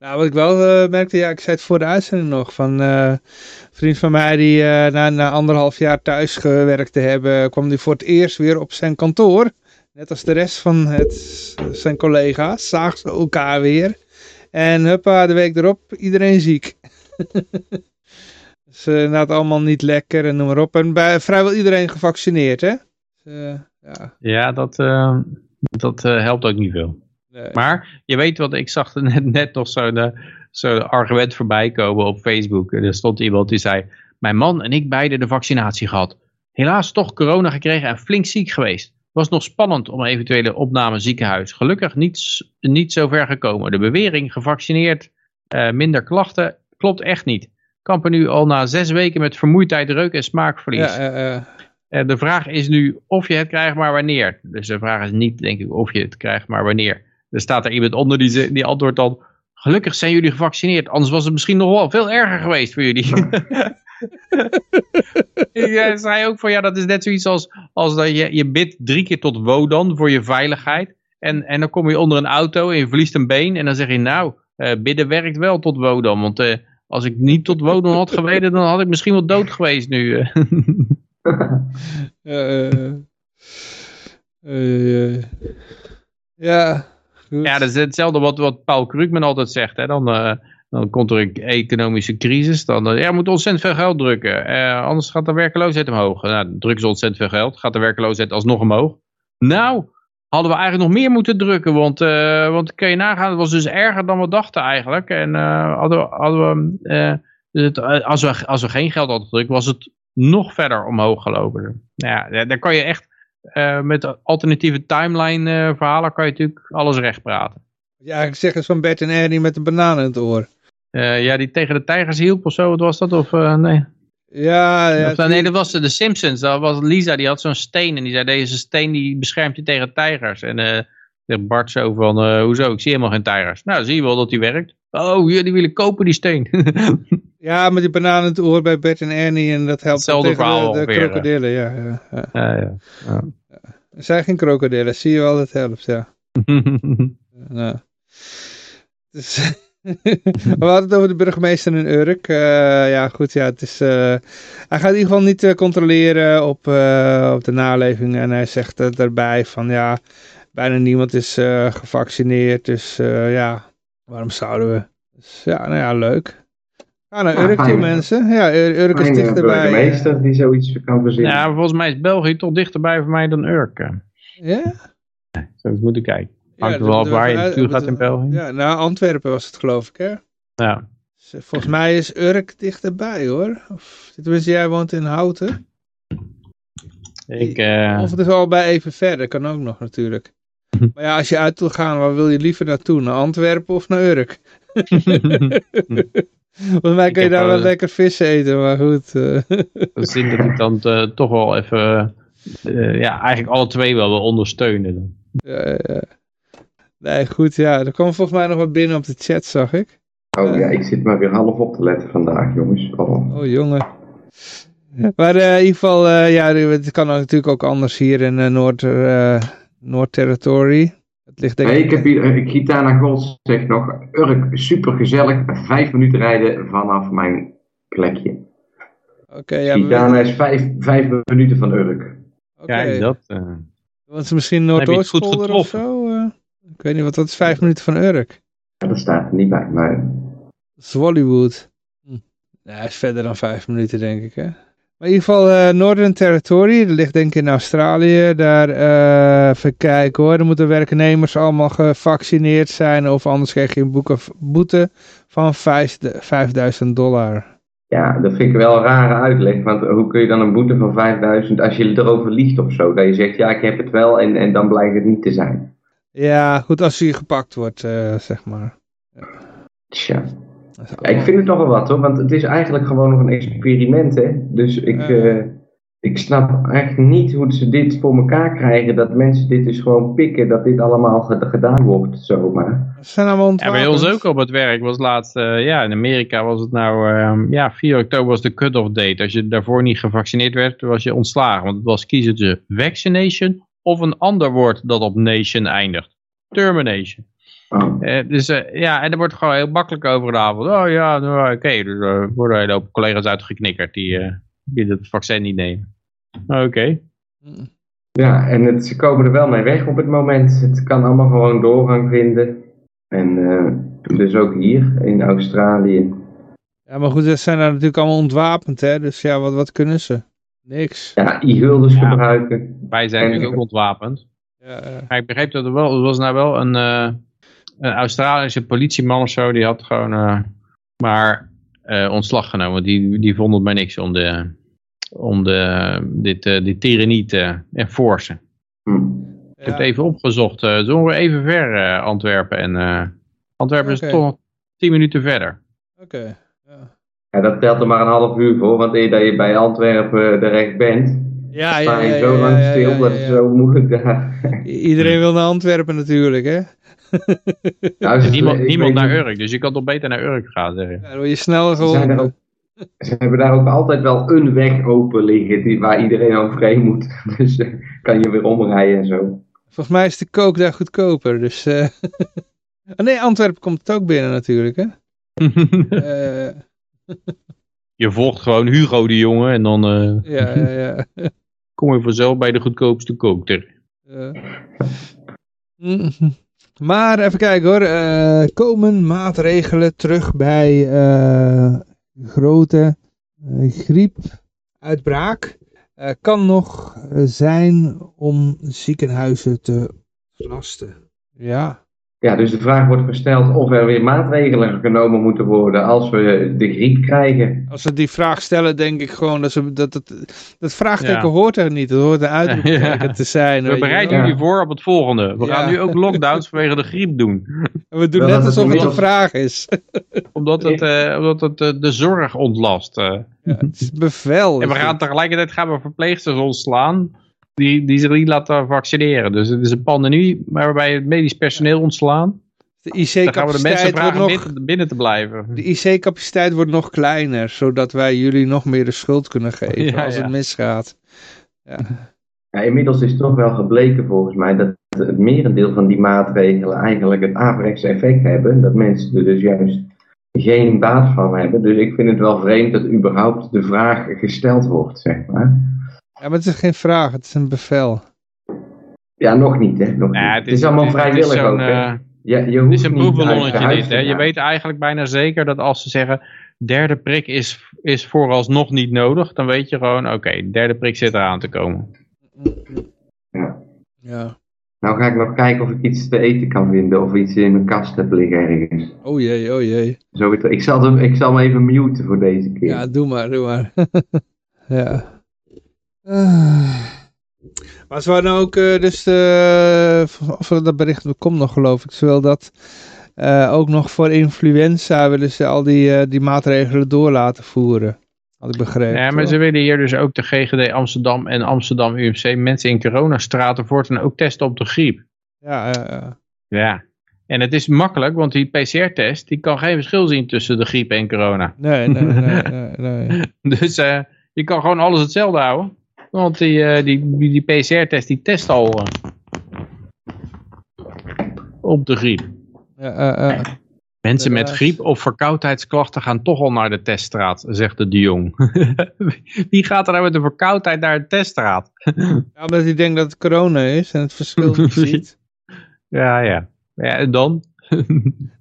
Nou, wat ik wel eh, merkte, ja, ik zei het voor de uitzending nog, van eh, een vriend van mij die eh, na, anderhalf jaar thuis gewerkt te hebben, kwam hij voor het eerst weer op zijn kantoor. Net als de rest van het, zijn collega's, zagen ze elkaar weer. En huppa, de week erop, iedereen ziek. dus het allemaal niet lekker en noem maar op. En vrijwel iedereen gevaccineerd, hè? Dus, ja, Ja, dat, dat helpt ook niet veel. Maar je weet wat, ik zag er net, net nog zo'n zo argument voorbij komen op Facebook. En er stond iemand die zei, mijn man en ik beide de vaccinatie gehad. Helaas toch corona gekregen en flink ziek geweest. Was nog spannend om een eventuele opname ziekenhuis. Gelukkig niet, niet zo ver gekomen. De bewering gevaccineerd, eh, minder klachten, klopt echt niet. Kampen nu al na zes weken met vermoeidheid, reuk en smaakverlies. ja, eh, eh, En de vraag is nu of je het krijgt, maar wanneer. Dus de vraag is niet, denk ik, of je het krijgt, maar wanneer. Er staat er iemand onder die, die antwoordt dan... Gelukkig zijn jullie gevaccineerd, anders was het misschien nog wel veel erger geweest voor jullie. Jij zei ook van, ja, dat is net zoiets als, als dat je, je bidt drie keer tot Wodan voor je veiligheid. En, en dan kom je onder een auto en je verliest een been. En dan zeg je, nou, eh, bidden werkt wel tot Wodan. Want eh, als ik niet tot Wodan had geweten, dan had ik misschien wel dood geweest nu. eh. eh, eh, eh, eh. ja, Ja, dat is hetzelfde wat, wat Paul Krugman altijd zegt. Hè. Dan, eh, dan komt er een economische crisis. Dan eh, ja, we moeten ontzettend veel geld drukken. Eh, anders gaat de werkeloosheid omhoog. Nou, drukken ze ontzettend veel geld. Gaat de werkeloosheid alsnog omhoog. Nou, hadden we eigenlijk nog meer moeten drukken. Want, want kun je nagaan, het was dus erger dan we dachten eigenlijk. En hadden we, hadden we, eh, als, we, als we geen geld hadden gedrukt, was het nog verder omhoog gelopen. Nou ja, daar kan je echt eh, met alternatieve timeline eh, verhalen kan je natuurlijk alles recht praten. Ja, ik zeg eens van Bert en Ernie met een banaan in het oor. Eh, ja, die tegen de tijgers hielp of zo, wat was dat? Of nee? Ja, ja. Of, nee, dat was de Simpsons. Dat was Lisa, die had zo'n steen en die zei, deze steen die beschermt je tegen tijgers. En zegt Bart zo van, hoezo, ik zie helemaal geen tijgers. Nou, zie je wel dat die werkt. Oh, jullie willen kopen die steen. ja, met die banaan in het oor bij Bert en Ernie en dat helpt tegen de, krokodillen. Ja, ja, ja. ja, ja. Er zijn geen krokodillen, zie je wel, dat helpt, ja. Nou. Dus, we hadden het over de burgemeester in Urk. Eh, ja, goed, ja, het is, eh, hij gaat in ieder geval niet eh, controleren op, op de naleving. En hij zegt daarbij van, ja, bijna niemand is gevaccineerd. Dus ja, waarom zouden we? Dus, ja, nou ja, leuk. Ga naar Ja, Urk toe, mensen. Ja, Ur- Urk is dichterbij. eh. burgemeester die zoiets kan verzinnen. Ja, volgens mij is België toch dichterbij voor mij dan Urk. eh. Ja? Zou ik moeten kijken. Hangt Ja, er wel waar je naartoe gaat in België. Ja, nou, Antwerpen was het geloof ik, hè? Ja. Dus, eh, volgens mij is Urk dichterbij, hoor. Of, tenminste, jij woont in Houten. Ik, eh, Of het is al bij even verder, kan ook nog natuurlijk. Maar ja, als je uit wil gaan, waar wil je liever naartoe? Naar Antwerpen of naar Urk? Volgens mij kun je daar wel wel- lekker vis eten, maar goed. eh. dat zin dat ik dan eh, toch wel even, eh, ja, eigenlijk alle twee wel wil ondersteunen. Dan. ja, ja. Nee, goed, ja. Er kwam volgens mij nog wat binnen op de chat, zag ik. Oh ja, ik zit maar weer half op te letten vandaag, jongens. Oh. Oh, jongen. Maar eh, in ieder geval, eh, ja, het kan natuurlijk ook anders hier in eh, Noord, Noord-Territory. Het ligt denk Nee, ik... ik heb hier, eh, Gitana Gold zegt nog, Urk, super gezellig, vijf minuten rijden vanaf mijn plekje. Oké, ja, Gitana is vijf, vijf minuten van Urk. oké. Kijk, dat. eh, Want ze misschien heb je het goed Noordoostpolder of zo? eh? ik weet niet, wat dat is vijf minuten van Urk. Ja, dat staat er niet bij, maar Dat is Hollywood. Hm. Nee, hij is verder dan vijf minuten, denk ik, hè. Maar in ieder geval eh, Northern Territory, dat ligt denk ik in Australië. Daar, eh even kijken hoor, er moeten werknemers allemaal gevaccineerd zijn. Of anders krijg je een boete van vijf- 5000 dollar. ja, dat vind ik wel een rare uitleg. Want hoe kun je dan een boete van 5000 als je erover liegt of zo? Dat je zegt, ja, ik heb het wel en, en dan blijkt het niet te zijn. Ja, goed als hij gepakt wordt, eh, zeg maar. Tja. Ik vind het toch wel wat hoor, want het is eigenlijk gewoon nog een experiment hè. Dus ik, Ja. eh, ik snap echt niet hoe ze dit voor elkaar krijgen. Dat mensen dit dus gewoon pikken, dat dit allemaal ge- gedaan wordt zomaar. Ze zijn allemaal Ja, bij ons ook op het werk was laatst, eh, ja, in Amerika was het nou, ehm, ja, 4 oktober was de cut-off date. Als je daarvoor niet gevaccineerd werd, was je ontslagen. Want het was kiezen tussen vaccination of een ander woord dat op nation eindigt. Termination. Oh. Eh, dus eh, ja, en er wordt gewoon heel makkelijk over gedaan. van, Oh ja, nou, oké. Dus er worden een hele hoop collega's uitgeknikkerd die, eh, die het vaccin niet nemen. Oké. Ja, en het, ze komen er wel mee weg op het moment. Het kan allemaal gewoon doorgang vinden. En eh, dus ook hier in Australië. Ja, maar goed, ze zijn daar natuurlijk allemaal ontwapend, hè. Dus ja, wat, wat kunnen ze? Niks. Ja, e-guldens Ja. gebruiken. Wij zijn En- natuurlijk ook ontwapend. Ja, eh, Maar ik begreep dat er wel, er was nou wel een, eh, een Australische politieman of zo, die had gewoon eh, maar eh, ontslag genomen. Die, die vond het maar niks om, de, om de, dit, eh die tirannie te enforcen. Hm. Ik heb het even opgezocht. eh, Het is ongeveer even ver eh, Antwerpen. En eh, Antwerpen is toch 10 minuten verder. Oké. Ja. Ja, dat telt er maar een half uur voor, want eer dat je bij Antwerpen terecht bent, Ja, je ja, zo ja, lang ja, stil, ja, dat ja, is zo moeilijk daar. Iedereen wil naar Antwerpen natuurlijk, hè? Nou, ze- Niemand, ik niemand naar Urk. Dus je kan toch beter naar Urk gaan, zeg je. Ja, dan word je sneller Ze, zijn er geholpen. ook, ze hebben daar ook altijd wel een weg open liggen die, waar iedereen overheen moet. Dus eh, kan je weer omrijden en zo. Volgens mij is de kook daar goedkoper, dus... eh oh nee, Antwerpen komt het ook binnen natuurlijk, hè? Eh, je volgt gewoon Hugo de jongen en dan eh, ja, ja, ja. kom je vanzelf bij de goedkoopste kook terecht. Maar even kijken hoor. eh, komen maatregelen terug bij eh, grote eh, griepuitbraak? Kan nog zijn om ziekenhuizen te verlasten. Ja. Ja, dus de vraag wordt gesteld of er weer maatregelen genomen moeten worden als we de griep krijgen. Als we die vraag stellen, denk ik gewoon dat ze, dat, dat, dat vraagteken Ja. hoort er niet. Het hoort een uitroepteken Ja. te zijn. We bereiden. Ja. jullie voor op het volgende. We Ja. gaan nu ook lockdowns vanwege de griep doen. En we doen Wel net dat het alsof het een vraag is. Omdat het, eh, omdat het eh, de zorg ontlast. eh. Ja, het is bevel. En we gaan tegelijkertijd gaan we verpleegsters ontslaan. Die, die zich niet laten vaccineren. Dus het is een pandemie waarbij het medisch personeel ontslaan. De Dan gaan we de mensen IC-capaciteit vragen nog... binnen, binnen te blijven. De IC-capaciteit wordt nog kleiner, zodat wij jullie nog meer de schuld kunnen geven Ja, als ja. het misgaat. Ja, inmiddels is toch wel gebleken volgens mij dat het merendeel van die maatregelen eigenlijk het averechts effect hebben. Dat mensen er dus juist geen baat van hebben. Dus ik vind het wel vreemd dat überhaupt de vraag gesteld wordt, zeg maar. Ja, maar het is geen vraag, het is een bevel. Ja, nog niet, hè. Nog Ja. Het is allemaal het is vrijwillig ook, hè. eh, Ja, je Het hoeft is een proefballonnetje dit. Hè? Je weet eigenlijk bijna zeker dat als ze zeggen derde prik is, is vooralsnog niet nodig, dan weet je gewoon, oké, derde prik zit eraan te komen. Ja. Ja. Nou ga ik nog kijken of ik iets te eten kan vinden of iets in mijn kast heb liggen ergens. Oh jee, oh jee. Zo, ik, zal hem, ik zal hem even muten voor deze keer. Ja, doe maar, doe maar. ja. Ah. Maar ze waren ook, eh, dus of dat bericht komt nog geloof ik, zowel dat eh, ook nog voor influenza willen ze al die, eh, die maatregelen door laten voeren. Had ik begrepen. Ja, maar toch? ze willen hier dus ook de GGD Amsterdam en Amsterdam UMC mensen in coronastraten voortaan ook testen op de griep. Ja, ja, ja. En het is makkelijk, want die PCR-test die kan geen verschil zien tussen de griep en corona. Nee, nee, nee, nee, nee. Dus eh, je kan gewoon alles hetzelfde houden. Want die, eh, die, die, die PCR-test die test al eh, op de griep. Ja, eh, eh. Mensen met griep of verkoudheidsklachten gaan toch al naar de teststraat, zegt de de Jong. Wie gaat er nou met een verkoudheid naar de teststraat? Ja, omdat hij denkt dat het corona is en het verschil niet ziet. ja, ja. Ja, en dan?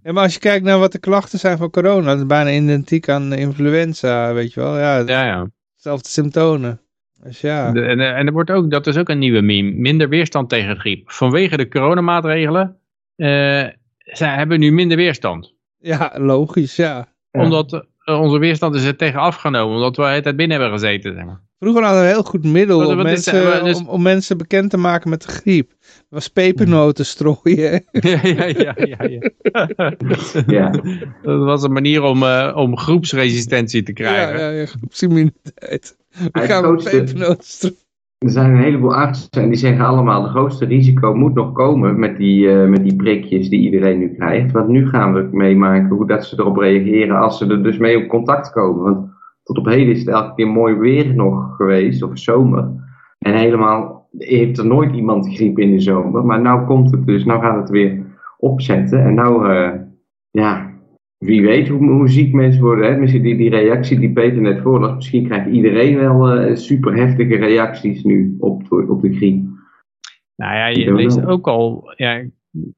Ja, maar als je kijkt naar wat de klachten zijn van corona, dat is bijna identiek aan influenza, weet je wel. Ja, ja, ja. hetzelfde symptomen. Dus ja. De- en, en er wordt ook, dat is ook een nieuwe meme, minder weerstand tegen griep. Vanwege de coronamaatregelen eh zij hebben nu minder weerstand. Ja, logisch, ja. Ja. Omdat eh, onze weerstand is er tegen afgenomen, omdat we het binnen hebben gezeten. Zeg maar. Vroeger hadden we een heel goed middel Wat- om wat is- mensen, eh, dus- om, om mensen bekend te maken met de griep. Dat was pepernoten strooien. ja, ja, ja, ja, ja. Ja. Dat was een manier om, eh, om groepsresistentie te Ja, krijgen. ja, ja, groepsimmuniteit. We gaan pepernoten. Er zijn een heleboel artsen en die zeggen allemaal, het grootste risico moet nog komen met die, eh, met die prikjes die iedereen nu krijgt. Want nu gaan we meemaken hoe dat ze erop reageren als ze er dus mee op contact komen. Want tot op heden is het elke keer mooi weer nog geweest, of zomer. En helemaal heeft er nooit iemand griep in de zomer. Maar nou komt het dus, nou gaat het weer opzetten. En nou, eh, ja, wie weet hoe, hoe ziek mensen worden. Hè? Misschien die, die reactie die Peter net voorlas, misschien krijgt iedereen wel eh, super heftige reacties nu op, op de griep. Nou ja, je leest wel. ook al, ja,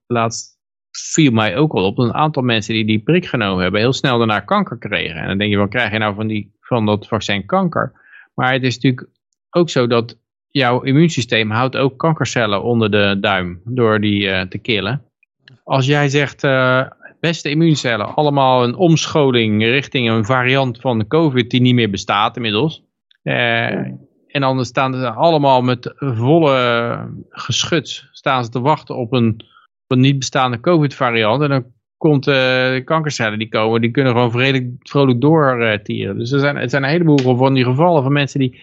laatst viel mij ook al op, een aantal mensen die die prik genomen hebben, heel snel daarna kanker kregen. En dan denk je, wat krijg je nou van, die, van dat vaccin kanker? Maar het is natuurlijk ook zo dat jouw immuunsysteem houdt ook kankercellen onder de duim door die eh, te killen. Als jij zegt, eh, beste immuuncellen, allemaal een omscholing richting een variant van de COVID die niet meer bestaat inmiddels. Eh, en dan staan ze allemaal met volle geschut staan ze te wachten op een, op een niet bestaande COVID variant. En dan komt eh, de kankercellen die komen, die kunnen gewoon vrolijk, vrolijk doortieren. Dus er zijn, er zijn een heleboel van die gevallen van mensen die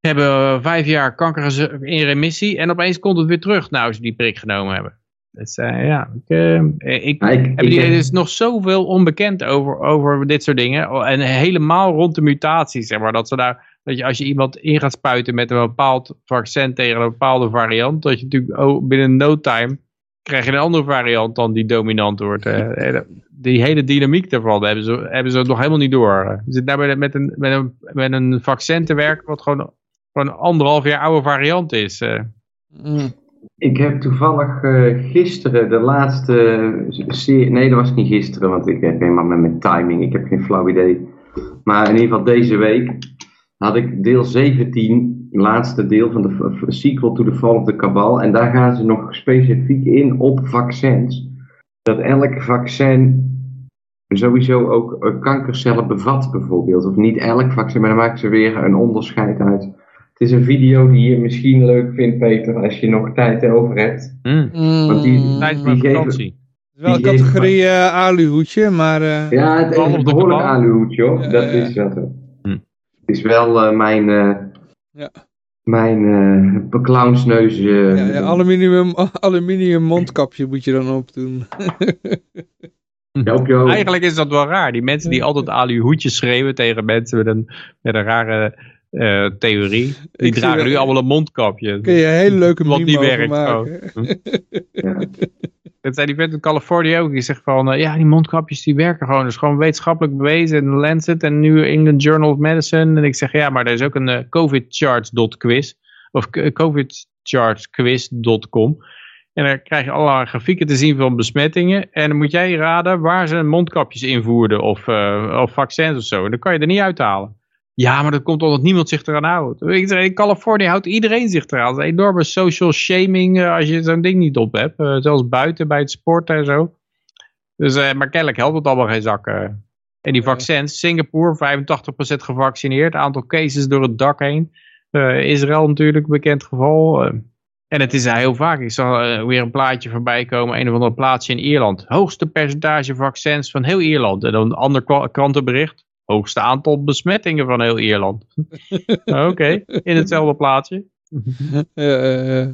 hebben vijf jaar kanker in remissie. En opeens komt het weer terug nou ze die prik genomen hebben. Dus eh, ja, ik, eh, ik die, er is nog zoveel onbekend over, over dit soort dingen. Oh, En helemaal rond de mutaties, zeg maar. Dat, ze daar, dat je als je iemand in gaat spuiten met een bepaald vaccin tegen een bepaalde variant, dat je natuurlijk oh, binnen no time krijg je een andere variant dan die dominant wordt. eh. En die hele dynamiek daarvan hebben ze, hebben ze nog helemaal niet door. Je zit daar met, een, met, een, met een vaccin te werken wat gewoon, gewoon een anderhalf jaar oude variant is. eh. Mm. Ik heb toevallig eh, gisteren de laatste serie. Nee, dat was niet gisteren, want ik heb helemaal met mijn timing. Ik heb geen flauw idee. Maar in ieder geval deze week had ik deel 17, laatste deel van de sequel to the Fall of the Cabal. En daar gaan ze nog specifiek in op vaccins. Dat elk vaccin sowieso ook eh, kankercellen bevat, bijvoorbeeld. Of niet elk vaccin, maar dan maken ze weer een onderscheid uit. Het is een video die je misschien leuk vindt, Peter, als je nog tijd over hebt. Mm. Want die- Mm. Mijn geven- vakantie. Het is wel een categorie eh aluhoedje, maar... eh, Ja, het is een de behoorlijk aluhoedje hoor. Ja, dat ja. is wel zo. Hm. Het is wel eh, mijn, eh Ja. mijn eh clownsneus. eh, ja, ja, aluminium, aluminium mondkapje moet je dan opdoen. hoofd. Eigenlijk is dat wel raar. Die mensen die altijd alu hoedjes schreeuwen tegen mensen met een, met een rare eh, theorie. Die Ik dragen nu allemaal een mondkapje. Kun je een hele leuke meme die werkt maken. Ja. Dat zei die vent in Californië ook. Die zegt van, eh, ja, die mondkapjes die werken gewoon. Dat is gewoon wetenschappelijk bewezen. In Lancet en nu England Journal of Medicine. En ik zeg, ja, maar er is ook een eh, covidcharts.quiz. Of covidchartsquiz.com. En dan krijg je allerlei grafieken te zien van besmettingen. En dan moet jij raden waar ze mondkapjes invoerden. Of, of vaccins of zo. En dan kan je er niet uithalen. Ja, maar dat komt omdat niemand zich eraan houdt. Ik zeg, in Californië houdt iedereen zich eraan. Dat is een enorme social shaming eh, als je zo'n ding niet op hebt. Eh, zelfs buiten bij het sporten en zo. Dus, eh, maar kennelijk helpt het allemaal geen zak. eh. En die vaccins, Singapore 85% gevaccineerd. Aantal cases door het dak heen. Israël natuurlijk, bekend geval. en het is heel vaak. Ik zag eh, weer een plaatje voorbij komen. Een of ander plaatsje in Ierland. Hoogste percentage vaccins van heel Ierland. En dan een ander krantenbericht. Hoogste aantal besmettingen van heel Ierland. Oké, in hetzelfde plaatje. Eh,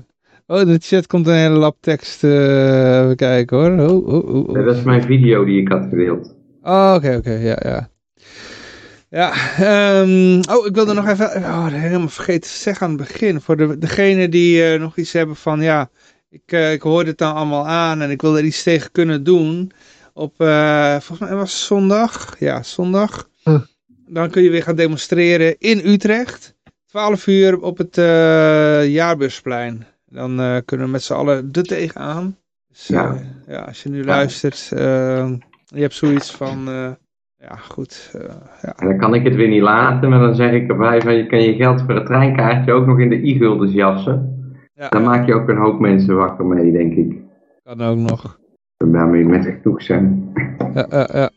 oh, de chat komt een hele lap tekst. eh, even kijken hoor. Oh, oh, oh, oh. Dat is mijn video die ik had gedeeld. Oh, oké, oké, ja, ja. Ja, ehm, oh, ik wilde nog even, oh, dat helemaal vergeten te zeggen aan het begin. Voor de, degene die eh, nog iets hebben van, ja, ik, eh, ik hoor dit dan allemaal aan en ik wil er iets tegen kunnen doen. Op, eh, volgens mij was het zondag, ja, zondag. Dan kun je weer gaan demonstreren in Utrecht. 12 uur op het eh, Jaarbusplein. Dan eh, kunnen we met z'n allen er tegenaan. Dus, Ja. ja. ja, als je nu luistert, eh, je hebt zoiets van, eh, ja goed, eh, ja. Dan kan ik het weer niet laten, maar dan zeg ik erbij van je kan je geld voor het treinkaartje ook nog in de i-guldens jassen. ja Dan maak je ook een hoop mensen wakker mee, denk ik. kan ook nog. En daarmee met genoeg zijn. Ja, ja, ja.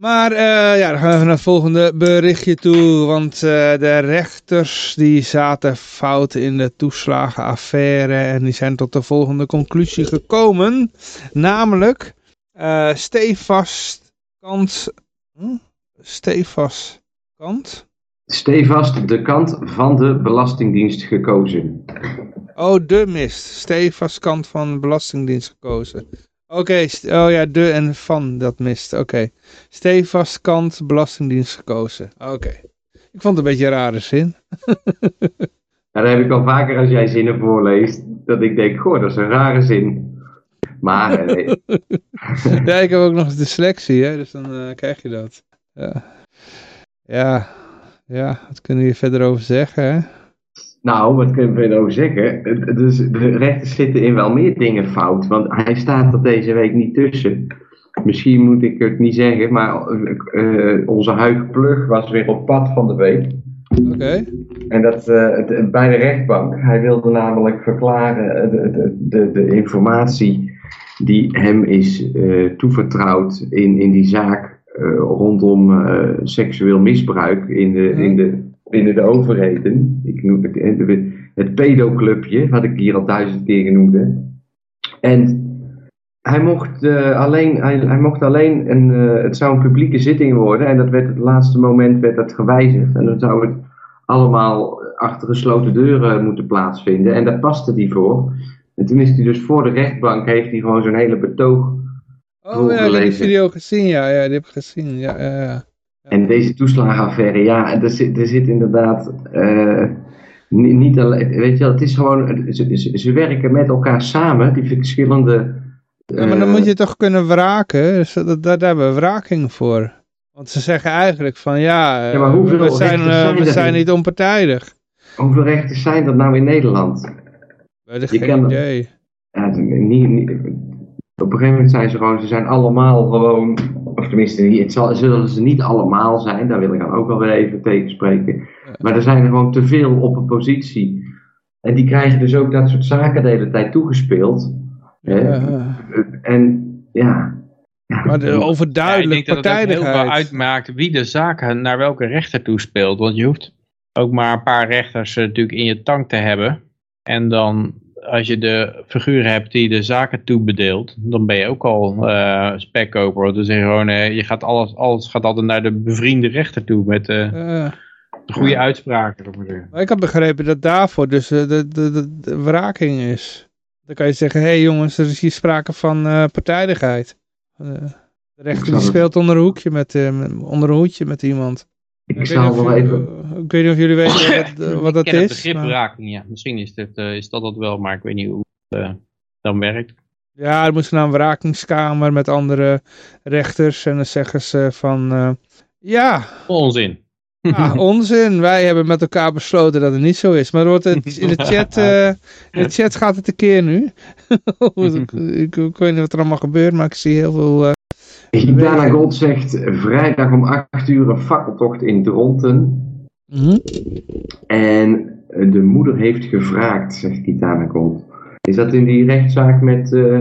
Maar eh, ja, dan gaan we even naar het volgende berichtje toe. Want eh, de rechters die zaten fout in de toeslagenaffaire. En die zijn tot de volgende conclusie gekomen. Namelijk, eh stevast kant... Hm? Stevast kant? Stevast de kant van de Belastingdienst gekozen. Oh, de mist. Stevast kant van de Belastingdienst gekozen. Oké, oh ja, de en van dat mist. Oké. Stevast kant Belastingdienst gekozen. Oké. Ik vond het een beetje een rare zin. Ja, dat heb ik al vaker als jij zinnen voorleest, dat ik denk, goh, dat is een rare zin. Maar, eh, ja, ik heb ook nog eens dyslexie, hè, dus dan eh, krijg je dat. Ja. ja, ja, wat kunnen we hier verder over zeggen, hè? Nou, wat kun je verder over zeggen? Dus de rechters zitten in wel meer dingen fout, want hij staat er deze week niet tussen. Misschien moet ik het niet zeggen, maar eh, onze Huig Plug was weer op pad van de week. Oké. En dat eh, het- bij de rechtbank. Hij wilde namelijk verklaren eh, de, de, de, de informatie die hem is toevertrouwd in, in die zaak rondom seksueel misbruik in de, in de, binnen de overheden. Ik noem het, het pedoclubje, wat ik hier al duizend keer genoemd heb. En hij mocht, eh, alleen, hij, hij mocht alleen, een, eh, het zou een publieke zitting worden en dat werd het laatste moment werd dat gewijzigd. En dan zou het allemaal achter gesloten deuren moeten plaatsvinden. En daar paste hij voor. En toen is hij dus voor de rechtbank, heeft hij gewoon zo'n hele betoog. Oh ja, ik heb die video gezien, ja, ja, die heb ik gezien, ja, ja, ja. En deze toeslagenaffaire, ja, er zit, er zit inderdaad eh, niet, niet alleen, weet je wel, het is gewoon, ze, ze, werken met elkaar samen, die verschillende... Ja, maar dan eh, moet je toch kunnen wraken. Dus dat, daar, hebben we wraking voor. Want ze zeggen eigenlijk van ja, eh, Ja, maar hoeveel we zijn, eh, we zijn niet? onpartijdig. Hoeveel rechters zijn dat nou in Nederland? We hebben Je geen kan- idee. Ja, niet, niet- op een gegeven moment zijn ze gewoon, ze zijn allemaal gewoon, of tenminste, niet- het zal, zullen ze niet allemaal zijn, daar wil ik dan ook wel weer even tegenspreken. Maar er zijn er gewoon te veel op een positie. En die krijgen dus ook dat soort zaken de hele tijd toegespeeld. Ja. En ja. Maar de Ja, ik overduidelijk denk dat het heel veel uitmaakt wie de zaken naar welke rechter toespeelt. Want je hoeft ook maar een paar rechters eh, natuurlijk in je tank te hebben. En dan als je de figuren hebt die de zaken toebedeelt, dan ben je ook al eh spekkoper. Want dan zeg je gewoon, eh, je gaat alles, alles gaat altijd naar de bevriende rechter toe met eh, de goede uitspraken. ik maar ik had begrepen dat daarvoor dus de, de, de, de wraking is. Dan kan je zeggen, hé hey jongens, er is hier sprake van eh, partijdigheid. De rechter die speelt onder een hoekje met, eh, met- onder een hoedje met iemand. Ik weet zal niet of wel even... Ik weet niet of jullie weten wat, eh, wat dat ik ken het is. begrip maar- raking, ja. Misschien is, dit, eh, is dat het wel, maar ik weet niet hoe het eh, dan werkt. Ja, er moest naar een wrakingskamer met andere rechters. En dan zeggen ze van... eh, ja, Onzin. ah, onzin. Wij hebben met elkaar besloten dat het niet zo is. Maar er wordt het, in, de chat, eh, in de chat gaat het een keer nu. ik, ik, ik weet niet wat er allemaal gebeurt, maar ik zie heel veel... Gitana Gold zegt vrijdag om 8 uur een fakkeltocht in Dronten. mhm. En eh, de moeder heeft gevraagd, zegt Gitana Gold. Is dat in die rechtszaak met... eh,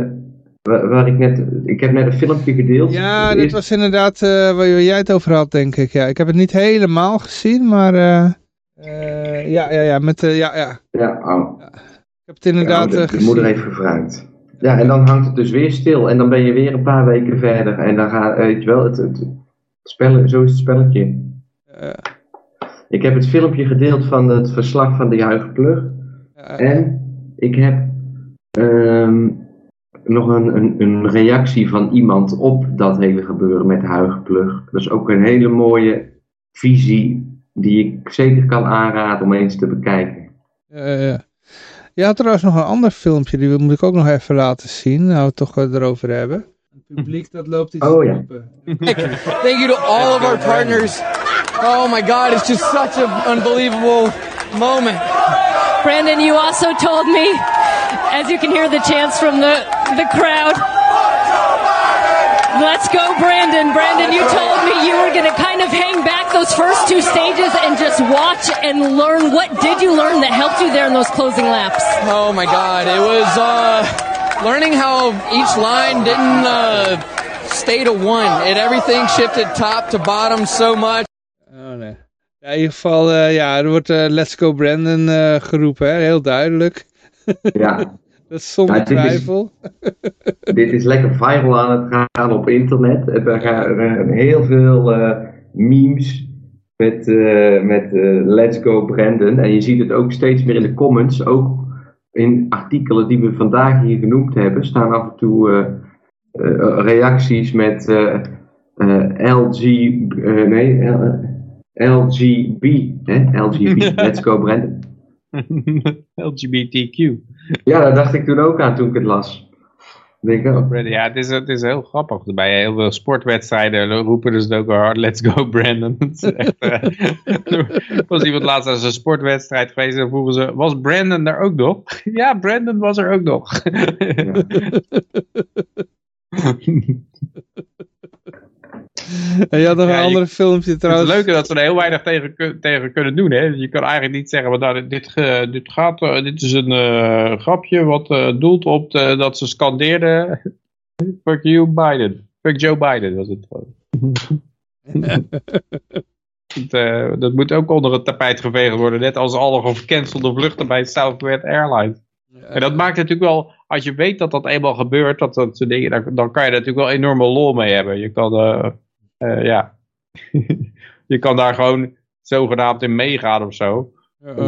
waar, ik net... Ik heb net een filmpje gedeeld. Ja, dit eerste- was inderdaad eh, waar jij het over had, denk ik. Ja, ik heb het niet helemaal gezien, maar... ja, ja, ja, met, eh, ja, ja. Ja, oh. Ik heb het inderdaad Ja, de, de gezien. moeder heeft gevraagd. Ja, en dan hangt het dus weer stil. En dan ben je weer een paar weken verder. En dan gaat, eh, weet je wel, het, het, zo is het spelletje. Ik heb het filmpje gedeeld van het verslag van de Juige Plug. eh, En ik heb ehm, nog een, een, een reactie van iemand op dat hele gebeuren met de Huige Plug. Dat is ook een hele mooie visie die ik zeker kan aanraden om eens te bekijken. eh, eh. Je had trouwens nog een ander filmpje, die moet ik ook nog even laten zien. Nou, we het toch eh, erover hebben. Het publiek dat loopt iets Oh, ja. roepen. Thank you to all of our partners. Oh my God, it's just such an unbelievable moment. Brandon, you also told me, as you can hear the chants from the, the crowd, let's go, Brandon. Brandon, you told me you were going to kind of hang back those first two stages and just watch and learn. What did you learn that helped you there in those closing laps? Oh my God, it was uh, learning how each line didn't uh, stay to one. It everything shifted top to bottom so much. Oh, nee. Ja, in ieder geval, eh, ja, er wordt eh, Let's Go Brandon eh, geroepen, hè? heel duidelijk. Ja, Dat is zonder Ja, dit is- twijfel. dit is lekker viral aan het gaan op internet. Er gaan er heel veel eh, memes met, eh, met eh, Let's Go Brandon. En je ziet het ook steeds meer in de comments. Ook in artikelen die we vandaag hier genoemd hebben, staan af en toe reacties met LG, nee, LGB, hè? LGB, Let's Go Brandon. LGBTQ. Ja, daar dacht ik toen ook aan toen ik het las. Ik Denk, oh, Ja, het is, het is heel grappig. Bij heel veel sportwedstrijden roepen dus ook hard, let's go Brandon. Echt, eh, er was iemand laatst aan een sportwedstrijd geweest en vroegen ze, was Brandon daar ook nog? Ja, Brandon was er ook nog. En je had nog Ja, een je- andere filmpje Het trouwens. leuke dat ze er heel weinig tegen, tegen kunnen doen. Hè? Je kan eigenlijk niet zeggen, maar nou, dit, dit, gaat, eh, dit is een eh, grapje wat eh, doelt op de- dat ze scandeerden. Fuck you Biden. Fuck Joe Biden was het. Het, eh, dat moet ook onder het tapijt geveegd worden. Net als alle gecancelde vluchten bij Southwest Airlines. En dat maakt natuurlijk wel, als je weet dat dat eenmaal gebeurt, dat, dat soort dingen, dan, dan kan je er natuurlijk wel enorme lol mee hebben. Je kan, eh, eh, ja, je kan daar gewoon zogenaamd in meegaan of zo.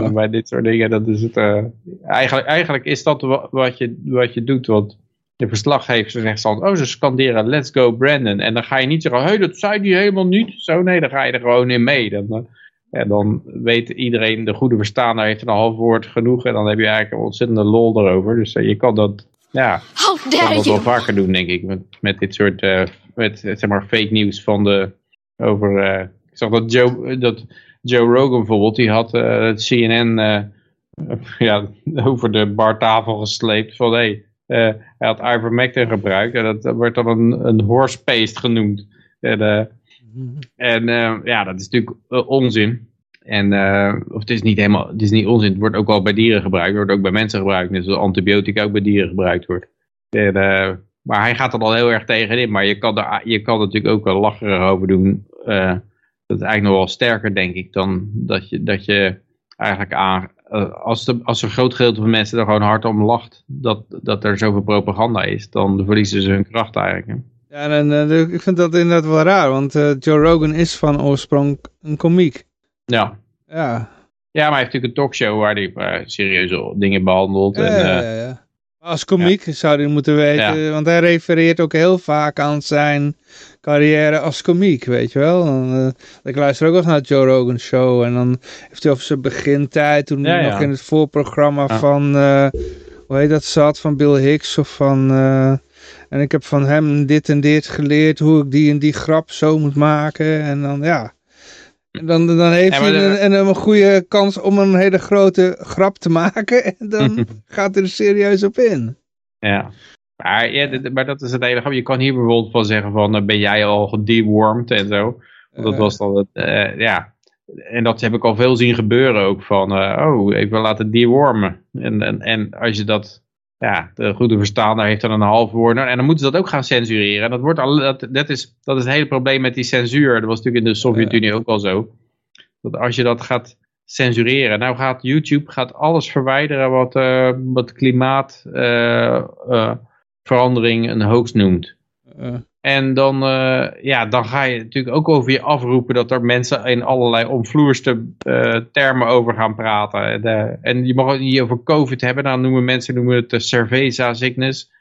Ja, bij dit soort dingen, dat is het, eh, eigenlijk, eigenlijk is dat wa- wat je, wat je doet, want de verslaggever zegt dan, oh ze scanderen let's go Brandon. En dan ga je niet zeggen, hey dat zei die helemaal niet. Zo nee, dan ga je er gewoon in mee. Dan, ja, dan weet iedereen, de goede verstaander heeft een half woord genoeg. En dan heb je eigenlijk een ontzettende lol erover. Dus eh, je kan dat, ja, How kan dat wel vaker doen, denk ik. Met, met dit soort eh, met, eh, zeg maar fake nieuws van de. Over. ik zag dat Joe, dat Joe Rogan bijvoorbeeld, die had het CNN ja, over de bartafel gesleept. Van hé, hey, hij had ivermectin gebruikt. En dat wordt dan een, een horse paste genoemd. En, en eh, ja, dat is natuurlijk eh, onzin. En, eh, of het is niet helemaal, het is niet onzin. Het wordt ook wel bij dieren gebruikt. Het wordt ook bij mensen gebruikt. Net zoals antibiotica ook bij dieren gebruikt wordt. Maar hij gaat er al heel erg tegenin. Maar je kan er je kan natuurlijk ook wel lacherig over doen. dat is eigenlijk nog wel sterker, denk ik, dan dat je, dat je eigenlijk aan. als, de, als een groot gedeelte van mensen er gewoon hard om lacht dat, dat er zoveel propaganda is, dan verliezen ze hun kracht eigenlijk. Ja, en, eh, ik vind dat inderdaad wel raar, want eh, Joe Rogan is van oorsprong een komiek. Ja. Ja, Ja, maar hij heeft natuurlijk een talkshow waar hij eh, serieuze dingen behandelt. ja, en, ja, ja, ja. Als komiek zou hij moeten weten, want hij refereert ook heel vaak aan zijn carrière als komiek, weet je wel. Eh, ik luister ook wel eens naar Joe Rogan Show en dan heeft hij over zijn begintijd, toen hij nog in het voorprogramma van, hoe heet dat zat, van Bill Hicks of van... En ik heb van hem dit en dit geleerd, hoe ik die en die grap zo moet maken. En dan, ja, dan, dan heeft hij een, een, goede kans om een hele grote grap te maken. En dan gaat hij er serieus op in. Ja. Maar, ja, maar dat is het hele grap. Je kan hier bijvoorbeeld van zeggen van, uh, ben jij al gedewormd en zo. Dat was dan het, uh, ja. En dat heb ik al veel zien gebeuren ook van, uh, oh, ik wil laten dewormen. En, en, en als je dat ja, de goede verstaander heeft dan een half woord. En dan moeten ze dat ook gaan censureren. En dat, wordt al, dat, dat, is, dat is het hele probleem met die censuur. Dat was natuurlijk in de Sovjet-Unie ook al zo. Dat als je dat gaat censureren. Nou gaat YouTube gaat alles verwijderen wat, uh, wat klimaatverandering uh, een hoax noemt. En dan, uh, ja, dan ga je natuurlijk ook over je afroepen dat er mensen in allerlei omvloerste uh, termen over gaan praten. En, uh, en je mag het niet over COVID hebben, dan noemen mensen noemen het de cerveza sickness.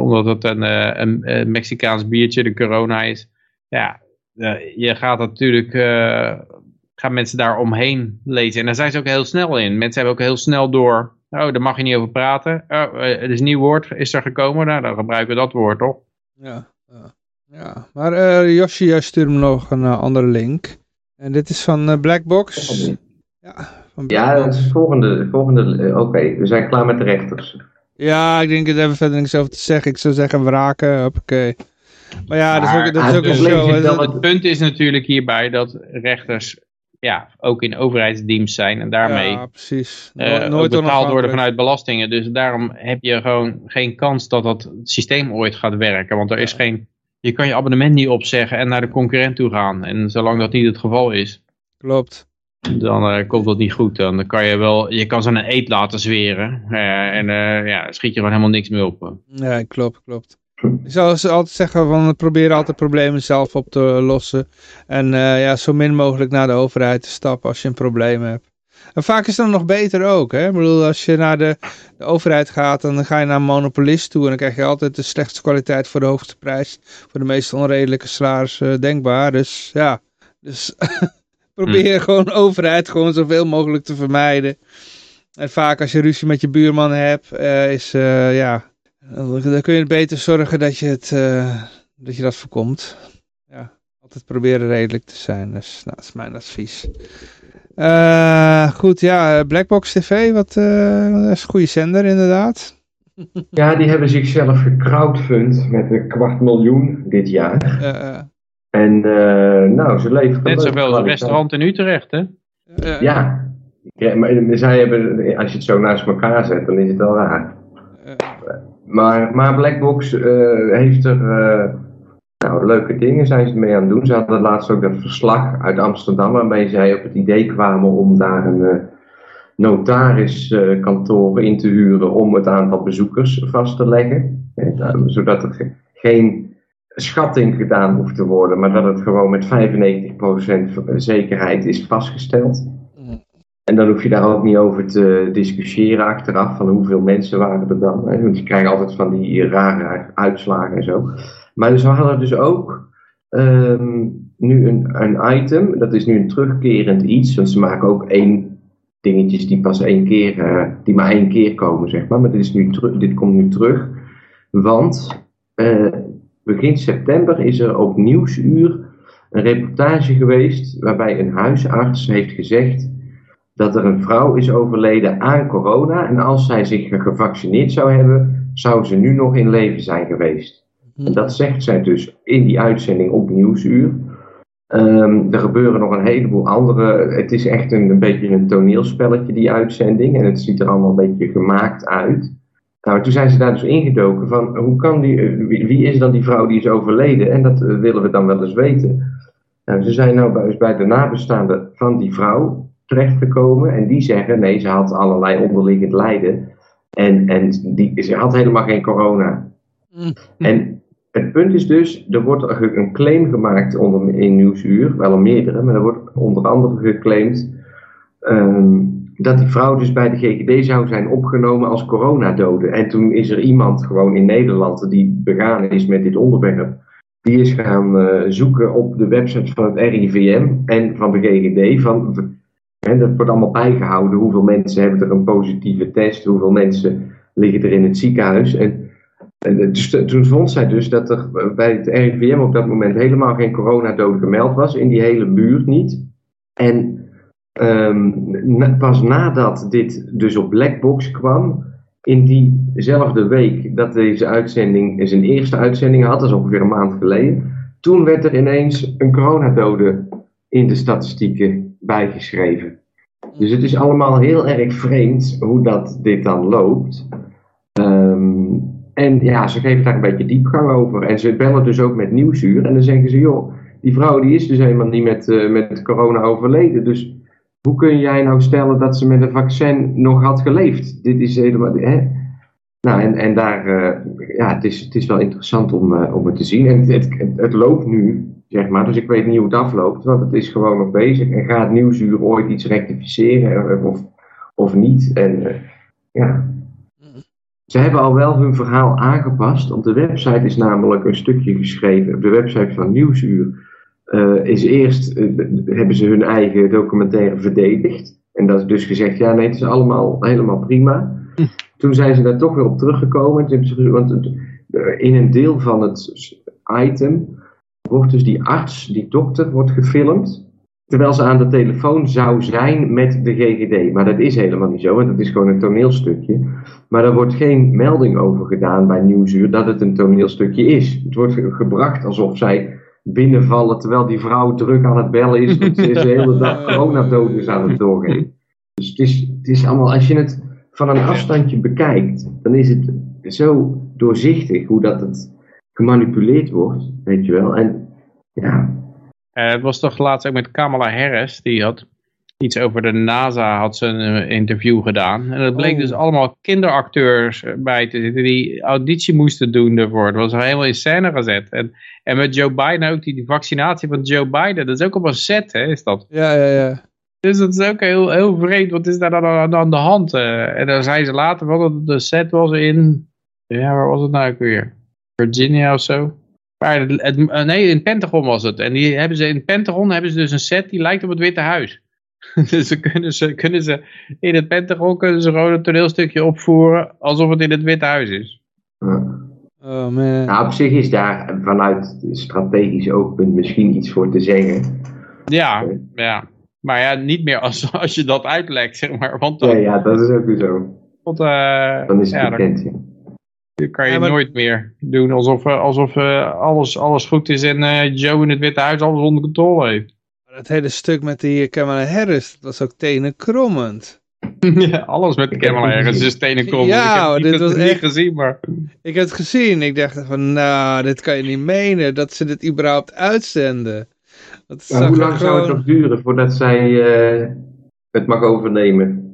omdat het een, een, Mexicaans biertje, de corona is. Ja, je gaat natuurlijk, gaan mensen daar omheen lezen. En daar zijn ze ook heel snel in. Mensen hebben ook heel snel door, oh, daar mag je niet over praten. Oh, er is een nieuw woord, is er gekomen? Nou, dan gebruiken we dat woord, toch? Ja, ja. ja. maar uh, Yoshi stuurt me nog een uh, andere link. En dit is van uh, Blackbox. Ja, van Blackbox. ja, dat is volgende. volgende Oké, we zijn klaar met de rechters. Ja, ik denk, dat hebben verder niks over te zeggen. Ik zou zeggen wraken, oké. Maar ja, dat is ook, dat is ook een show. Het punt is natuurlijk hierbij dat rechters ja, ook in overheidsdienst zijn en daarmee ja, precies. Uh, nooit betaald worden vanuit belastingen. Dus daarom heb je gewoon geen kans dat dat systeem ooit gaat werken. Want er is geen, je kan je abonnement niet opzeggen en naar de concurrent toe gaan. En zolang dat niet het geval is, klopt. Dan uh, komt dat niet goed. Dan kan je wel, je kan ze een eet laten zweren. Uh, en ja, schiet je gewoon helemaal niks meer op. Ja, klopt, klopt. Ik zou altijd zeggen van probeer altijd problemen zelf op te lossen. En uh, ja, zo min mogelijk naar de overheid te stappen als je een probleem hebt. En vaak is dat nog beter ook. Hè? Ik bedoel, als je naar de, de, overheid gaat, dan ga je naar een monopolist toe. En dan krijg je altijd de slechtste kwaliteit voor de hoogste prijs. Voor de meest onredelijke salaris uh, denkbaar. Dus ja, dus probeer hm. gewoon overheid gewoon zoveel mogelijk te vermijden. En vaak als je ruzie met je buurman hebt, uh, is ja dan kun je beter zorgen dat je, het, uh, dat, je dat voorkomt. Ja, altijd proberen redelijk te zijn. Dus nou, dat is mijn advies. Uh, goed, ja, Blackbox TV, wat uh, is een goede zender inderdaad. Ja, die hebben zichzelf gecrowdfund met een kwart miljoen dit jaar. en nou, ze leveren... Net zoveel als een restaurant in Utrecht, hè? ja. ja, maar zij hebben, als je het zo naast elkaar zet, dan is het al raar. Maar, maar Blackbox uh, heeft er uh, nou, leuke dingen zijn ze mee aan het doen. Ze hadden laatst ook dat verslag uit Amsterdam waarbij zij op het idee kwamen om daar een uh, notariskantoor in te huren om het aantal bezoekers vast te leggen. zodat er geen schatting gedaan hoeft te worden, maar dat het gewoon met 95% zekerheid is vastgesteld. En dan hoef je daar ook niet over te discussiëren achteraf van hoeveel mensen waren er dan. Hè? Want je krijgt altijd van die rare uitslagen en zo. Maar dus we hadden dus ook um, nu een, een item, dat is nu een terugkerend iets. Want ze maken ook één dingetjes die pas één keer, uh, die maar één keer komen, zeg maar. Maar dit, is nu dit komt nu terug. Want uh, begin september is er op Nieuwsuur een reportage geweest waarbij een huisarts heeft gezegd dat er een vrouw is overleden aan corona. En als zij zich gevaccineerd zou hebben, zou ze nu nog in leven zijn geweest. En dat zegt zij dus in die uitzending op Nieuwsuur. Um, er gebeuren nog een heleboel andere. Het is echt een, een, beetje een toneelspelletje, die uitzending. En het ziet er allemaal een beetje gemaakt uit. Nou, toen zijn ze daar dus ingedoken van hoe kan die, eh, wie, is dan die vrouw die is overleden? En dat eh, willen we dan wel eens weten. Nou, ze zijn nou bij, bij de nabestaanden van die vrouw terechtgekomen. En die zeggen, nee, ze had allerlei onderliggend lijden. En, en die, ze had helemaal geen corona. Mm. En het punt is dus, er wordt een claim gemaakt onder, in Nieuwsuur, wel een meerdere, maar er wordt onder andere geclaimd um, dat die vrouw dus bij de GGD zou zijn opgenomen als coronadode. En toen is er iemand gewoon in Nederland die begaan is met dit onderwerp. Die is gaan eh, zoeken op de website van het RIVM en van de GGD. Van, hè, dat wordt allemaal bijgehouden. Hoeveel mensen hebben er een positieve test? Hoeveel mensen liggen er in het ziekenhuis? En, en dus, toen vond zij dus dat er bij het RIVM op dat moment helemaal geen coronadood gemeld was. In die hele buurt niet. En um, pas nadat dit dus op Blackbox kwam, in diezelfde week dat deze uitzending zijn eerste uitzending had, dat is ongeveer een maand geleden, toen werd er ineens een coronadode in de statistieken bijgeschreven. Dus het is allemaal heel erg vreemd hoe dat dit dan loopt. Um, en ja, ze geven daar een beetje diepgang over. En ze bellen dus ook met Nieuwsuur. En dan zeggen ze, joh, die vrouw die is dus helemaal niet met, uh, met corona overleden. Dus hoe kun jij nou stellen dat ze met een vaccin nog had geleefd? Dit is helemaal. Hè? Nou, en, en daar, uh, ja, het is, het is wel interessant om, uh, om het te zien. En het, het, het, loopt nu, zeg maar, dus ik weet niet hoe het afloopt, want het is gewoon nog bezig. En gaat Nieuwsuur ooit iets rectificeren of, of niet? En uh, ja. Ze hebben al wel hun verhaal aangepast. Op de website is namelijk een stukje geschreven, op de website van Nieuwsuur is eerst hebben ze hun eigen documentaire verdedigd. En dat is dus gezegd, ja nee, het is allemaal helemaal prima. Toen zijn ze daar toch weer op teruggekomen. Want in een deel van het item wordt dus die arts, die dokter, wordt gefilmd. Terwijl ze aan de telefoon zou zijn met de GGD. Maar dat is helemaal niet zo, want dat is gewoon een toneelstukje. Maar daar wordt geen melding over gedaan bij Nieuwsuur dat het een toneelstukje is. Het wordt gebracht alsof zij binnenvallen terwijl die vrouw druk aan het bellen is. Want ze is de hele dag coronadosis aan het doorgeven. Dus het is, het is allemaal, als je het van een afstandje bekijkt, dan is het zo doorzichtig hoe dat het gemanipuleerd wordt, weet je wel. En ja. Uh, het was toch laatst ook met Kamala Harris, die had iets over de NASA had ze een eh, interview gedaan. En dat bleek oh. dus allemaal kinderacteurs bij te zitten die auditie moesten doen ervoor. Het was helemaal in scène gezet. En, en met Joe Biden ook, die, die vaccinatie van Joe Biden, dat is ook op een set, hè, is dat? Ja, ja, ja. Dus dat is ook heel, heel vreemd, wat is daar dan aan, de hand? Uh, en dan zei ze later wel dat de set was in, ja, waar was het nou ook weer? Virginia of zo? Maar het, het, eh, nee, in Pentagon was het. En die hebben ze, in Pentagon hebben ze dus een set die lijkt op het Witte Huis. dus ze kunnen, ze, kunnen ze in het Pentagon kunnen ze gewoon een toneelstukje opvoeren alsof het in het Witte Huis is. Oh, man. Nou, op zich is daar vanuit strategisch oogpunt misschien iets voor te zeggen. Ja, ja. Maar ja, niet meer als, als je dat uitlekt, zeg maar. Want dan, ja, ja, dat is ook weer zo. Want, uh, dan is het ja, bekend, ja. Dan kan je nooit meer doen alsof, alsof uh, alles, alles goed is en uh, Joe in het Witte Huis alles onder controle heeft. Het hele stuk met die Kamala Harris, dat was ook tenenkrommend. Ja, alles met Kamala Harris is tenenkrommend. Ja, ik heb dit was echt... niet gezien, maar... Ik heb het gezien. Ik dacht van, nou, dit kan je niet menen. Dat ze dit überhaupt uitzenden. Dat hoe lang zou het nog duren voordat zij uh, het mag overnemen?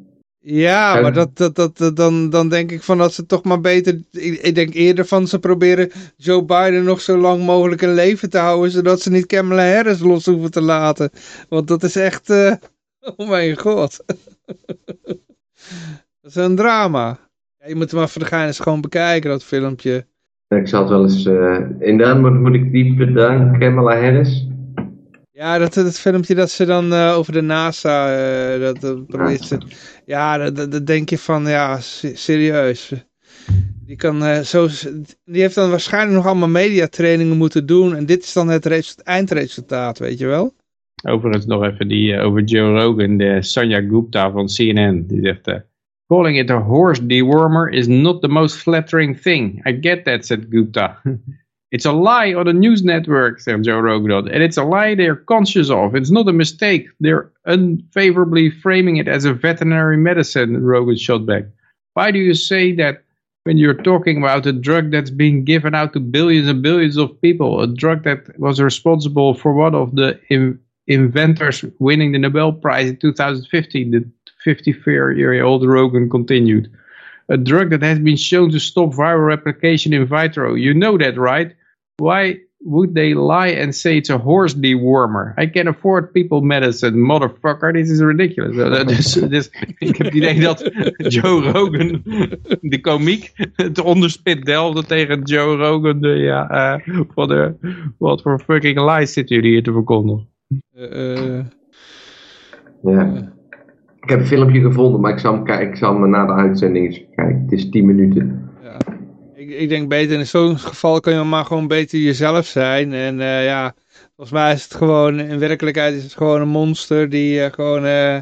Ja, maar dat, dat, dat, dan, dan denk ik van dat ze toch maar beter... Ik, ik, denk eerder van ze proberen Joe Biden nog zo lang mogelijk in leven te houden... zodat ze niet Kamala Harris los hoeven te laten. Want dat is echt... Uh, oh mijn god. dat is een drama. Ja, je moet hem maar voor de gein gewoon bekijken, dat filmpje. Ik zal het wel eens... Uh, inderdaad moet, moet ik diep bedanken, Kamala Harris... Ja, dat, dat filmpje dat ze dan uh, over de NASA, uh, dat, dat ja, dat, dat, denk je van, ja, serieus. Die, kan, uh, zo, die heeft dan waarschijnlijk nog allemaal mediatrainingen moeten doen en dit is dan het eindresultaat, weet je wel? Overigens nog even die over Joe Rogan, de Sanya Gupta van CNN, die zegt... Calling it a horse dewormer is not the most flattering thing. I get that, said Gupta. It's a lie on the news network, said Joe Rogan. And it's a lie they're conscious of. It's not a mistake. They're unfavorably framing it as a veterinary medicine, Rogan shot back. Why do you say that when you're talking about a drug that's being given out to billions and billions of people, a drug that was responsible for one of the in inventors winning the Nobel Prize in 2015, the 54-year-old Rogan continued. A drug that has been shown to stop viral replication in vitro. You know that, right? Why would they lie and say it's a horse dewormer? I can afford people medicine, motherfucker. This is ridiculous. Uh, dus, dus ik heb het idee dat Joe Rogan, de komiek, het onderspit delfde tegen Joe Rogan. De, ja, uh, wat, de, wat voor fucking lies zitten jullie hier te verkondigen? Eh, eh, Ja. Ik heb een filmpje gevonden, maar ik zal hem, ik zal hem na de uitzending eens kijken. Het is 10 minuten. Ik, denk beter in zo'n geval kan je maar gewoon beter jezelf zijn. En eh, ja, volgens mij is het gewoon, in werkelijkheid is het gewoon een monster die eh, gewoon... eh,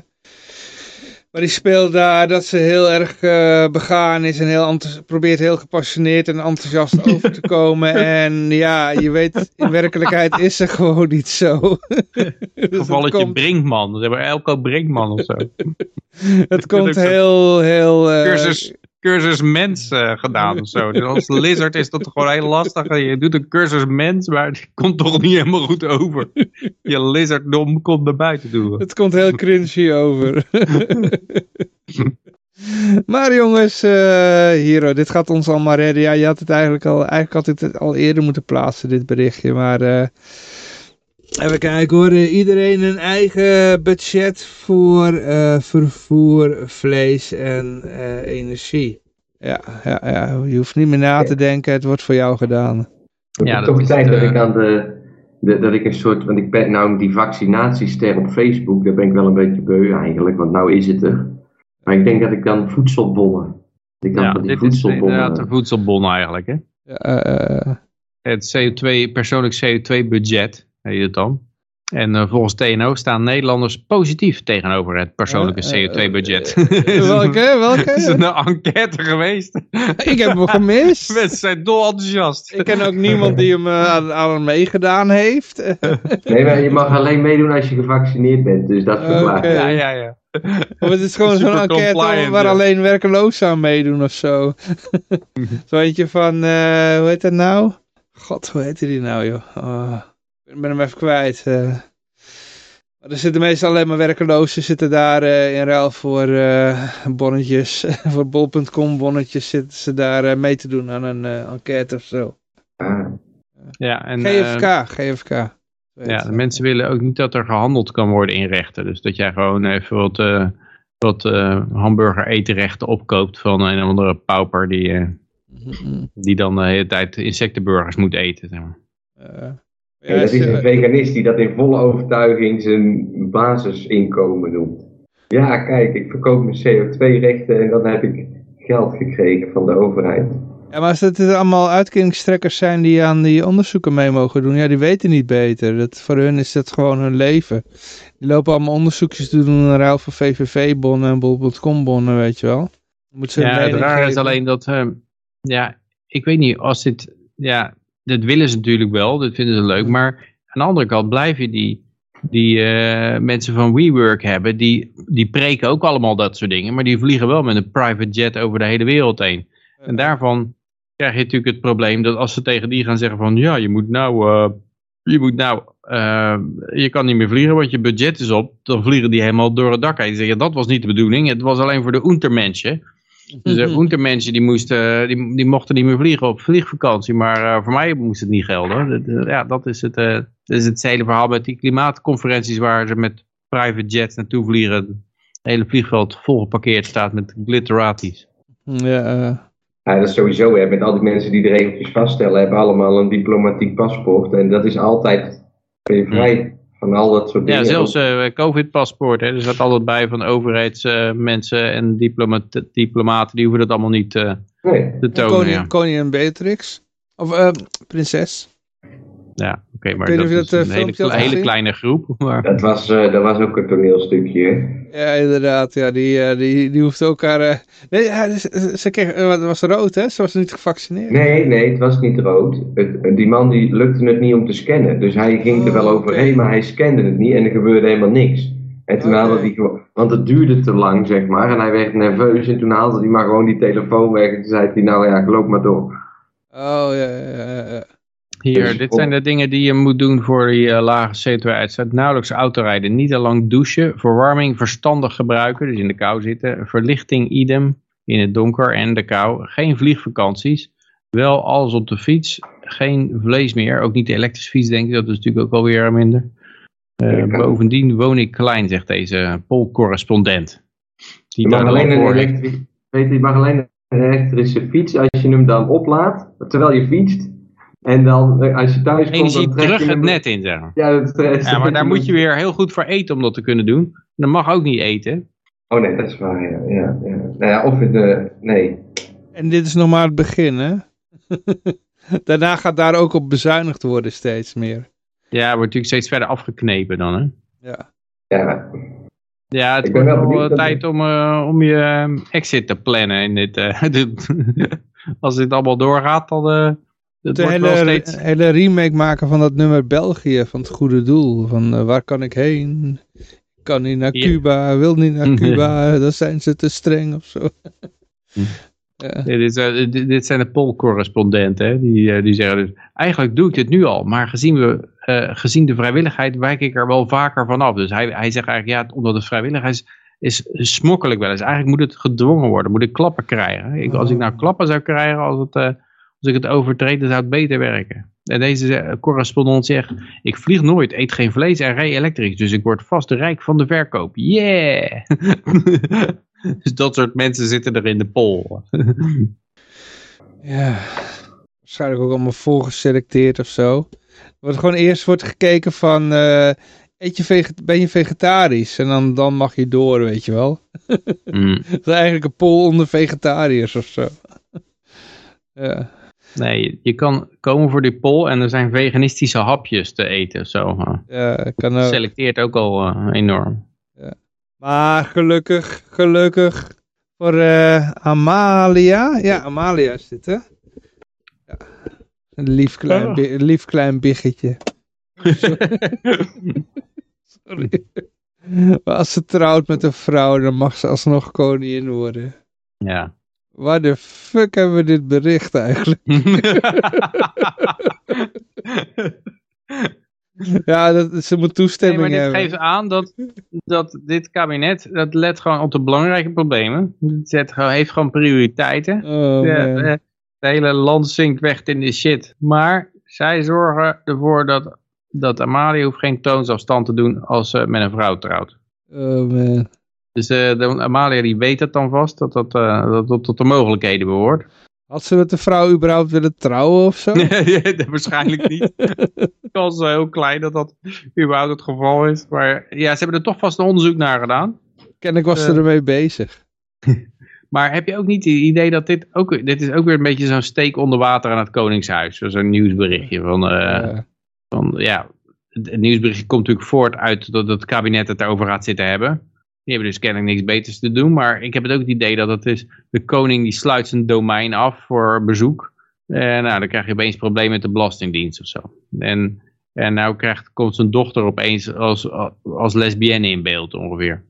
maar die speelt daar dat ze heel erg begaan is en heel probeert heel gepassioneerd en enthousiast over te komen. En ja, je weet, in werkelijkheid is ze gewoon niet zo. Dus het Gevalletje komt, Brinkman. Ze hebben Elko Brinkman of zo. het komt heel, heel... cursus, cursus mens eh, gedaan of zo. Dus als lizard is dat gewoon heel lastig. Je doet een cursus mens, maar het komt toch niet helemaal goed over. Je lizarddom komt naar buiten doen. Het komt heel cringy over. maar jongens, eh Hero, dit gaat ons allemaal redden. Ja, je had het eigenlijk al, eigenlijk had ik het al eerder moeten plaatsen, dit berichtje. Maar eh, even kijken hoor. Eh, Iedereen een eigen budget voor eh, vervoer, vlees en eh, energie. Ja, ja, ja, je hoeft niet meer na te denken, het wordt voor jou gedaan. Het Ja, is dat toch is tijd het, dat ik aan de, de, dat ik een soort, want ik ben nou die vaccinatiester op Facebook, daar ben ik wel een beetje beu eigenlijk, want nou is het er. Maar ik denk dat ik dan voedselbonnen, ik kan Ja, van die dit is voedselbonnen, inderdaad een voedselbon eigenlijk. Hè? Eh, eh, Het CO2, persoonlijk CO2-budget heet het dan. En eh, volgens TNO staan Nederlanders positief tegenover het persoonlijke Eh, eh, CO2-budget. eh, welke, welke? Het is een enquête geweest. ik heb hem gemist. Mensen zijn dol enthousiast. Ik ken ook niemand die hem aan, aan hem meegedaan heeft. Nee, maar je mag alleen meedoen als je gevaccineerd bent, dus dat verklaart. Oké. Ja, ja, ja. of het is gewoon zo'n enquête waar ja. alleen werkelozen aan meedoen of zo. zo eentje van, eh, hoe heet dat nou? God, hoe heet die nou joh? Oh, ik ben hem even kwijt. eh. Maar er zitten meestal alleen maar werkelozen zitten daar eh, in ruil voor eh, bonnetjes. voor bol.com bonnetjes zitten ze daar mee te doen aan een enquête of zo. Ja en, GFK, GFK. Ja, de mensen willen ook niet dat er gehandeld kan worden in rechten. Dus dat jij gewoon even wat, wat hamburger etenrechten opkoopt van een of andere pauper die, die dan de hele tijd insectenburgers moet eten. Zeg maar. Ja, dat is ze- een veganist die dat in volle overtuiging zijn basisinkomen noemt. Ja, kijk, ik verkoop mijn CO2-rechten en dan heb ik geld gekregen van de overheid. Ja, maar als het allemaal uitkeringstrekkers zijn die aan die onderzoeken mee mogen doen, ja, die weten niet beter. Dat, voor hun is dat gewoon hun leven. Die lopen allemaal onderzoekjes te doen in ruil voor VVV-bonnen en bol.com-bonnen, weet je wel. Moet ze Ja, het is alleen dat, eh, ja, ik weet niet, als dit, ja, dat willen ze natuurlijk wel, dat vinden ze leuk, maar aan de andere kant blijf je die, die eh, mensen van WeWork hebben, die, die preken ook allemaal dat soort dingen, maar die vliegen wel met een private jet over de hele wereld heen. En daarvan krijg je natuurlijk het probleem dat als ze tegen die gaan zeggen van, ja, je moet nou, eh, je moet nou, eh, je kan niet meer vliegen, want je budget is op, dan vliegen die helemaal door het dak heen. Die zeggen, dat was niet de bedoeling, het was alleen voor de untermenschen. Dus de Mhm. untermenschen die, moesten, die, die mochten niet meer vliegen op vliegvakantie, maar eh, voor mij moest het niet gelden. Dat, eh, ja, dat is, het, eh, dat is het hele verhaal met die klimaatconferenties waar ze met private jets naartoe vliegen. Het hele vliegveld volgeparkeerd staat met gliteratis. Ja, eh, Ja, dat is sowieso, hè, met al die mensen die de regeltjes vaststellen, hebben allemaal een diplomatiek paspoort. En dat is altijd ben je vrij van al dat soort Ja, zelfs eh, covid-paspoort. hè. Er staat altijd bij van overheidsmensen en diplomat, diplomaten, die hoeven dat allemaal niet eh, Nee. te tonen. koningin, ja. koningin Beatrix. Of eh, prinses. Ja, oké, maar weet niet dat of je is dat, eh, een hele, had hele kleine groep. Maar... Dat was, eh, dat was ook een toneelstukje. hè. Ja, inderdaad. Ja, die, eh, die, die hoeft ook haar... eh, Nee, ja, ze, ze kreeg, eh, wat was rood, hè? Ze was niet gevaccineerd. Nee, nee, het was niet rood. Het, die man die lukte het niet om te scannen. Dus hij ging er wel Oh, overheen, oké. maar hij scande het niet en er gebeurde helemaal niks. En toen Oké. haalde hij gewoon, want het duurde te lang, zeg maar. En hij werd nerveus en toen haalde hij maar gewoon die telefoon weg. En toen zei hij, nou ja, loop maar door. Oh, ja, ja, ja. Hier, Dus dit op- zijn de dingen die je moet doen voor die eh, lage CO2-uitstoot. Nauwelijks autorijden, niet te lang douchen, verwarming verstandig gebruiken, dus in de kou zitten, verlichting idem, in het donker en de kou, geen vliegvakanties, wel alles op de fiets, geen vlees meer. Ook niet de elektrische fiets, denk ik. Dat is natuurlijk ook alweer minder. Eh, bovendien woon ik klein, zegt deze polcorrespondent. Die Je mag alleen een elektrische, je mag alleen een elektrische fiets als je hem dan oplaadt, terwijl je fietst. En dan eh, als je thuis komt, energie dan trek je terug het net in, zeg maar. Ja, dat Ja, maar daar moet je weer heel goed voor eten om dat te kunnen doen. Dat mag ook niet eten. Oh nee, dat is waar, ja. ja, ja. Nou ja, of in de... Nee. En dit is nog maar het begin, hè? Daarna gaat daar ook op bezuinigd worden steeds meer. Ja, wordt natuurlijk steeds verder afgeknepen dan, hè. Ja. Ja, Ja, het Ik ben wordt wel wel eh, tijd om, eh, om je eh, exit te plannen. In dit, eh, dit- als dit allemaal doorgaat, dan uh, het De wordt wel hele, steeds... hele remake maken van dat nummer België, van het goede doel. Van eh, waar kan ik heen? Ik kan niet naar Ja. Cuba, wil niet naar Cuba, dan zijn ze te streng of zo. Hm. ja. Dit, is, eh, dit, dit zijn de polcorrespondenten, hè, die, eh, die zeggen dus, eigenlijk doe ik dit nu al, maar gezien, we, eh, gezien de vrijwilligheid wijk ik er wel vaker van af. Dus hij, hij zegt eigenlijk, ja, omdat het vrijwilligheid is, is, smokkel ik wel eens. Eigenlijk moet het gedwongen worden, moet ik klappen krijgen. Ik, als ik nou klappen zou krijgen, als, het, eh, als ik het overtreed, dan zou het beter werken. En deze eh, correspondent zegt, ik vlieg nooit, eet geen vlees en rij elektrisch, dus ik word vast de rijk van de verkoop. Yeah! dus dat soort mensen zitten er in de pol. Ja, waarschijnlijk ook allemaal volgeselecteerd of zo. Wordt gewoon eerst wordt gekeken van, eh, eet je ben je vegetarisch? En dan, dan mag je door, weet je wel. Mm. Het is eigenlijk een poll onder vegetariërs of zo. ja. Nee, je kan komen voor die poll en er zijn veganistische hapjes te eten. Zo. eh. ja, kan ook. Selecteert ook al eh, enorm. Maar gelukkig, gelukkig voor eh, Amalia. Ja, Amalia is dit, hè? Ja. Een lief klein, Oh. lief klein biggetje. Sorry. Maar als ze trouwt met een vrouw, dan mag ze alsnog koningin worden. Ja. Waar de fuck hebben we dit bericht eigenlijk? Ja, dat, ze moet Nee, toestemming maar dit hebben. geeft aan dat, dat dit kabinet, dat let gewoon op de belangrijke problemen. Het zet, gewoon- heeft gewoon prioriteiten. Oh, de- het hele land zinkt weg in de shit. Maar zij zorgen ervoor dat, dat Amalia hoeft geen toonsafstand te doen als ze met een vrouw trouwt. Oh man. Dus eh, de, Amalia die weet het dan vast, dat dat, eh, dat, dat tot de mogelijkheden behoort. Had ze met de vrouw überhaupt willen trouwen of zo? Nee, waarschijnlijk niet. De kans is heel klein dat dat überhaupt het geval is. Maar ja, ze hebben er toch vast een onderzoek naar gedaan. Kennelijk was ze Eh. ermee bezig. Maar heb je ook niet het idee dat dit ook, dit is ook weer een beetje zo'n steek onder water aan het Koningshuis. Zo'n nieuwsberichtje van, Ja. van ja, het, het nieuwsberichtje komt natuurlijk voort uit dat het kabinet het erover gaat zitten hebben. Die hebben dus kennelijk niks beters te doen. Maar ik heb het ook het idee dat het is, de koning die sluit zijn domein af voor bezoek. En nou, dan krijg je opeens problemen met de belastingdienst of zo. En, en nou krijgt, komt zijn dochter opeens als, als lesbienne in beeld ongeveer.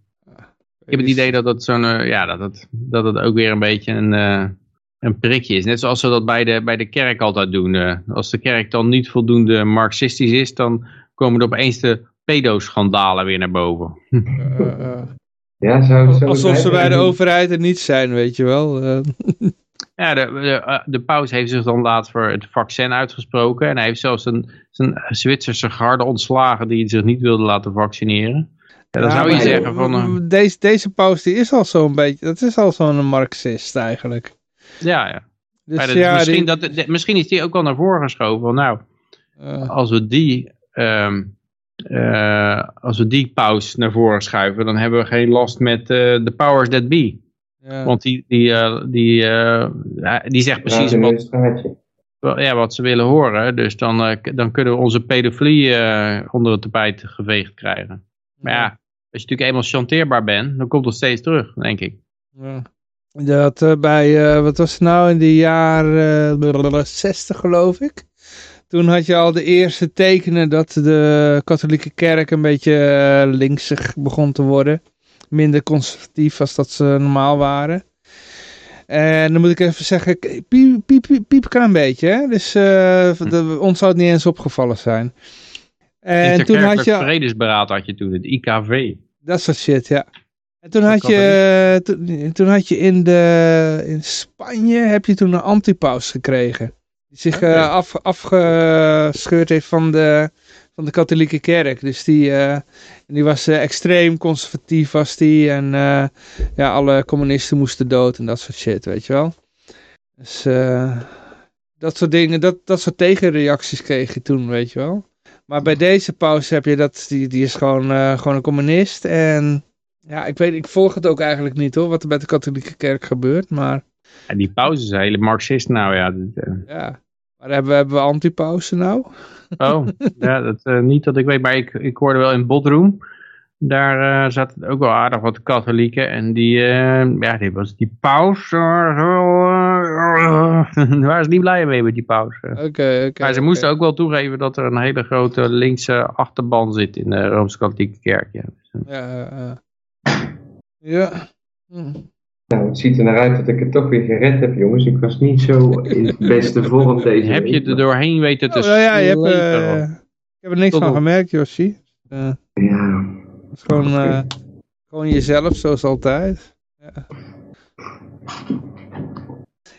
Ik heb het idee dat dat zo'n, eh, ja, dat het, dat het ook weer een beetje een, eh, een prikje is. Net zoals ze dat bij de, bij de kerk altijd doen. eh. als de kerk dan niet voldoende marxistisch is, dan komen er opeens de pedoschandalen weer naar boven. Ja, zou, zou Alsof ze bij de overheid er niet zijn, weet je wel. Eh, Ja, de, de, eh, de paus heeft zich dan laat voor het vaccin uitgesproken. En hij heeft zelfs een, zijn Zwitserse garde ontslagen die zich niet wilde laten vaccineren. Ja, dan ja, zou je zeggen van... eh, Deze, deze paus die is al zo'n beetje, dat is al zo'n marxist eigenlijk. ja, ja. Dus Maar dat- ja, misschien, die- dat, de- misschien is die ook al naar voren geschoven. Van, nou, eh, als we die, ehm, eh, als we die paus naar voren schuiven, dan hebben we geen last met eh, de powers that be. ja. Want die, die, eh, die, eh, ja, die zegt precies Ja, wat, ja, wat ze willen horen. Dus dan, dan kunnen we onze pedofilie eh, onder het tapijt geveegd krijgen. Maar ja, als je natuurlijk eenmaal chanteerbaar bent, dan komt het steeds terug, denk ik. Ja. Dat bij, eh, wat was het nou, in de jaren 60 geloof ik. Toen had je al de eerste tekenen dat de katholieke kerk een beetje eh, linksig begon te worden. Minder conservatief als dat ze normaal waren. En dan moet ik even zeggen, piep, piep, piep, piep klein beetje. Hè? Dus eh, de- ons zou het niet eens opgevallen zijn. En toen had je... Vredesberaad had je toen, het IKV. Dat soort shit, ja. En toen had, kan je, toen, toen had je in, de, in Spanje heb je toen een antipaus gekregen. Die zich uh, af, afgescheurd heeft van de, van de katholieke kerk. Dus die, uh, die was extreem conservatief was die. En ja, alle communisten moesten dood en dat soort shit, weet je wel. Dus dat soort dingen, dat, dat soort tegenreacties kreeg je toen, weet je wel. Maar bij deze paus heb je dat, die, die is gewoon, gewoon een communist. En ja, ik weet, ik volg het ook eigenlijk niet hoor, wat er bij de katholieke kerk gebeurt, maar... En die pauze is hele marxist nou, ja. Ja, maar hebben, hebben we antipauzen nou? Oh, ja, dat, uh, niet dat ik weet, maar ik, ik hoorde wel in Bodroom. Daar uh, zaten ook wel aardig wat katholieken. En die, uh, ja, die was die paus. waren ze niet blij mee met die paus. Oké, oké. Okay, maar ze moesten ook wel toegeven dat er een hele grote linkse achterban zit in de Rooms-Katholieke Kerk. Ja, ja, ja. Hm. Nou, het ziet er naar uit dat ik het toch weer gered heb, jongens. Ik was niet zo in het beste vorm deze Heb je er doorheen weten te oh, ja, je hebt, uh, Ik heb er niks Tot van gemerkt, Josje. Uh, ja. Het is gewoon, uh, gewoon jezelf, zoals altijd. Ja.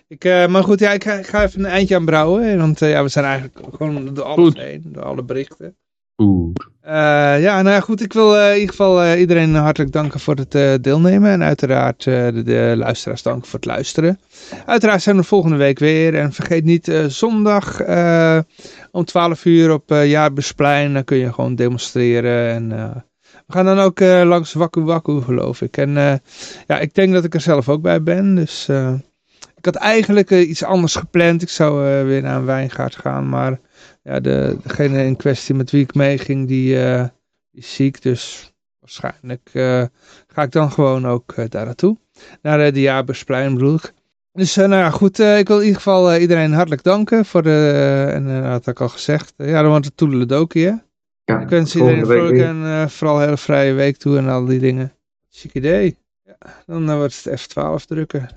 Ik, uh, maar goed, ja, ik, ga, ik ga even een eindje aan brouwen. Want ja, we zijn eigenlijk gewoon door alles heen, door alle berichten. Uh, ja, nou ja, goed. Ik wil uh, in ieder geval uh, iedereen hartelijk danken voor het deelnemen. En uiteraard de, de, luisteraars danken voor het luisteren. Uiteraard zijn we volgende week weer. En vergeet niet, zondag om 12 uur op Jaarbusplein. Dan kun je gewoon demonstreren. En we gaan dan ook langs Waku Waku, geloof ik. En ja, ik denk dat ik er zelf ook bij ben. Dus ik had eigenlijk iets anders gepland. Ik zou weer naar een wijngaard gaan, maar ja, de, degene in kwestie met wie ik meeging, die, uh, die is ziek. Dus waarschijnlijk uh, ga ik dan gewoon ook uh, daar naartoe. Naar de Jabersplein bedoel ik. Dus nou ja, goed, ik wil in ieder geval iedereen hartelijk danken voor de, en dat had ik al gezegd, ja, dan wordt het toedeledokie hè. Ja, ik wens iedereen een vrolijke en vooral een hele vrije week toe en al die dingen. Chic idee. Ja, dan wordt het F12 drukken.